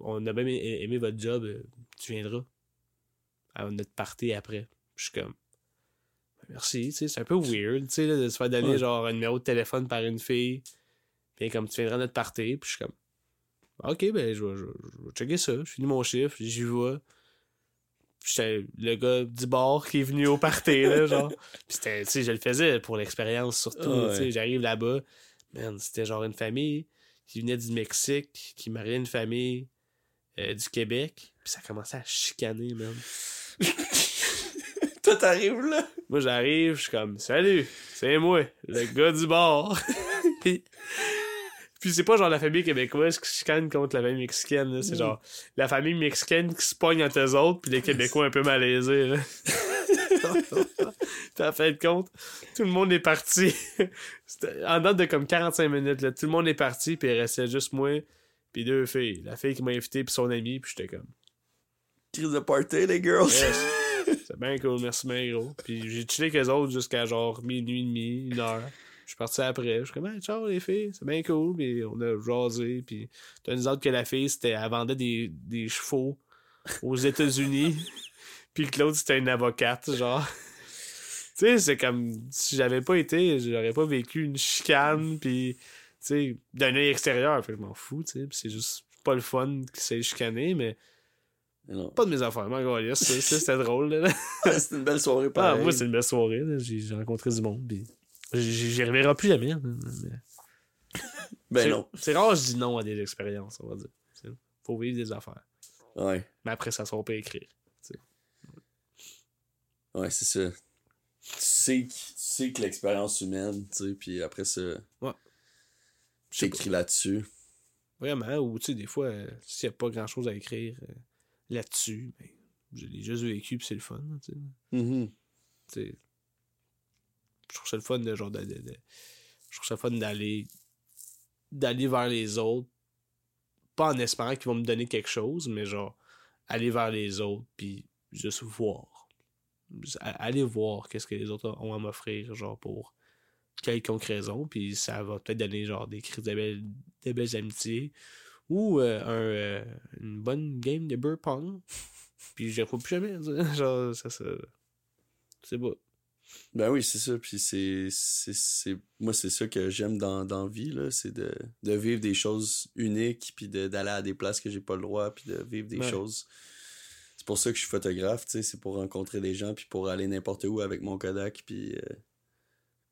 on a bien aimé, aimé votre job. tu viendras à notre party après. Puis je suis comme, merci, tu sais, c'est un peu weird, tu sais, de se faire donner Ouais. genre un numéro de téléphone par une fille. Puis comme tu viendras notre party. Puis je suis comme, ok, ben, je vais, je, vais- je vais checker ça. Je finis mon chiffre, j'y vais. Puis j'étais le gars du bar qui est venu au party, là, [LAUGHS] genre. Puis c'était, tu sais, je le faisais pour l'expérience surtout, Ouais. tu sais, j'arrive là-bas. Man, c'était genre une famille qui venait du Mexique, qui mariait une famille euh, du Québec. Puis ça commençait à chicaner, man. [LAUGHS] Toi, t'arrives là? Moi, j'arrive, je suis comme, salut, c'est moi, le gars du bar. puis, [LAUGHS] puis c'est pas genre la famille québécoise qui se contre la famille mexicaine, là. c'est Mm. genre la famille mexicaine qui se pogne entre eux autres, puis les Québécois un peu malaisés. Là. T'as fait de compte, tout le monde est parti. [LAUGHS] En date de comme 45 minutes, là, tout le monde est parti, puis il restait juste moi, puis deux filles. La fille qui m'a invité, puis son ami, puis j'étais comme, Crise de party, les girls. Yes. [LAUGHS] C'est bien cool, merci bien gros. Puis j'ai chillé avec eux autres jusqu'à genre minuit et demi, une heure. Je suis parti après. Je suis comme, hey, ciao les filles, c'est bien cool. Puis on a jasé. Puis t'as une autre que la fille, c'était, elle vendait des, des chevaux aux [LAUGHS] États-Unis. puis l'autre, c'était une avocate, genre. tu sais, c'est comme, si j'avais pas été, j'aurais pas vécu une chicane. Puis, tu sais, d'un œil extérieur. Fait je m'en fous, tu sais. Puis c'est juste pas le fun qu'il s'est chicané, mais non. pas de mes affaires, mon gars. C'était drôle, là. [LAUGHS] C'était une belle soirée, Ah, pareil. moi, c'est une belle soirée. j'ai rencontré du monde. Puis j'y reverrai plus jamais. Mais [LAUGHS] Ben c'est- non. C'est rare, je dis non à des expériences, on va dire. Faut vivre des affaires. Ouais. Mais après, ça sera pas écrire. Ouais, c'est ça. Tu sais, que- tu sais que l'expérience humaine, tu sais, puis après ça, Ouais. T'écris là-dessus. Vraiment, ou tu sais, des fois, euh, s'il n'y a pas grand chose à écrire euh, là-dessus, ben, je l'ai juste vécu, puis c'est le fun. tu sais. Mhm. Tu sais, je trouve ça le fun de genre je trouve ça le fun d'aller d'aller vers les autres pas en espérant qu'ils vont me donner quelque chose mais genre aller vers les autres puis juste voir aller voir qu'est-ce que les autres ont à m'offrir genre pour quelconque raison, puis ça va peut-être donner genre des crises de belles, de belles amitiés ou euh, un, euh, une bonne game de beer pong. Puis je pas plus jamais. [LAUGHS] Genre, ça, ça c'est beau. Ben oui, c'est ça. Puis c'est, c'est, Moi, c'est ça que j'aime dans, dans vie, là. C'est de, de vivre des choses uniques, puis d'aller à des places que j'ai pas le droit, puis de vivre des choses. C'est pour ça que je suis photographe, tu sais. C'est pour rencontrer des gens, puis pour aller n'importe où avec mon Kodak, puis euh,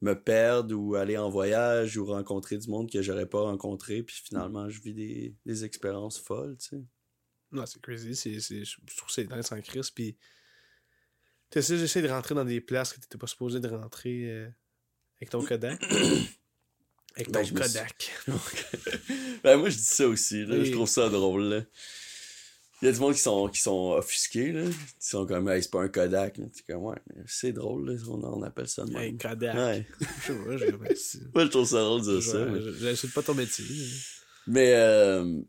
me perdre ou aller en voyage ou rencontrer du monde que j'aurais pas rencontré, puis finalement, je vis des, des expériences folles, tu sais. Non, c'est crazy. C'est, je trouve que c'est en crise, puis j'essaie de rentrer dans des places que t'étais pas supposé de rentrer euh, avec ton Kodak? [COUGHS] avec ben, ton Kodak. [LAUGHS] ben, moi, je dis ça aussi. Là. Je trouve ça drôle. Là. Il y a du monde qui sont, qui sont offusqués. Là. Ils sont comme, hey, c'est pas un Kodak. comme, ouais, c'est drôle. Là. On, on, appelle ça de même. Hey, Kodak. Ouais. [LAUGHS] je vois, je Moi, je trouve ça drôle de dire ça. J'insulte pas ton métier. Mais, euh,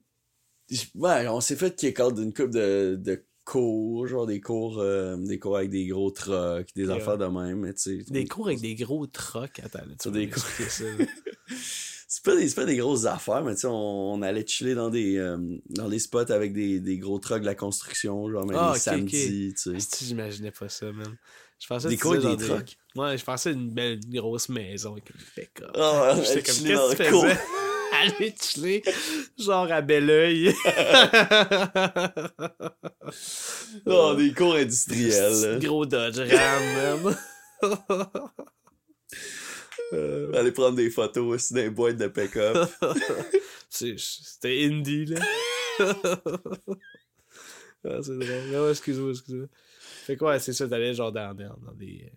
ouais, on s'est fait kick out d'une coupe de, de cours, genre des cours, euh, des cours avec des gros trucks, des affaires de même, mais Des cours avec des gros trucks, attends, tu des cours... [LAUGHS] c'est pas des, pas des grosses affaires, mais tu sais, on, on, allait chiller dans des, euh, dans des spots avec des, des gros trucks de la construction, genre même ah, les samedis, tu sais. J'imaginais pas ça, même. Je pensais des cours avec des trucks? Ouais, je pensais une belle grosse maison avec une pick-up. Oh, J'étais comme, qu'est-ce que tu faisais? [LAUGHS] aller chiller, genre à bel oeil. [LAUGHS] oh, des cours industriels. Gros Dodge Ram, même. Euh... Aller prendre des photos aussi dans les boîtes de pick-up. [LAUGHS] C'était indie, là. [LAUGHS] ah, c'est drôle. Non, excuse-moi, excuse-moi. Fait quoi, c'est ça, d'aller genre dans, dans, des. Euh,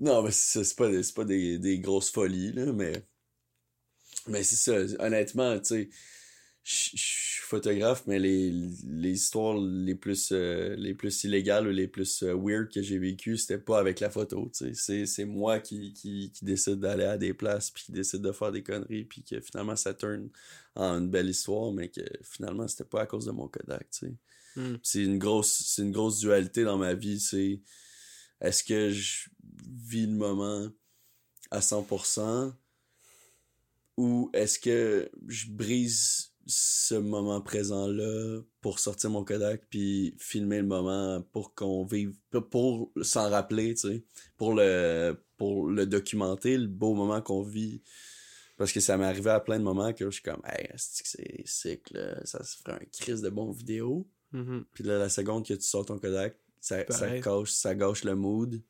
non, mais c'est pas, pas des, des grosses folies, là, mais. Mais c'est ça, honnêtement, tu sais, je suis photographe, mais les, les histoires les plus, euh, les plus illégales ou les plus euh, weird que j'ai vécues, c'était pas avec la photo, tu sais. C'est moi qui, qui, qui décide d'aller à des places, puis qui décide de faire des conneries, puis que finalement ça tourne en une belle histoire, mais que finalement c'était pas à cause de mon Kodak, tu sais. Hmm. C'est une grosse c'est une grosse dualité dans ma vie, c'est est-ce que je vis le moment à 100% ou est-ce que je brise ce moment présent-là pour sortir mon Kodak puis filmer le moment pour qu'on vive, pour s'en rappeler, tu sais, pour le, pour le documenter, le beau moment qu'on vit? Parce que ça m'est arrivé à plein de moments que je suis comme, hey, c'est sick, là, ça se ferait un crise de bonne vidéo. Mm-hmm. Puis là, la seconde que tu sors ton Kodak, ça, ça, gâche, ça gâche le mood.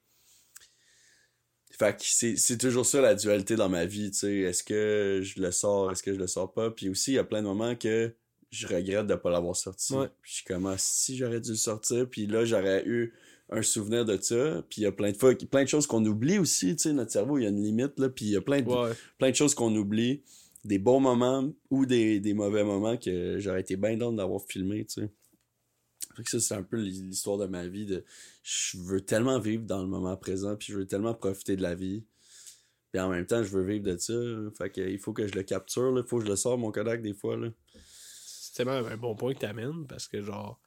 Fait que c'est toujours ça la dualité dans ma vie, tu sais. Est-ce que je le sors, est-ce que je le sors pas? Puis aussi, il y a plein de moments que je regrette de pas l'avoir sorti. Puis je suis comme, ah, si j'aurais dû le sortir, puis là, j'aurais eu un souvenir de ça. Puis il y a plein de fois, plein de choses qu'on oublie aussi, tu sais. Notre cerveau, il y a une limite, là. Puis il y a plein de, plein de choses qu'on oublie. Des bons moments ou des, des mauvais moments que j'aurais été bien d'en d'avoir filmé, tu sais. Fait que ça, c'est un peu l'histoire de ma vie. De, je veux tellement vivre dans le moment présent, puis je veux tellement profiter de la vie. Puis en même temps, je veux vivre de ça. Fait que, il faut que je le capture, il faut que je le sors mon Kodak des fois. C'est tellement un bon point que tu amènes parce que genre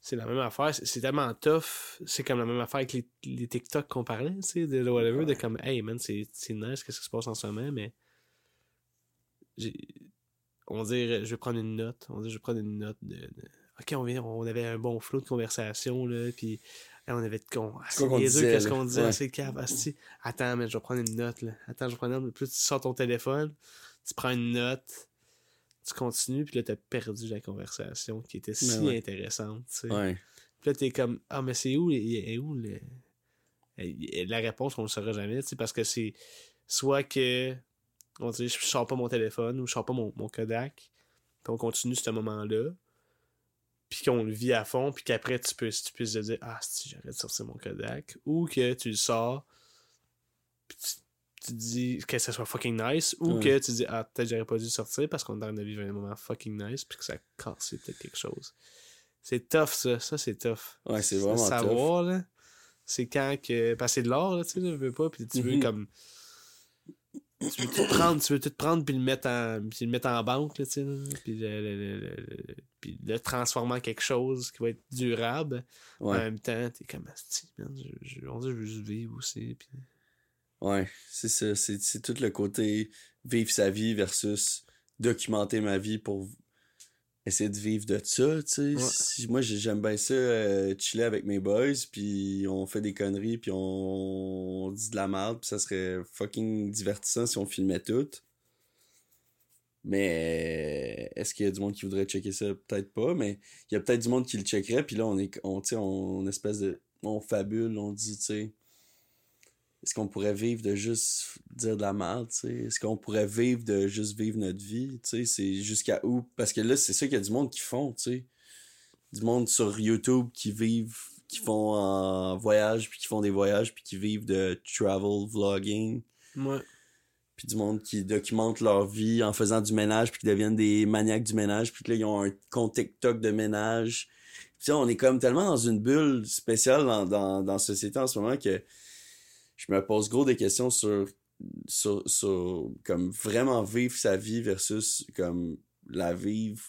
c'est la même affaire, c'est tellement tough, c'est comme la même affaire avec les, les TikTok qu'on parlait, tu sais, de whatever, de comme hey man, c'est nice, qu'est-ce qui se passe en ce moment, mais on dirait je vais prendre une note, on dirait je vais prendre une note de OK, on, on avait un bon flot de conversation, là, puis on avait de con. Ah, c'est qu'est-ce qu'on disait? C'est cave. Attends, mais je vais prendre une note, là. Attends, je vais prendre une note. Plus tu sors ton téléphone, tu prends une note, tu continues, puis là, t'as perdu la conversation qui était si ben intéressante, tu sais. Ouais. Puis là, t'es comme, ah, mais c'est où, est où le... La réponse, on le saura jamais, tu sais, parce que c'est soit que, on dit, je sors pas mon téléphone ou je sors pas mon, mon Kodak, puis on continue ce moment-là puis qu'on le vit à fond, puis qu'après tu peux, tu puisses te dire Ah, si j'arrête de sortir mon Kodak, ou que tu le sors, puis tu, dis que ça soit fucking nice, ou que tu dis Ah, peut-être j'aurais pas dû sortir parce qu'on est en train de vivre un moment fucking nice, puis que ça casse peut-être quelque chose. C'est tough, ça. Ça, c'est tough. Ouais, c'est vraiment tough. savoir, là, c'est quand que. Parce que c'est de l'or, là, tu sais, veux pas, puis tu veux mm-hmm. comme tu [CLEARS THROAT] veux tout prendre, tu veux tout prendre puis le mettre en, puis le mettre en banque, tu sais, puis le, puis le transformer en quelque chose qui va être durable. En même temps, t'es comme, man, je, je, on dit, je veux juste vivre aussi. Puis... Ouais, c'est ça. C'est tout le côté vivre sa vie versus documenter ma vie pour essayer de vivre de ça, tu sais. Ouais. Si- moi, j'ai- j'aime bien ça, euh, chiller avec mes boys, puis on fait des conneries, puis on, on dit de la merde, puis ça serait fucking divertissant si on filmait tout. Mais est-ce qu'il y a du monde qui voudrait checker ça? Peut-être pas, mais il y a peut-être du monde qui le checkerait, puis là, on est, on, tu sais, on, espèce de, on fabule, on dit, tu sais, est-ce qu'on pourrait vivre de juste dire de la merde, tu sais? Est-ce qu'on pourrait vivre de juste vivre notre vie, tu sais? C'est jusqu'à où? Parce que là, c'est ça qu'il y a du monde qui font, tu sais. Du monde sur YouTube qui vivent, qui font en voyage, puis qui font des voyages, puis qui vivent de travel vlogging. Ouais. Puis du monde qui documente leur vie en faisant du ménage, puis qui deviennent des maniaques du ménage, puis que là, ils ont un compte TikTok de ménage. Puis on est comme tellement dans une bulle spéciale dans, dans, dans la société en ce moment que je me pose gros des questions sur, sur, sur comme vraiment vivre sa vie versus comme la vivre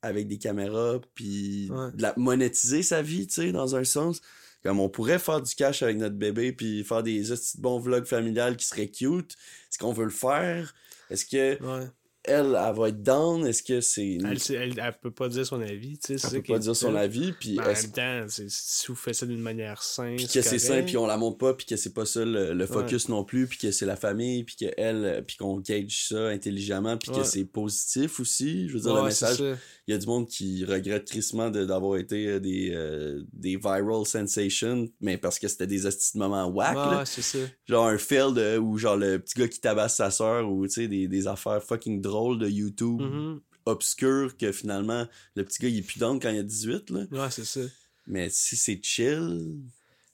avec des caméras puis Ouais. de la monétiser sa vie, tu sais, dans un sens. Comme on pourrait faire du cash avec notre bébé puis faire des de bons vlogs familiales qui seraient cute. Est-ce qu'on veut le faire? Est-ce que Ouais. Elle, elle va être down? Est-ce que c'est... Elle, elle, elle peut pas dire son avis, tu sais. Elle peut pas dire son avis puis Mais en même temps, c'est- si vous faites ça d'une manière simple. puis que c'est sain correct. puis on la montre pas puis que c'est pas ça le, le focus non plus puis que c'est la famille puis que elle euh, puis qu'on gauge ça intelligemment puis que c'est positif aussi je veux dire Ouais, le message il y a du monde qui regrette tristement de- d'avoir été euh, des euh, des viral sensations mais parce que c'était des hosties de moments whack là. Ouais, c'est ça. genre un fail de ou genre le petit gars qui tabasse sa sœur ou tu sais des, des affaires fucking drôles de YouTube Mhm. obscures que finalement le petit gars il est plus quand il a 18 là Ouais, c'est ça. mais si c'est chill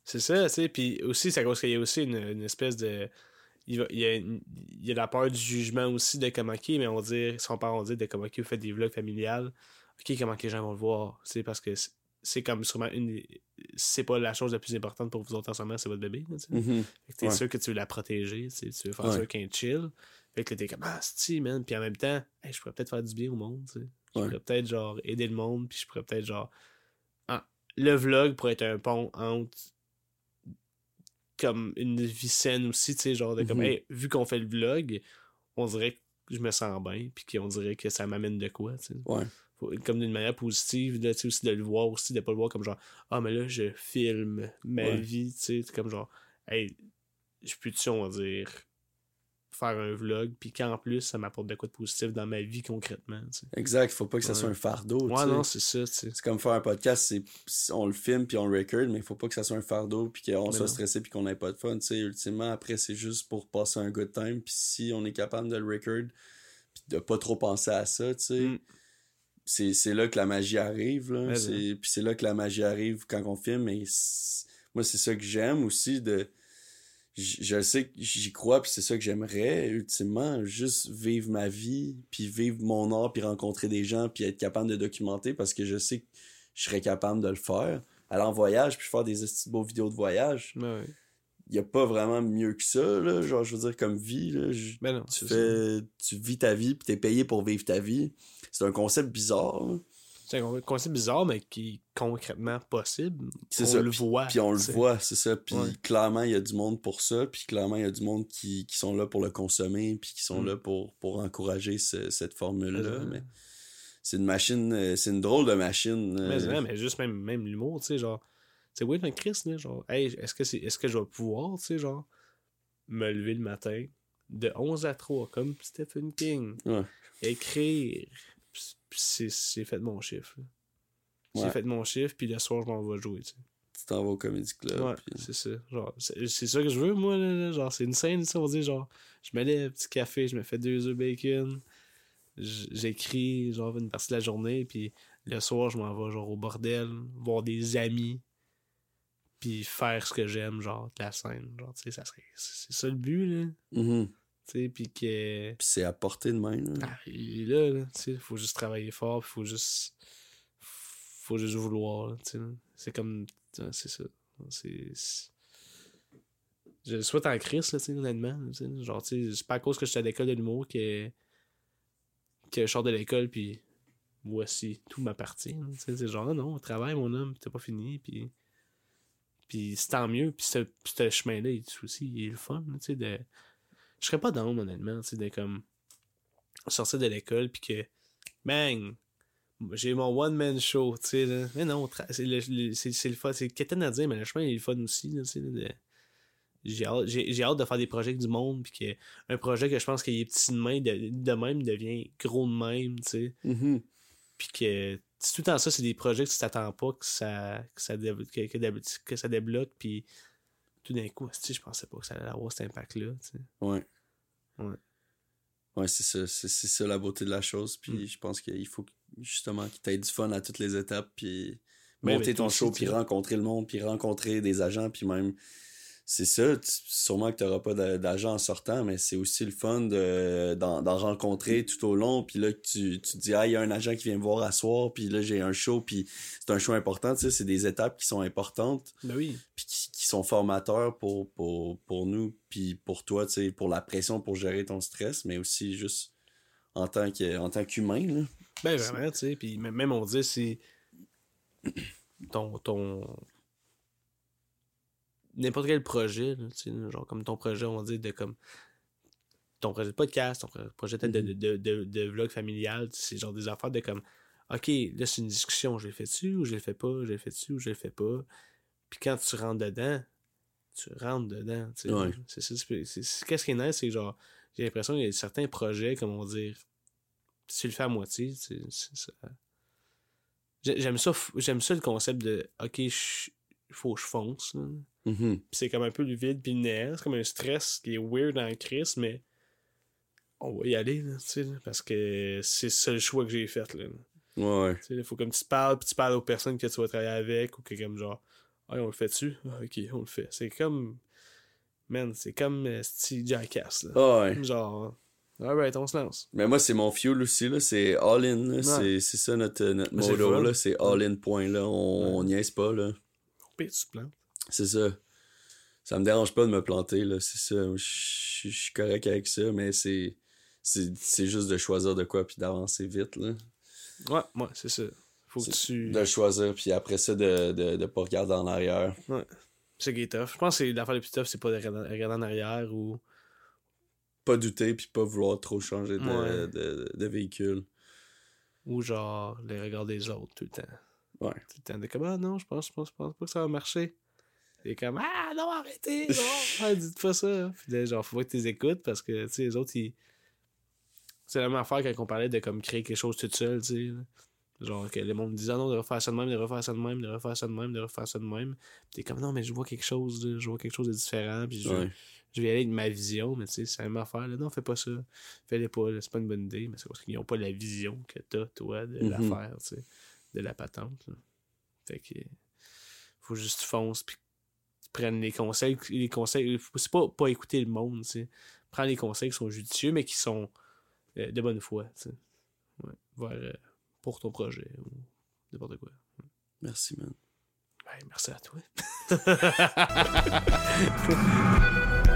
C'est ça, tu sais. Puis aussi, c'est à cause qu'il y a aussi une, une espèce de. Il, va- il y a, une- il y a la peur du jugement aussi de comment qui, mais on dit, son père, on dit de comment qui vous faites des vlogs familiales. Ok, comment que les gens vont le voir. C'est parce que c'est- comme sûrement une. C'est pas la chose la plus importante pour vous autres en ce moment, c'est votre bébé. tu. Mhm. Fait Ouais. sûr que tu veux la protéger, tu veux faire Ouais. ça qu'un chill. Fait que là, t'es comme, ah, c'est man. Puis en même temps, hey, je pourrais peut-être faire du bien au monde, tu sais. Je Ouais. pourrais peut-être, genre, aider le monde, puis je pourrais peut-être, genre. Ah, le vlog pourrait être un pont entre. Comme une vie saine aussi, tu sais, genre, de comme, Mhm. hey, vu qu'on fait le vlog, on dirait que je me sens bien, puis qu'on dirait que ça m'amène de quoi, tu sais. ouais comme d'une manière positive, là, tu sais, aussi de le voir aussi, de pas le voir comme genre, ah, mais là, je filme ma Ouais. vie, tu sais, comme genre, hey, je peux-tu, on va dire, faire un vlog, puis qu'en plus, ça m'apporte de quoi de positif dans ma vie concrètement, tu sais. Exact, faut pas que ça Ouais. soit un fardeau. Ouais, non, c'est ça. C'est comme faire un podcast, c'est on le filme puis on le record, mais il faut pas que ça soit un fardeau puis qu'on Mais soit non. stressé puis qu'on ait pas de fun. Tu sais, ultimement, après, c'est juste pour passer un good time. Puis si on est capable de le record puis de pas trop penser à ça, tu sais, Mm. c'est c'est là que la magie arrive. Là. Puis c'est là que la magie arrive quand on filme. Et c'est- moi, c'est ça que j'aime aussi de. Je sais que j'y crois, puis c'est ça que j'aimerais, ultimement, juste vivre ma vie, puis vivre mon art, puis rencontrer des gens, puis être capable de documenter, parce que je sais que je serais capable de le faire. Aller en voyage, puis faire des beaux vidéos de voyage. Ouais, ouais. Il y a pas vraiment mieux que ça, là. Genre, je veux dire, comme vie, là. je- Ben non, tu ça. fais... Tu vis ta vie, puis t'es payé pour vivre ta vie. C'est un concept bizarre, là. C'est un concept bizarre, mais qui est concrètement possible. C'est on ça, le puis- voit. Puis on le voit, c'est ça. Puis Ouais. clairement, il y a du monde pour ça. Puis clairement, il y a du monde qui, qui sont là pour le consommer. Puis qui sont Mm. là pour, pour encourager ce- cette formule-là. Mais c'est une machine, euh, c'est une drôle de machine. euh, Mais, mais juste même, même l'humour, tu sais, genre. C'est weird, mais Chris, là, genre, hey, est-ce que, c'est, est-ce que je vais pouvoir, tu sais, genre, me lever le matin de 11 à 3, comme Stephen King, Ouais. écrire, puis c'est, fait mon chiffre. J'ai fait mon chiffre, puis le soir, je m'en vais jouer, tu sais. T'en vas au Comedy Club. Ouais, puis- c'est ça. Genre, c'est, ça que je veux, moi, là. Genre, c'est une scène, ça, on genre, je me lève, petit café, je me fais deux œufs bacon, j'écris, genre, une partie de la journée, puis le soir, je m'en vais, genre, au bordel, voir des amis, puis faire ce que j'aime, genre, de la scène. Genre, tu sais, ça serait. C'est ça le but, là. Mhm. Sais, puis que. Puis c'est à portée de main. là. Ah, il est là, sais, faut juste travailler fort, puis faut juste. Faut juste vouloir, là. C'est comme. C'est ça. C'est. Je le souhaite en crise, là, honnêtement. là, tu sais. Genre, tu c'est pas à cause que j'étais à l'école de l'humour que. que je sors de l'école, puis. Voici, tout m'appartient. là, tu sais. C'est genre, non, non, travaille, mon homme, t'as pas fini, puis. Puis c'est tant mieux. Puis ce, ce chemin-là, aussi, il est le fun, tu sais, de... Je serais pas dans honnêtement, tu sais, de comme... sortir de l'école, puis que... Bang! J'ai mon one-man show, tu sais, là. Mais non, c'est le, le fun. C'est quétaine à dire, mais le chemin, il est le fun aussi, tu sais, de j'ai hâte, hâte, de faire des projets avec du monde, puis un projet que je pense qu'il est petit de, main, de, même devient gros de même, tu sais. Mm-hmm. Puis que tout le temps ça, c'est des projets que tu t'attends pas que ça, que ça, que, que ça débloque, puis tout d'un coup, je pensais pas que ça allait avoir cet impact-là, tu sais. Ouais. Ouais. Ouais, c'est ça, c'est ça la beauté de la chose, puis mm. je pense qu'il faut justement qu'il t'ait du fun à toutes les étapes, puis monter ton show, puis rencontrer le monde, puis rencontrer des agents, puis même c'est ça. Sûrement que tu n'auras pas d'agent en sortant, mais c'est aussi le fun d'en rencontrer tout au long. Puis là, tu, tu te dis, ah, il y a un agent qui vient me voir à soir, puis là, j'ai un show, puis c'est un show important. Tu sais, c'est des étapes qui sont importantes. Ben oui. Puis qui, sont formateurs pour, pour, pour nous, puis pour toi, tu sais, pour la pression, pour gérer ton stress, mais aussi juste en tant qu'humain. Ben vraiment, tu sais. Puis même, on dit, c'est [CLEARS THROAT] ton, ton, n'importe quel projet, genre comme ton projet, on dire, de comme ton projet de podcast, ton projet de, de, mm-hmm. de, de, vlog familial, c'est genre des affaires de comme OK, là c'est une discussion, je le fais dessus ou je le fais pas, je le fais dessus ou je le fais pas? Puis quand tu rentres dedans, tu rentres dedans. Ouais. Qu'est-ce qui est nice, c'est genre, j'ai l'impression qu'il y a certains projets, comme on dire, si tu le fais à moitié, c'est ça. J'aime ça, j'aime ça le concept de OK, il faut que je fonce. Mm-hmm. c'est comme un peu le vide puis le. C'est comme un stress qui est weird en crise, mais on va y aller, là, parce que c'est le seul choix que j'ai fait. Là. Ouais. Il faut comme tu parles, puis tu parles aux personnes que tu vas travailler avec, ou que comme genre, ah, on le fait dessus? Ah, ok, on le fait. C'est comme. Man, c'est comme euh, Steve Jackass. Là. Ah, ouais. Genre. Alright, on se lance. Mais moi, c'est mon fuel aussi, là. C'est all-in, C'est ça notre, notre motto, là. C'est all-in point, là. On, niaise pas, là. Pire, tu te plantes. C'est ça. Ça me dérange pas de me planter, là. C'est ça. Je suis correct avec ça, mais c'est. C'est juste de choisir de quoi puis d'avancer vite, là. Ouais, ouais, c'est ça. Faut que tu. De choisir, puis après ça, de, de, de pas regarder en arrière. Ouais. C'est qui est tough. Je pense que l'affaire le plus tough, c'est pas de regarder en arrière ou. Pas douter, puis pas vouloir trop changer de, de, de, véhicule. Ou genre, les regards des autres tout le temps. Ouais. Tout le temps de comme, ah non, je pense, je pense, je pense pas que ça va marcher. Et comme Ah non, arrêtez! [LAUGHS] Non, dites pas ça. Puis là, genre, faut pas que tu les écoutes parce que, tu sais, les autres, ils. C'est la même affaire quand on parlait de comme créer quelque chose tout seul, tu sais. Genre que le monde disait ah non, de refaire ça de même, de refaire ça de même, de refaire ça de même, de refaire ça de même. Puis t'es comme non, mais je vois quelque chose, de, je vois quelque chose de différent. Puis je, je vais aller avec ma vision, mais tu sais, c'est la même affaire. Là. Non, fais pas ça. Fais-les pas, c'est pas une bonne idée, mais c'est parce qu'ils n'ont pas la vision que t'as, toi, de mm-hmm. l'affaire, tu sais, de la patente. Fait que faut juste foncer puis prennent les conseils. Les conseils, c'est pas, pas écouter le monde, tu Prends les conseils qui sont judicieux, mais qui sont euh, de bonne foi, tu Ouais, euh, pour ton projet ou n'importe quoi. Merci, man. merci à toi. [LAUGHS]